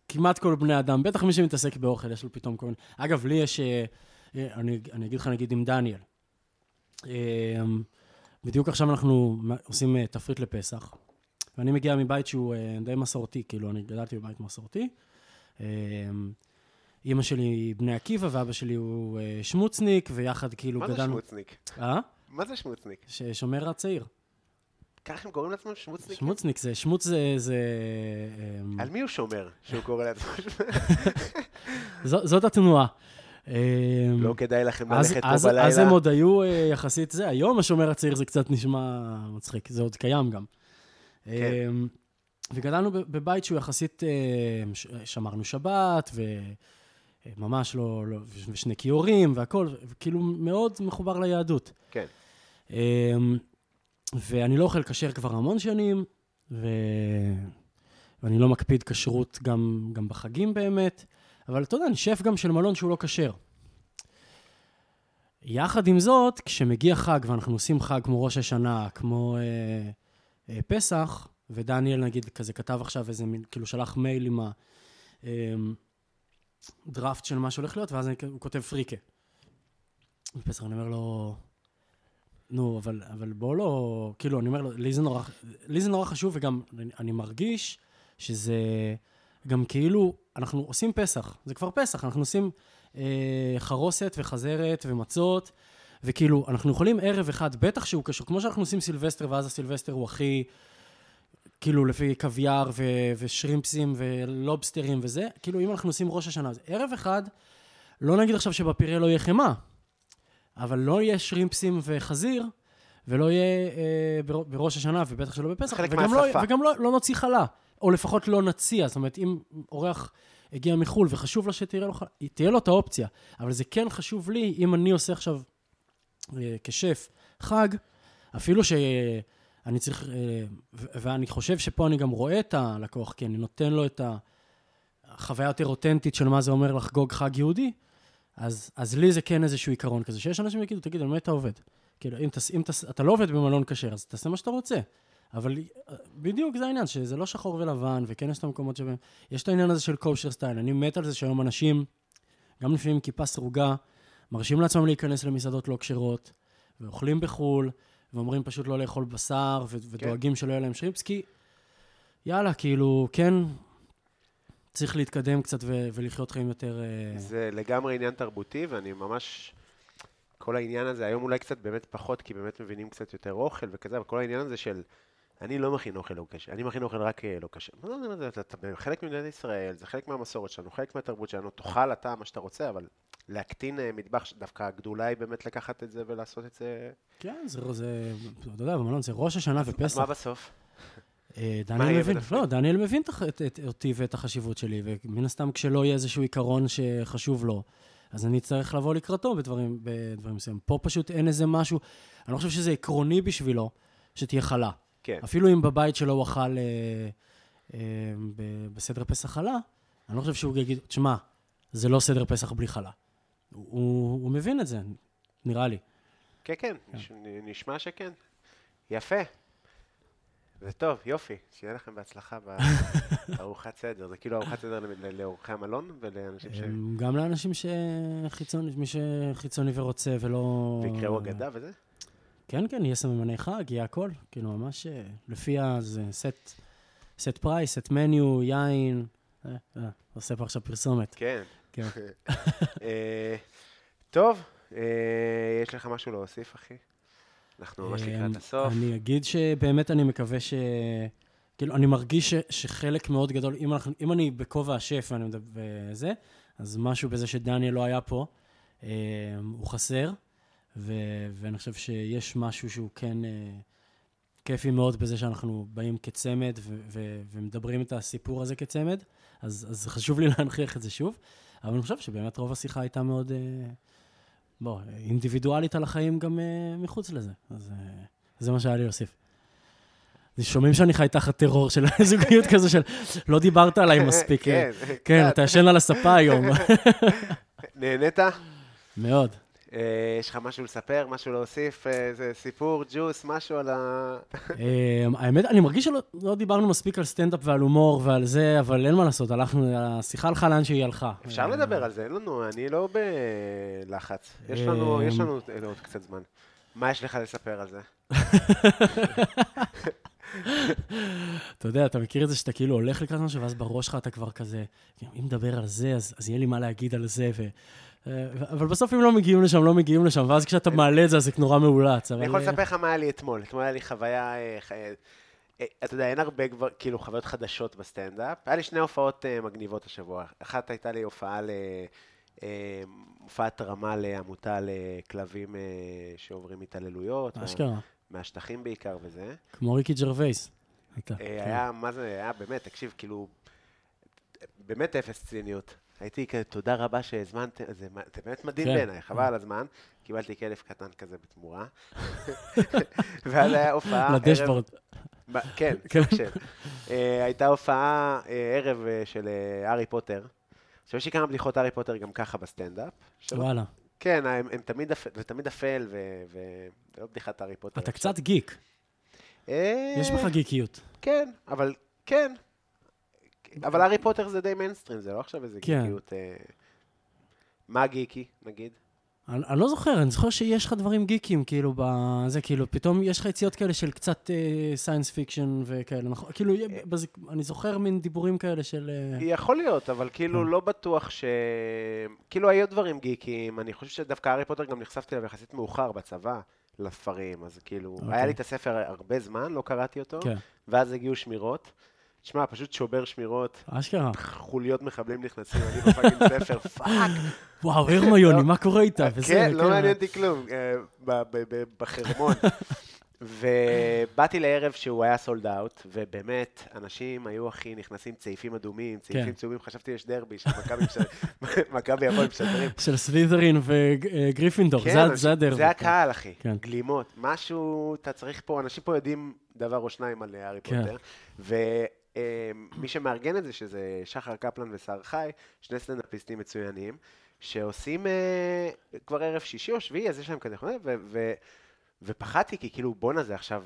[SPEAKER 3] כמעט כל בני אדם, בטח מי שמתעסק באוכל, יש לו פתאום כל מיני... אגב, לי יש... אה, אה, אני, אני אגיד לך נגיד עם דניאל. אה, בדיוק עכשיו אנחנו עושים אה, תפריט לפסח, ואני מגיע מבית שהוא אה, די מסורתי, כאילו, אני גדלתי בבית מסורתי. אה, אימא שלי היא בני עקיבא, ואבא שלי הוא אה, שמוצניק, ויחד כאילו
[SPEAKER 2] מה זה
[SPEAKER 3] גדלנו...
[SPEAKER 2] שמוצניק?
[SPEAKER 3] אה?
[SPEAKER 2] מה זה שמוצניק?
[SPEAKER 3] ששומר הצעיר.
[SPEAKER 2] ככה הם קוראים לעצמם שמוצניק?
[SPEAKER 3] שמוצניק זה, שמוץ זה... זה
[SPEAKER 2] על מי הוא שומר שהוא קורא לעצמו
[SPEAKER 3] זאת התנועה. אה,
[SPEAKER 2] לא כדאי לכם
[SPEAKER 3] אז-
[SPEAKER 2] ללכת פה
[SPEAKER 3] אז- אז הם
[SPEAKER 2] בלילה.
[SPEAKER 3] עוד היו אה, יחסית זה, היום השומר הצעיר זה קצת נשמע מצחיק, זה עוד קיים גם.
[SPEAKER 2] כן.
[SPEAKER 3] אה, וגדלנו בבית שהוא יחסית, אה, שמרנו שבת, וממש לא, לא, ושני כיורים והכל, וכאילו מאוד מחובר ליהדות.
[SPEAKER 2] כן.
[SPEAKER 3] אה, ואני לא אוכל כשר כבר המון שנים, ו... ואני לא מקפיד כשרות גם, גם בחגים באמת, אבל אתה יודע, אני שף גם של מלון שהוא לא כשר. יחד עם זאת, כשמגיע חג, ואנחנו עושים חג כמו ראש השנה, כמו אה, אה, פסח, ודניאל נגיד כזה כתב עכשיו איזה מין, כאילו שלח מייל עם הדראפט של מה שהולך להיות, ואז אני, הוא כותב פריקה. בפסח אני אומר לו, נו, אבל, אבל בוא לא, כאילו, אני אומר לו, לי זה נורא, לי זה נורא חשוב, וגם אני, אני מרגיש שזה גם כאילו, אנחנו עושים פסח, זה כבר פסח, אנחנו עושים אה, חרוסת וחזרת ומצות, וכאילו, אנחנו יכולים ערב אחד, בטח שהוא קשור, כמו שאנחנו עושים סילבסטר, ואז הסילבסטר הוא הכי, כאילו, לפי קוויאר ו- ושרימפסים ולובסטרים וזה, כאילו, אם אנחנו עושים ראש השנה, אז ערב אחד, לא נגיד עכשיו שבפירה לא יהיה חמאה, אבל לא יהיה שרימפסים וחזיר, ולא יהיה אה, בר, בראש השנה, ובטח שלא בפסח, וגם. לא, וגם לא, לא נוציא חלה, או לפחות לא נציע, זאת אומרת, אם אורח הגיע מחו"ל וחשוב לו שתהיה לו, תהיה לו את האופציה, אבל זה כן חשוב לי, אם אני עושה עכשיו אה, כשף חג, אפילו שאני צריך, אה, ואני חושב שפה אני גם רואה את הלקוח, כי אני נותן לו את החוויה יותר אותנטית של מה זה אומר לחגוג חג יהודי, אז, אז לי זה כן איזשהו עיקרון כזה, שיש אנשים שיגידו, תגיד, על מה אתה עובד? כאילו, אם, תס, אם תס, אתה לא עובד במלון כשר, אז תעשה מה שאתה רוצה. אבל אה, בדיוק זה העניין, שזה לא שחור ולבן, וכן יש את המקומות שבהם... יש את העניין הזה של קושר סטייל. אני מת על זה שהיום אנשים, גם לפעמים כיפה סרוגה, מרשים לעצמם להיכנס למסעדות לא כשרות, ואוכלים בחו"ל, ואומרים פשוט לא לאכול בשר, ו- ודואגים שלא יהיה להם שריפס, כי יאללה, כאילו, כן, צריך להתקדם קצת ו- ולחיות חיים יותר... אה,
[SPEAKER 2] זה לגמרי עניין תרבותי, ואני ממש... כל העניין הזה, היום אולי קצת באמת פחות, כי באמת מבינים קצת יותר אוכל וכזה, אבל כל העניין הזה של... אני לא מכין אוכל לא קשה, אני מכין אוכל רק אה, לא קשה. מה זה אומר, אתה חלק ממדינת ישראל, זה חלק מהמסורת שלנו, חלק מהתרבות שלנו, תאכל אתה מה שאתה רוצה, אבל להקטין אה, מטבח, דווקא הגדולה היא באמת לקחת את זה ולעשות את זה...
[SPEAKER 3] כן, זה, זה, אתה יודע, במלון זה ראש השנה ופסח.
[SPEAKER 2] מה בסוף?
[SPEAKER 3] אה, דניאל מבין? לא, דניאל מבין אותי ואת החשיבות שלי, ומן הסתם כשלא יהיה איזשהו עיקרון שחשוב לו, אז אני אצטרך לבוא לקראתו בדברים מסוימים. פה פשוט אין איזה משהו, אני לא חושב שזה עקרוני בשבילו שתהיה חלה.
[SPEAKER 2] כן.
[SPEAKER 3] אפילו אם בבית שלו הוא אכל אה, אה, בסדר פסח חלה, אני לא חושב שהוא יגיד, תשמע, זה לא סדר פסח בלי חלה. הוא, הוא, הוא מבין את זה, נראה לי.
[SPEAKER 2] כן, כן, נש- נשמע שכן. יפה. זה טוב, יופי. שיהיה לכם בהצלחה בארוחת סדר. זה כאילו ארוחת סדר לאורחי המלון ולאנשים ש...
[SPEAKER 3] גם לאנשים שחיצוני, מי שחיצוני ורוצה ולא...
[SPEAKER 2] ויקראו אגדה וזה?
[SPEAKER 3] כן, כן, יהיה סממני חג, יהיה הכל. כאילו, ממש אה, לפי ה... זה set, set price, set menu, יין. אה, אה, עושה פה עכשיו פרסומת.
[SPEAKER 2] כן.
[SPEAKER 3] כן.
[SPEAKER 2] אה, טוב, יש לך משהו להוסיף, אחי? אנחנו ממש לקראת הסוף.
[SPEAKER 3] אני אגיד שבאמת אני מקווה ש... כאילו, אני מרגיש ש, שחלק מאוד גדול, אם, אנחנו, אם אני בכובע השף ואני מדבר וזה, אז משהו בזה שדניאל לא היה פה, אה, הוא חסר, ו, ואני חושב שיש משהו שהוא כן אה, כיפי מאוד בזה שאנחנו באים כצמד ו, ו, ומדברים את הסיפור הזה כצמד, אז, אז חשוב לי להנכיח את זה שוב, אבל אני חושב שבאמת רוב השיחה הייתה מאוד... אה, בוא, אינדיבידואלית על החיים גם uh, מחוץ לזה. אז uh, זה מה שהיה לי להוסיף. שומעים שאני חי תחת טרור של זוגיות כזה של לא דיברת עליי מספיק.
[SPEAKER 2] כן,
[SPEAKER 3] אה, כן, אתה ישן על הספה היום.
[SPEAKER 2] נהנית?
[SPEAKER 3] מאוד.
[SPEAKER 2] אה, יש לך משהו לספר, משהו להוסיף, אה, איזה סיפור, ג'וס, משהו על ה...
[SPEAKER 3] אמ, האמת, אני מרגיש שלא לא דיברנו מספיק על סטנדאפ ועל הומור ועל זה, אבל אין מה לעשות, הלכנו, השיחה הלכה לאן שהיא הלכה.
[SPEAKER 2] אפשר
[SPEAKER 3] אה,
[SPEAKER 2] לדבר על זה, אין לנו, אני לא בלחץ. יש לנו,
[SPEAKER 3] אמ,
[SPEAKER 2] יש לנו עוד קצת זמן. מה יש לך לספר על זה?
[SPEAKER 3] אתה יודע, אתה מכיר את זה שאתה כאילו הולך לקראת משהו, ואז בראש שלך אתה כבר כזה, אם נדבר על זה, אז, אז יהיה לי מה להגיד על זה, ו... אה, אבל בסוף אם לא מגיעים לשם, לא מגיעים לשם, ואז כשאתה מעלה את זה, אז זה נורא מאולץ.
[SPEAKER 2] אני יכול
[SPEAKER 3] אה,
[SPEAKER 2] לספר לך מה היה לי אתמול. אתמול היה לי חוויה, אה, אתה יודע, אין הרבה כבר, כאילו, חוויות חדשות בסטנדאפ. היה לי שני הופעות מגניבות השבוע. אחת הייתה לי הופעה ל... הופעת רמה לעמותה לכלבים שעוברים התעללויות. מה-
[SPEAKER 3] אשכרה,
[SPEAKER 2] מהשטחים בעיקר וזה.
[SPEAKER 3] כמו ריקי ג'רווייס. כן.
[SPEAKER 2] היה, מה זה, היה באמת, תקשיב, כאילו, באמת אפס ציניות. הייתי כזה, תודה רבה שהזמנתם, זה זה באמת מדהים
[SPEAKER 3] כן.
[SPEAKER 2] בעיניי, חבל על הזמן. קיבלתי כלב קטן כזה בתמורה. ואז היה הופעה,
[SPEAKER 3] לדשבורד.
[SPEAKER 2] כן,
[SPEAKER 3] כן.
[SPEAKER 2] אה, הייתה הופעה אה, ערב אה, של הארי פוטר. עכשיו, יש לי כמה בדיחות הארי פוטר גם ככה בסטנדאפ.
[SPEAKER 3] וואלה.
[SPEAKER 2] כן, הם הם תמיד זה תמיד אפל, ו- ו- זה לא בדיחת הארי פוטר.
[SPEAKER 3] אתה. קצת גיק, יש בך גיקיות.
[SPEAKER 2] כן, אבל כן. אבל הארי פוטר זה די מיינסטרים, זה לא עכשיו איזה
[SPEAKER 3] כן.
[SPEAKER 2] גיקיות. אה, מה גיקי, נגיד?
[SPEAKER 3] אני, אני לא זוכר, אני זוכר שיש לך דברים גיקים, כאילו, בזה, כאילו, פתאום יש לך יציאות כאלה של קצת science fiction וכאלה, נכון? כאילו, בז... אני זוכר מין דיבורים כאלה של... אה,
[SPEAKER 2] יכול להיות, אבל כאילו
[SPEAKER 3] כן.
[SPEAKER 2] לא בטוח ש... כאילו היו דברים גיקיים, אני חושב שדווקא הארי פוטר גם נחשפתי אליו יחסית מאוחר בצבא, לספרים, אז כאילו,
[SPEAKER 3] אוקיי.
[SPEAKER 2] היה לי את הספר הרבה זמן, לא קראתי אותו,
[SPEAKER 3] כן,
[SPEAKER 2] ואז הגיעו שמירות. תשמע, פשוט שובר שמירות,
[SPEAKER 3] אשכרה.
[SPEAKER 2] חוליות מחבלים נכנסים, אני ב fucking ספר, fuck.
[SPEAKER 3] וואו, הרמיוני, מה קורה איתה? וזה,
[SPEAKER 2] כן, לא מעניין אותי כלום, אה, בחרמון. ובאתי לערב שהוא היה sold out, ובאמת, אנשים היו הכי נכנסים צעיפים אדומים, צעיפים
[SPEAKER 3] כן.
[SPEAKER 2] צהובים, חשבתי יש דרבי של מכבי מכבי יכול משדרים.
[SPEAKER 3] של סלית'רין וגריפינדור,
[SPEAKER 2] כן,
[SPEAKER 3] זה-
[SPEAKER 2] אנשים-
[SPEAKER 3] זה הדרבי.
[SPEAKER 2] זה הקהל, אחי.
[SPEAKER 3] כן.
[SPEAKER 2] גלימות. משהו, אתה צריך פה, אנשים פה יודעים דבר או שניים על הארי
[SPEAKER 3] כן.
[SPEAKER 2] פוטר. ומי שמארגן את זה, שזה שחר קפלן ושר חי, שני סטנדאפיסטים מצוינים, שעושים אה, כבר ערב שישי או שביעי, אז יש להם כזה, ו- ופחדתי, כי כאילו, בואנה זה עכשיו...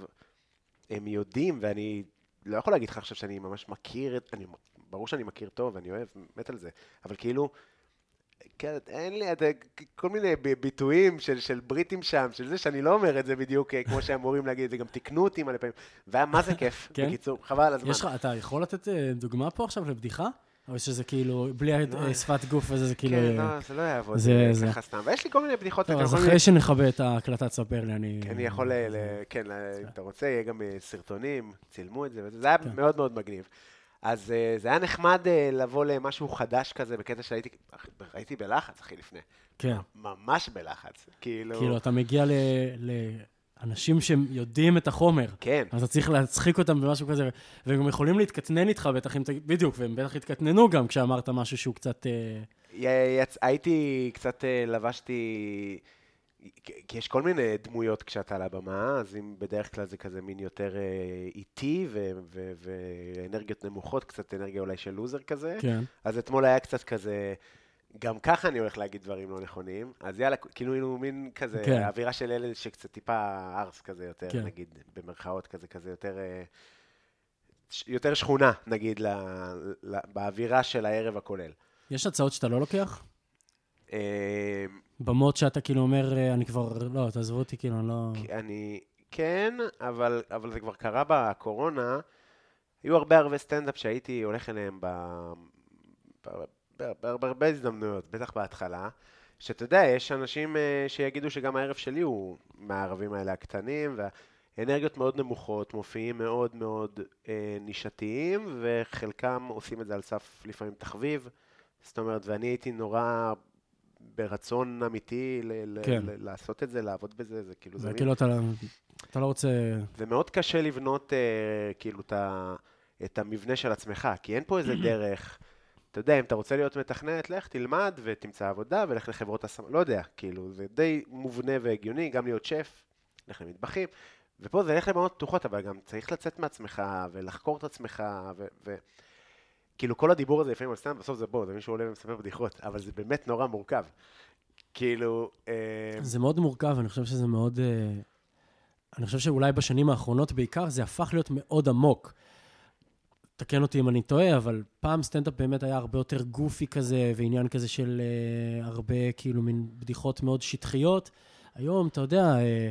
[SPEAKER 2] הם יודעים, ואני לא יכול להגיד לך עכשיו שאני ממש מכיר את, אני, ברור שאני מכיר טוב, אני אוהב, מת על זה, אבל כאילו, כן, אין לי, אתה, כל מיני ביטויים של, של בריטים שם, של זה שאני לא אומר את זה בדיוק אה, כמו שאמורים להגיד את זה, גם תיקנו אותי מלא פעמים, והיה מה זה כיף,
[SPEAKER 3] כן?
[SPEAKER 2] בקיצור, חבל על הזמן.
[SPEAKER 3] יש לך, אתה יכול לתת אה, דוגמה פה עכשיו לבדיחה? או שזה כאילו, בלי ה-
[SPEAKER 2] לא.
[SPEAKER 3] שפת גוף וזה, זה כאילו...
[SPEAKER 2] כן,
[SPEAKER 3] אה,
[SPEAKER 2] לא, זה לא יעבוד,
[SPEAKER 3] זה-.
[SPEAKER 2] ככה סתם. ויש לי כל מיני בדיחות,
[SPEAKER 3] טוב, אז אחרי שנכבה את ההקלטה, תספר לי, אני...
[SPEAKER 2] אני יכול, כן, אם אתה רוצה, יהיה גם אה, סרטונים, צילמו את זה, וזה זה היה
[SPEAKER 3] כן.
[SPEAKER 2] מאוד מאוד מגניב. אז אה, זה היה נחמד אה, לבוא למשהו חדש כזה, בקטע שהייתי, הייתי בלחץ, אחי, לפני.
[SPEAKER 3] כן.
[SPEAKER 2] ממש בלחץ. כאילו,
[SPEAKER 3] כאילו, אתה מגיע ל- לאנשים שהם יודעים את החומר.
[SPEAKER 2] כן,
[SPEAKER 3] אז אתה צריך להצחיק אותם במשהו כזה, והם גם יכולים להתקטנן איתך, בטח אם ת... בדיוק, והם בטח התקטננו גם כשאמרת משהו שהוא קצת... אה,
[SPEAKER 2] י- יצ... הייתי קצת, לבשתי, כי יש כל מיני דמויות כשאתה על הבמה, אז אם בדרך כלל זה כזה מין יותר אה, איטי ו- ו- ואנרגיות נמוכות, קצת אנרגיה אולי של לוזר כזה.
[SPEAKER 3] כן.
[SPEAKER 2] אז אתמול היה קצת כזה, גם ככה אני הולך להגיד דברים לא נכונים, אז יאללה, כאילו היינו מין כזה,
[SPEAKER 3] כן.
[SPEAKER 2] אווירה של אלה שקצת טיפה ארס כזה יותר,
[SPEAKER 3] כן.
[SPEAKER 2] נגיד, במרכאות כזה, כזה יותר, אה, יותר שכונה, נגיד, ל, ל, באווירה של הערב הכולל.
[SPEAKER 3] יש הצעות שאתה לא לוקח? במות שאתה כאילו אומר, אה, אני כבר... לא, תעזבו אותי, כאילו, לא...
[SPEAKER 2] אני, כן, אבל, אבל זה כבר קרה בקורונה, היו הרבה הרבה סטנדאפ שהייתי הולך אליהם ב- בהרבה הזדמנויות, בטח בהתחלה, שאתה יודע, יש אנשים אה, שיגידו שגם הערב שלי הוא מהערבים האלה הקטנים, והאנרגיות מאוד נמוכות, מופיעים מאוד מאוד אה, נישתיים, וחלקם עושים את זה על סף לפעמים תחביב. זאת אומרת, ואני הייתי נורא ברצון אמיתי ל-
[SPEAKER 3] כן.
[SPEAKER 2] ל- לעשות את זה, לעבוד בזה, זה כאילו, זה
[SPEAKER 3] זה כאילו, אתה לא- אתה לא רוצה...
[SPEAKER 2] זה מאוד קשה לבנות אה, כאילו את, ה, את המבנה של עצמך, כי אין פה איזה דרך. אתה יודע, אם אתה רוצה להיות מתכנת, לך תלמד ותמצא עבודה ולך לחברות השמה, לא יודע, כאילו, זה די מובנה והגיוני, גם להיות שף, לך למטבחים, ופה זה לך לבנות פתוחות, אבל גם צריך לצאת מעצמך ולחקור את עצמך, ו... ו... כאילו, כל הדיבור הזה לפעמים על סטנדאפ, בסוף זה בוא, זה מישהו עולה ומספר בדיחות, אבל זה באמת נורא מורכב. כאילו, אה,
[SPEAKER 3] זה מאוד מורכב, אני חושב שזה מאוד... אה, אני חושב שאולי בשנים האחרונות בעיקר זה הפך להיות מאוד עמוק. תקן אותי אם אני טועה, אבל פעם סטנדאפ באמת היה הרבה יותר גופי כזה, ועניין כזה של אה, הרבה כאילו מין בדיחות מאוד שטחיות. היום, אתה יודע, אה,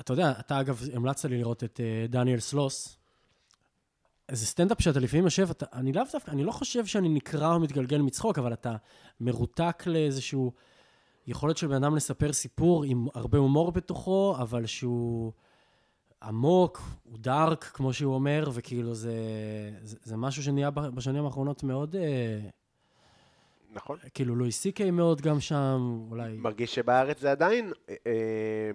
[SPEAKER 3] אתה יודע, אתה אגב המלצת לי לראות את אה, דניאל סלוס. איזה סטנדאפ שאתה לפעמים יושב, אתה, אני לאו דווקא, אני לא חושב שאני נקרע או מתגלגל מצחוק, אבל אתה מרותק לאיזשהו יכולת של בן אדם לספר סיפור עם הרבה הומור בתוכו, אבל שהוא עמוק, הוא דארק, כמו שהוא אומר, וכאילו זה, זה, זה משהו שנהיה בשנים האחרונות מאוד, אה,
[SPEAKER 2] נכון.
[SPEAKER 3] כאילו לואי סי קיי מאוד גם שם, אולי...
[SPEAKER 2] מרגיש שבארץ זה עדיין אה, אה,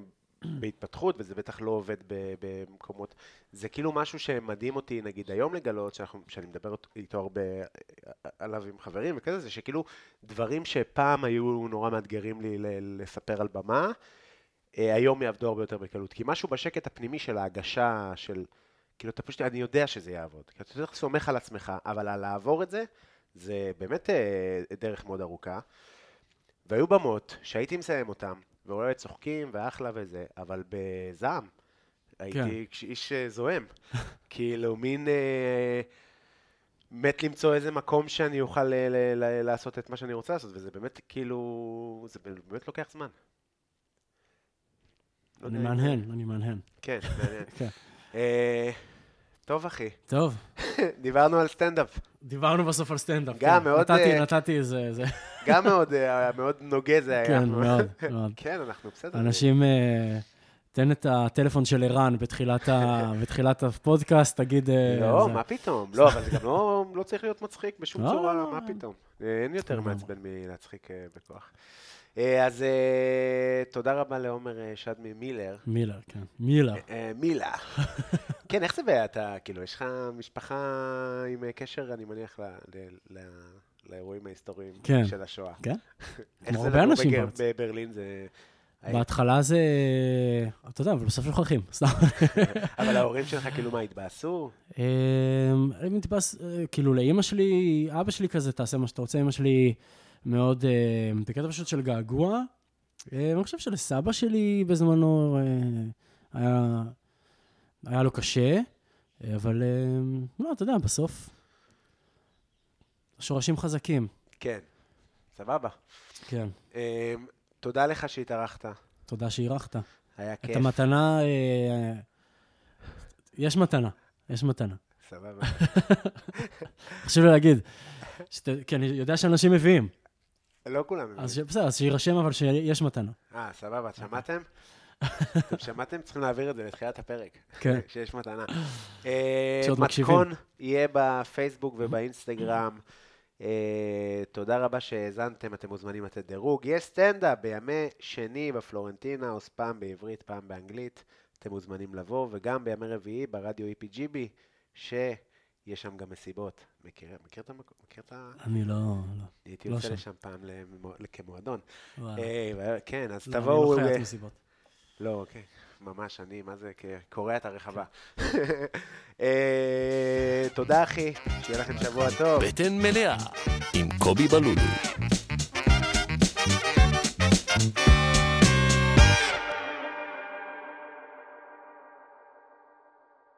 [SPEAKER 2] בהתפתחות, וזה בטח לא עובד במקומות. זה כאילו משהו שמדהים אותי, נגיד, היום לגלות, שאנחנו, שאני מדבר איתו הרבה עליו עם חברים וכזה, זה שכאילו דברים שפעם היו נורא מאתגרים לי לספר על במה, אה, היום יעבדו הרבה יותר בקלות. כי משהו בשקט הפנימי של ההגשה, של... כאילו, אתה פשוט, אני יודע שזה יעבוד. כי אתה יותר סומך על עצמך, אבל על לעבור את זה, זה באמת אה, דרך מאוד ארוכה. והיו במות שהייתי מסיים אותם, ואולי צוחקים ואחלה וזה, אבל בזעם. הייתי כש- איש אה, זועם. כאילו, מין... אה, מת למצוא איזה מקום שאני אוכל ל- ל- ל- לעשות את מה שאני רוצה לעשות, וזה באמת כאילו... זה באמת לוקח זמן. לא
[SPEAKER 3] אני מהנהן, אני מהנהן.
[SPEAKER 2] כן, מעניין.
[SPEAKER 3] כן.
[SPEAKER 2] אה, טוב, אחי,
[SPEAKER 3] טוב,
[SPEAKER 2] דיברנו על סטנדאפ.
[SPEAKER 3] דיברנו בסוף על סטנדאפ.
[SPEAKER 2] גם
[SPEAKER 3] כן.
[SPEAKER 2] מאוד,
[SPEAKER 3] נתתי,
[SPEAKER 2] אה,
[SPEAKER 3] נתתי איזה... זה-
[SPEAKER 2] גם מאוד, אה, מאוד נוגה זה היה.
[SPEAKER 3] כן, מאוד, מאוד.
[SPEAKER 2] כן, אנחנו בסדר.
[SPEAKER 3] אנשים, אה, תן את הטלפון של ערן בתחילת ה- בתחילת הפודקאסט, תגיד...
[SPEAKER 2] לא,
[SPEAKER 3] זה-
[SPEAKER 2] מה פתאום? לא, אבל זה גם לא, לא צריך להיות מצחיק בשום
[SPEAKER 3] לא.
[SPEAKER 2] צורה, מה פתאום? אה, אין יותר. מעצבן מלהצחיק בכוח. אה, אז אה, תודה רבה לעומר אה, שדמי מילר.
[SPEAKER 3] מילר, כן. מילר.
[SPEAKER 2] אה, מילה. כן, איך זה בעיה? אתה, כאילו, יש לך משפחה עם קשר, אני מניח, ל- ל- ל- לאירועים ההיסטוריים
[SPEAKER 3] כן.
[SPEAKER 2] של השואה.
[SPEAKER 3] כן?
[SPEAKER 2] איך
[SPEAKER 3] כמו
[SPEAKER 2] זה
[SPEAKER 3] הרבה אנשים בארץ.
[SPEAKER 2] בברלין זה...
[SPEAKER 3] בהתחלה זה... אתה יודע, אבל בסוף שוכחים, סתם.
[SPEAKER 2] אבל ההורים שלך כאילו מה, התבאסו?
[SPEAKER 3] מתבאס, אה, כאילו לאימא שלי, אבא שלי כזה, תעשה מה שאתה רוצה, אימא שלי מאוד, אה, בקטע פשוט של געגוע. אה, אני חושב שלסבא שלי בזמנו אה, היה היה לו קשה, אבל לא, אתה יודע, בסוף, השורשים חזקים,
[SPEAKER 2] כן, סבבה.
[SPEAKER 3] כן.
[SPEAKER 2] תודה לך שהתארחת,
[SPEAKER 3] תודה שאירחת.
[SPEAKER 2] היה
[SPEAKER 3] את
[SPEAKER 2] כיף.
[SPEAKER 3] המתנה, אה, יש מתנה, יש מתנה.
[SPEAKER 2] סבבה.
[SPEAKER 3] חשוב לי להגיד, כי אני יודע שאנשים מביאים,
[SPEAKER 2] לא כולם
[SPEAKER 3] אז ש-. בסדר, אז שיירשם אבל שיש מתנה.
[SPEAKER 2] אה, סבבה, שמעתם? אתם שמעתם? צריכים להעביר את זה לתחילת הפרק.
[SPEAKER 3] כן.
[SPEAKER 2] שיש מתנה. אה,
[SPEAKER 3] שעוד מקשיבים.
[SPEAKER 2] מתכון יהיה בפייסבוק ובאינסטגרם. אה, תודה רבה שהאזנתם, אתם מוזמנים לתת דירוג. יש סטנדאפ בימי שני בפלורנטינה, או פעם בעברית, פעם באנגלית. אתם מוזמנים לבוא, וגם בימי רביעי ברדיו EPGB, שיש שם גם מסיבות. מכיר, מכיר את המקום? מכיר את ה...
[SPEAKER 3] אני לא... לא.
[SPEAKER 2] הייתי
[SPEAKER 3] לא
[SPEAKER 2] יוצא
[SPEAKER 3] שם.
[SPEAKER 2] לשם פעם למו- כמועדון.
[SPEAKER 3] וואלה.
[SPEAKER 2] אה, כן, אז
[SPEAKER 3] לא, אני
[SPEAKER 2] תבואו...
[SPEAKER 3] לא
[SPEAKER 2] אה,
[SPEAKER 3] חיית מסיבות.
[SPEAKER 2] לא, אוקיי. ממש, אני, מה זה, קורע את הרחבה. אה, תודה, אחי. שיהיה לכם שבוע טוב.
[SPEAKER 1] בטן מלאה עם קובי בלולו.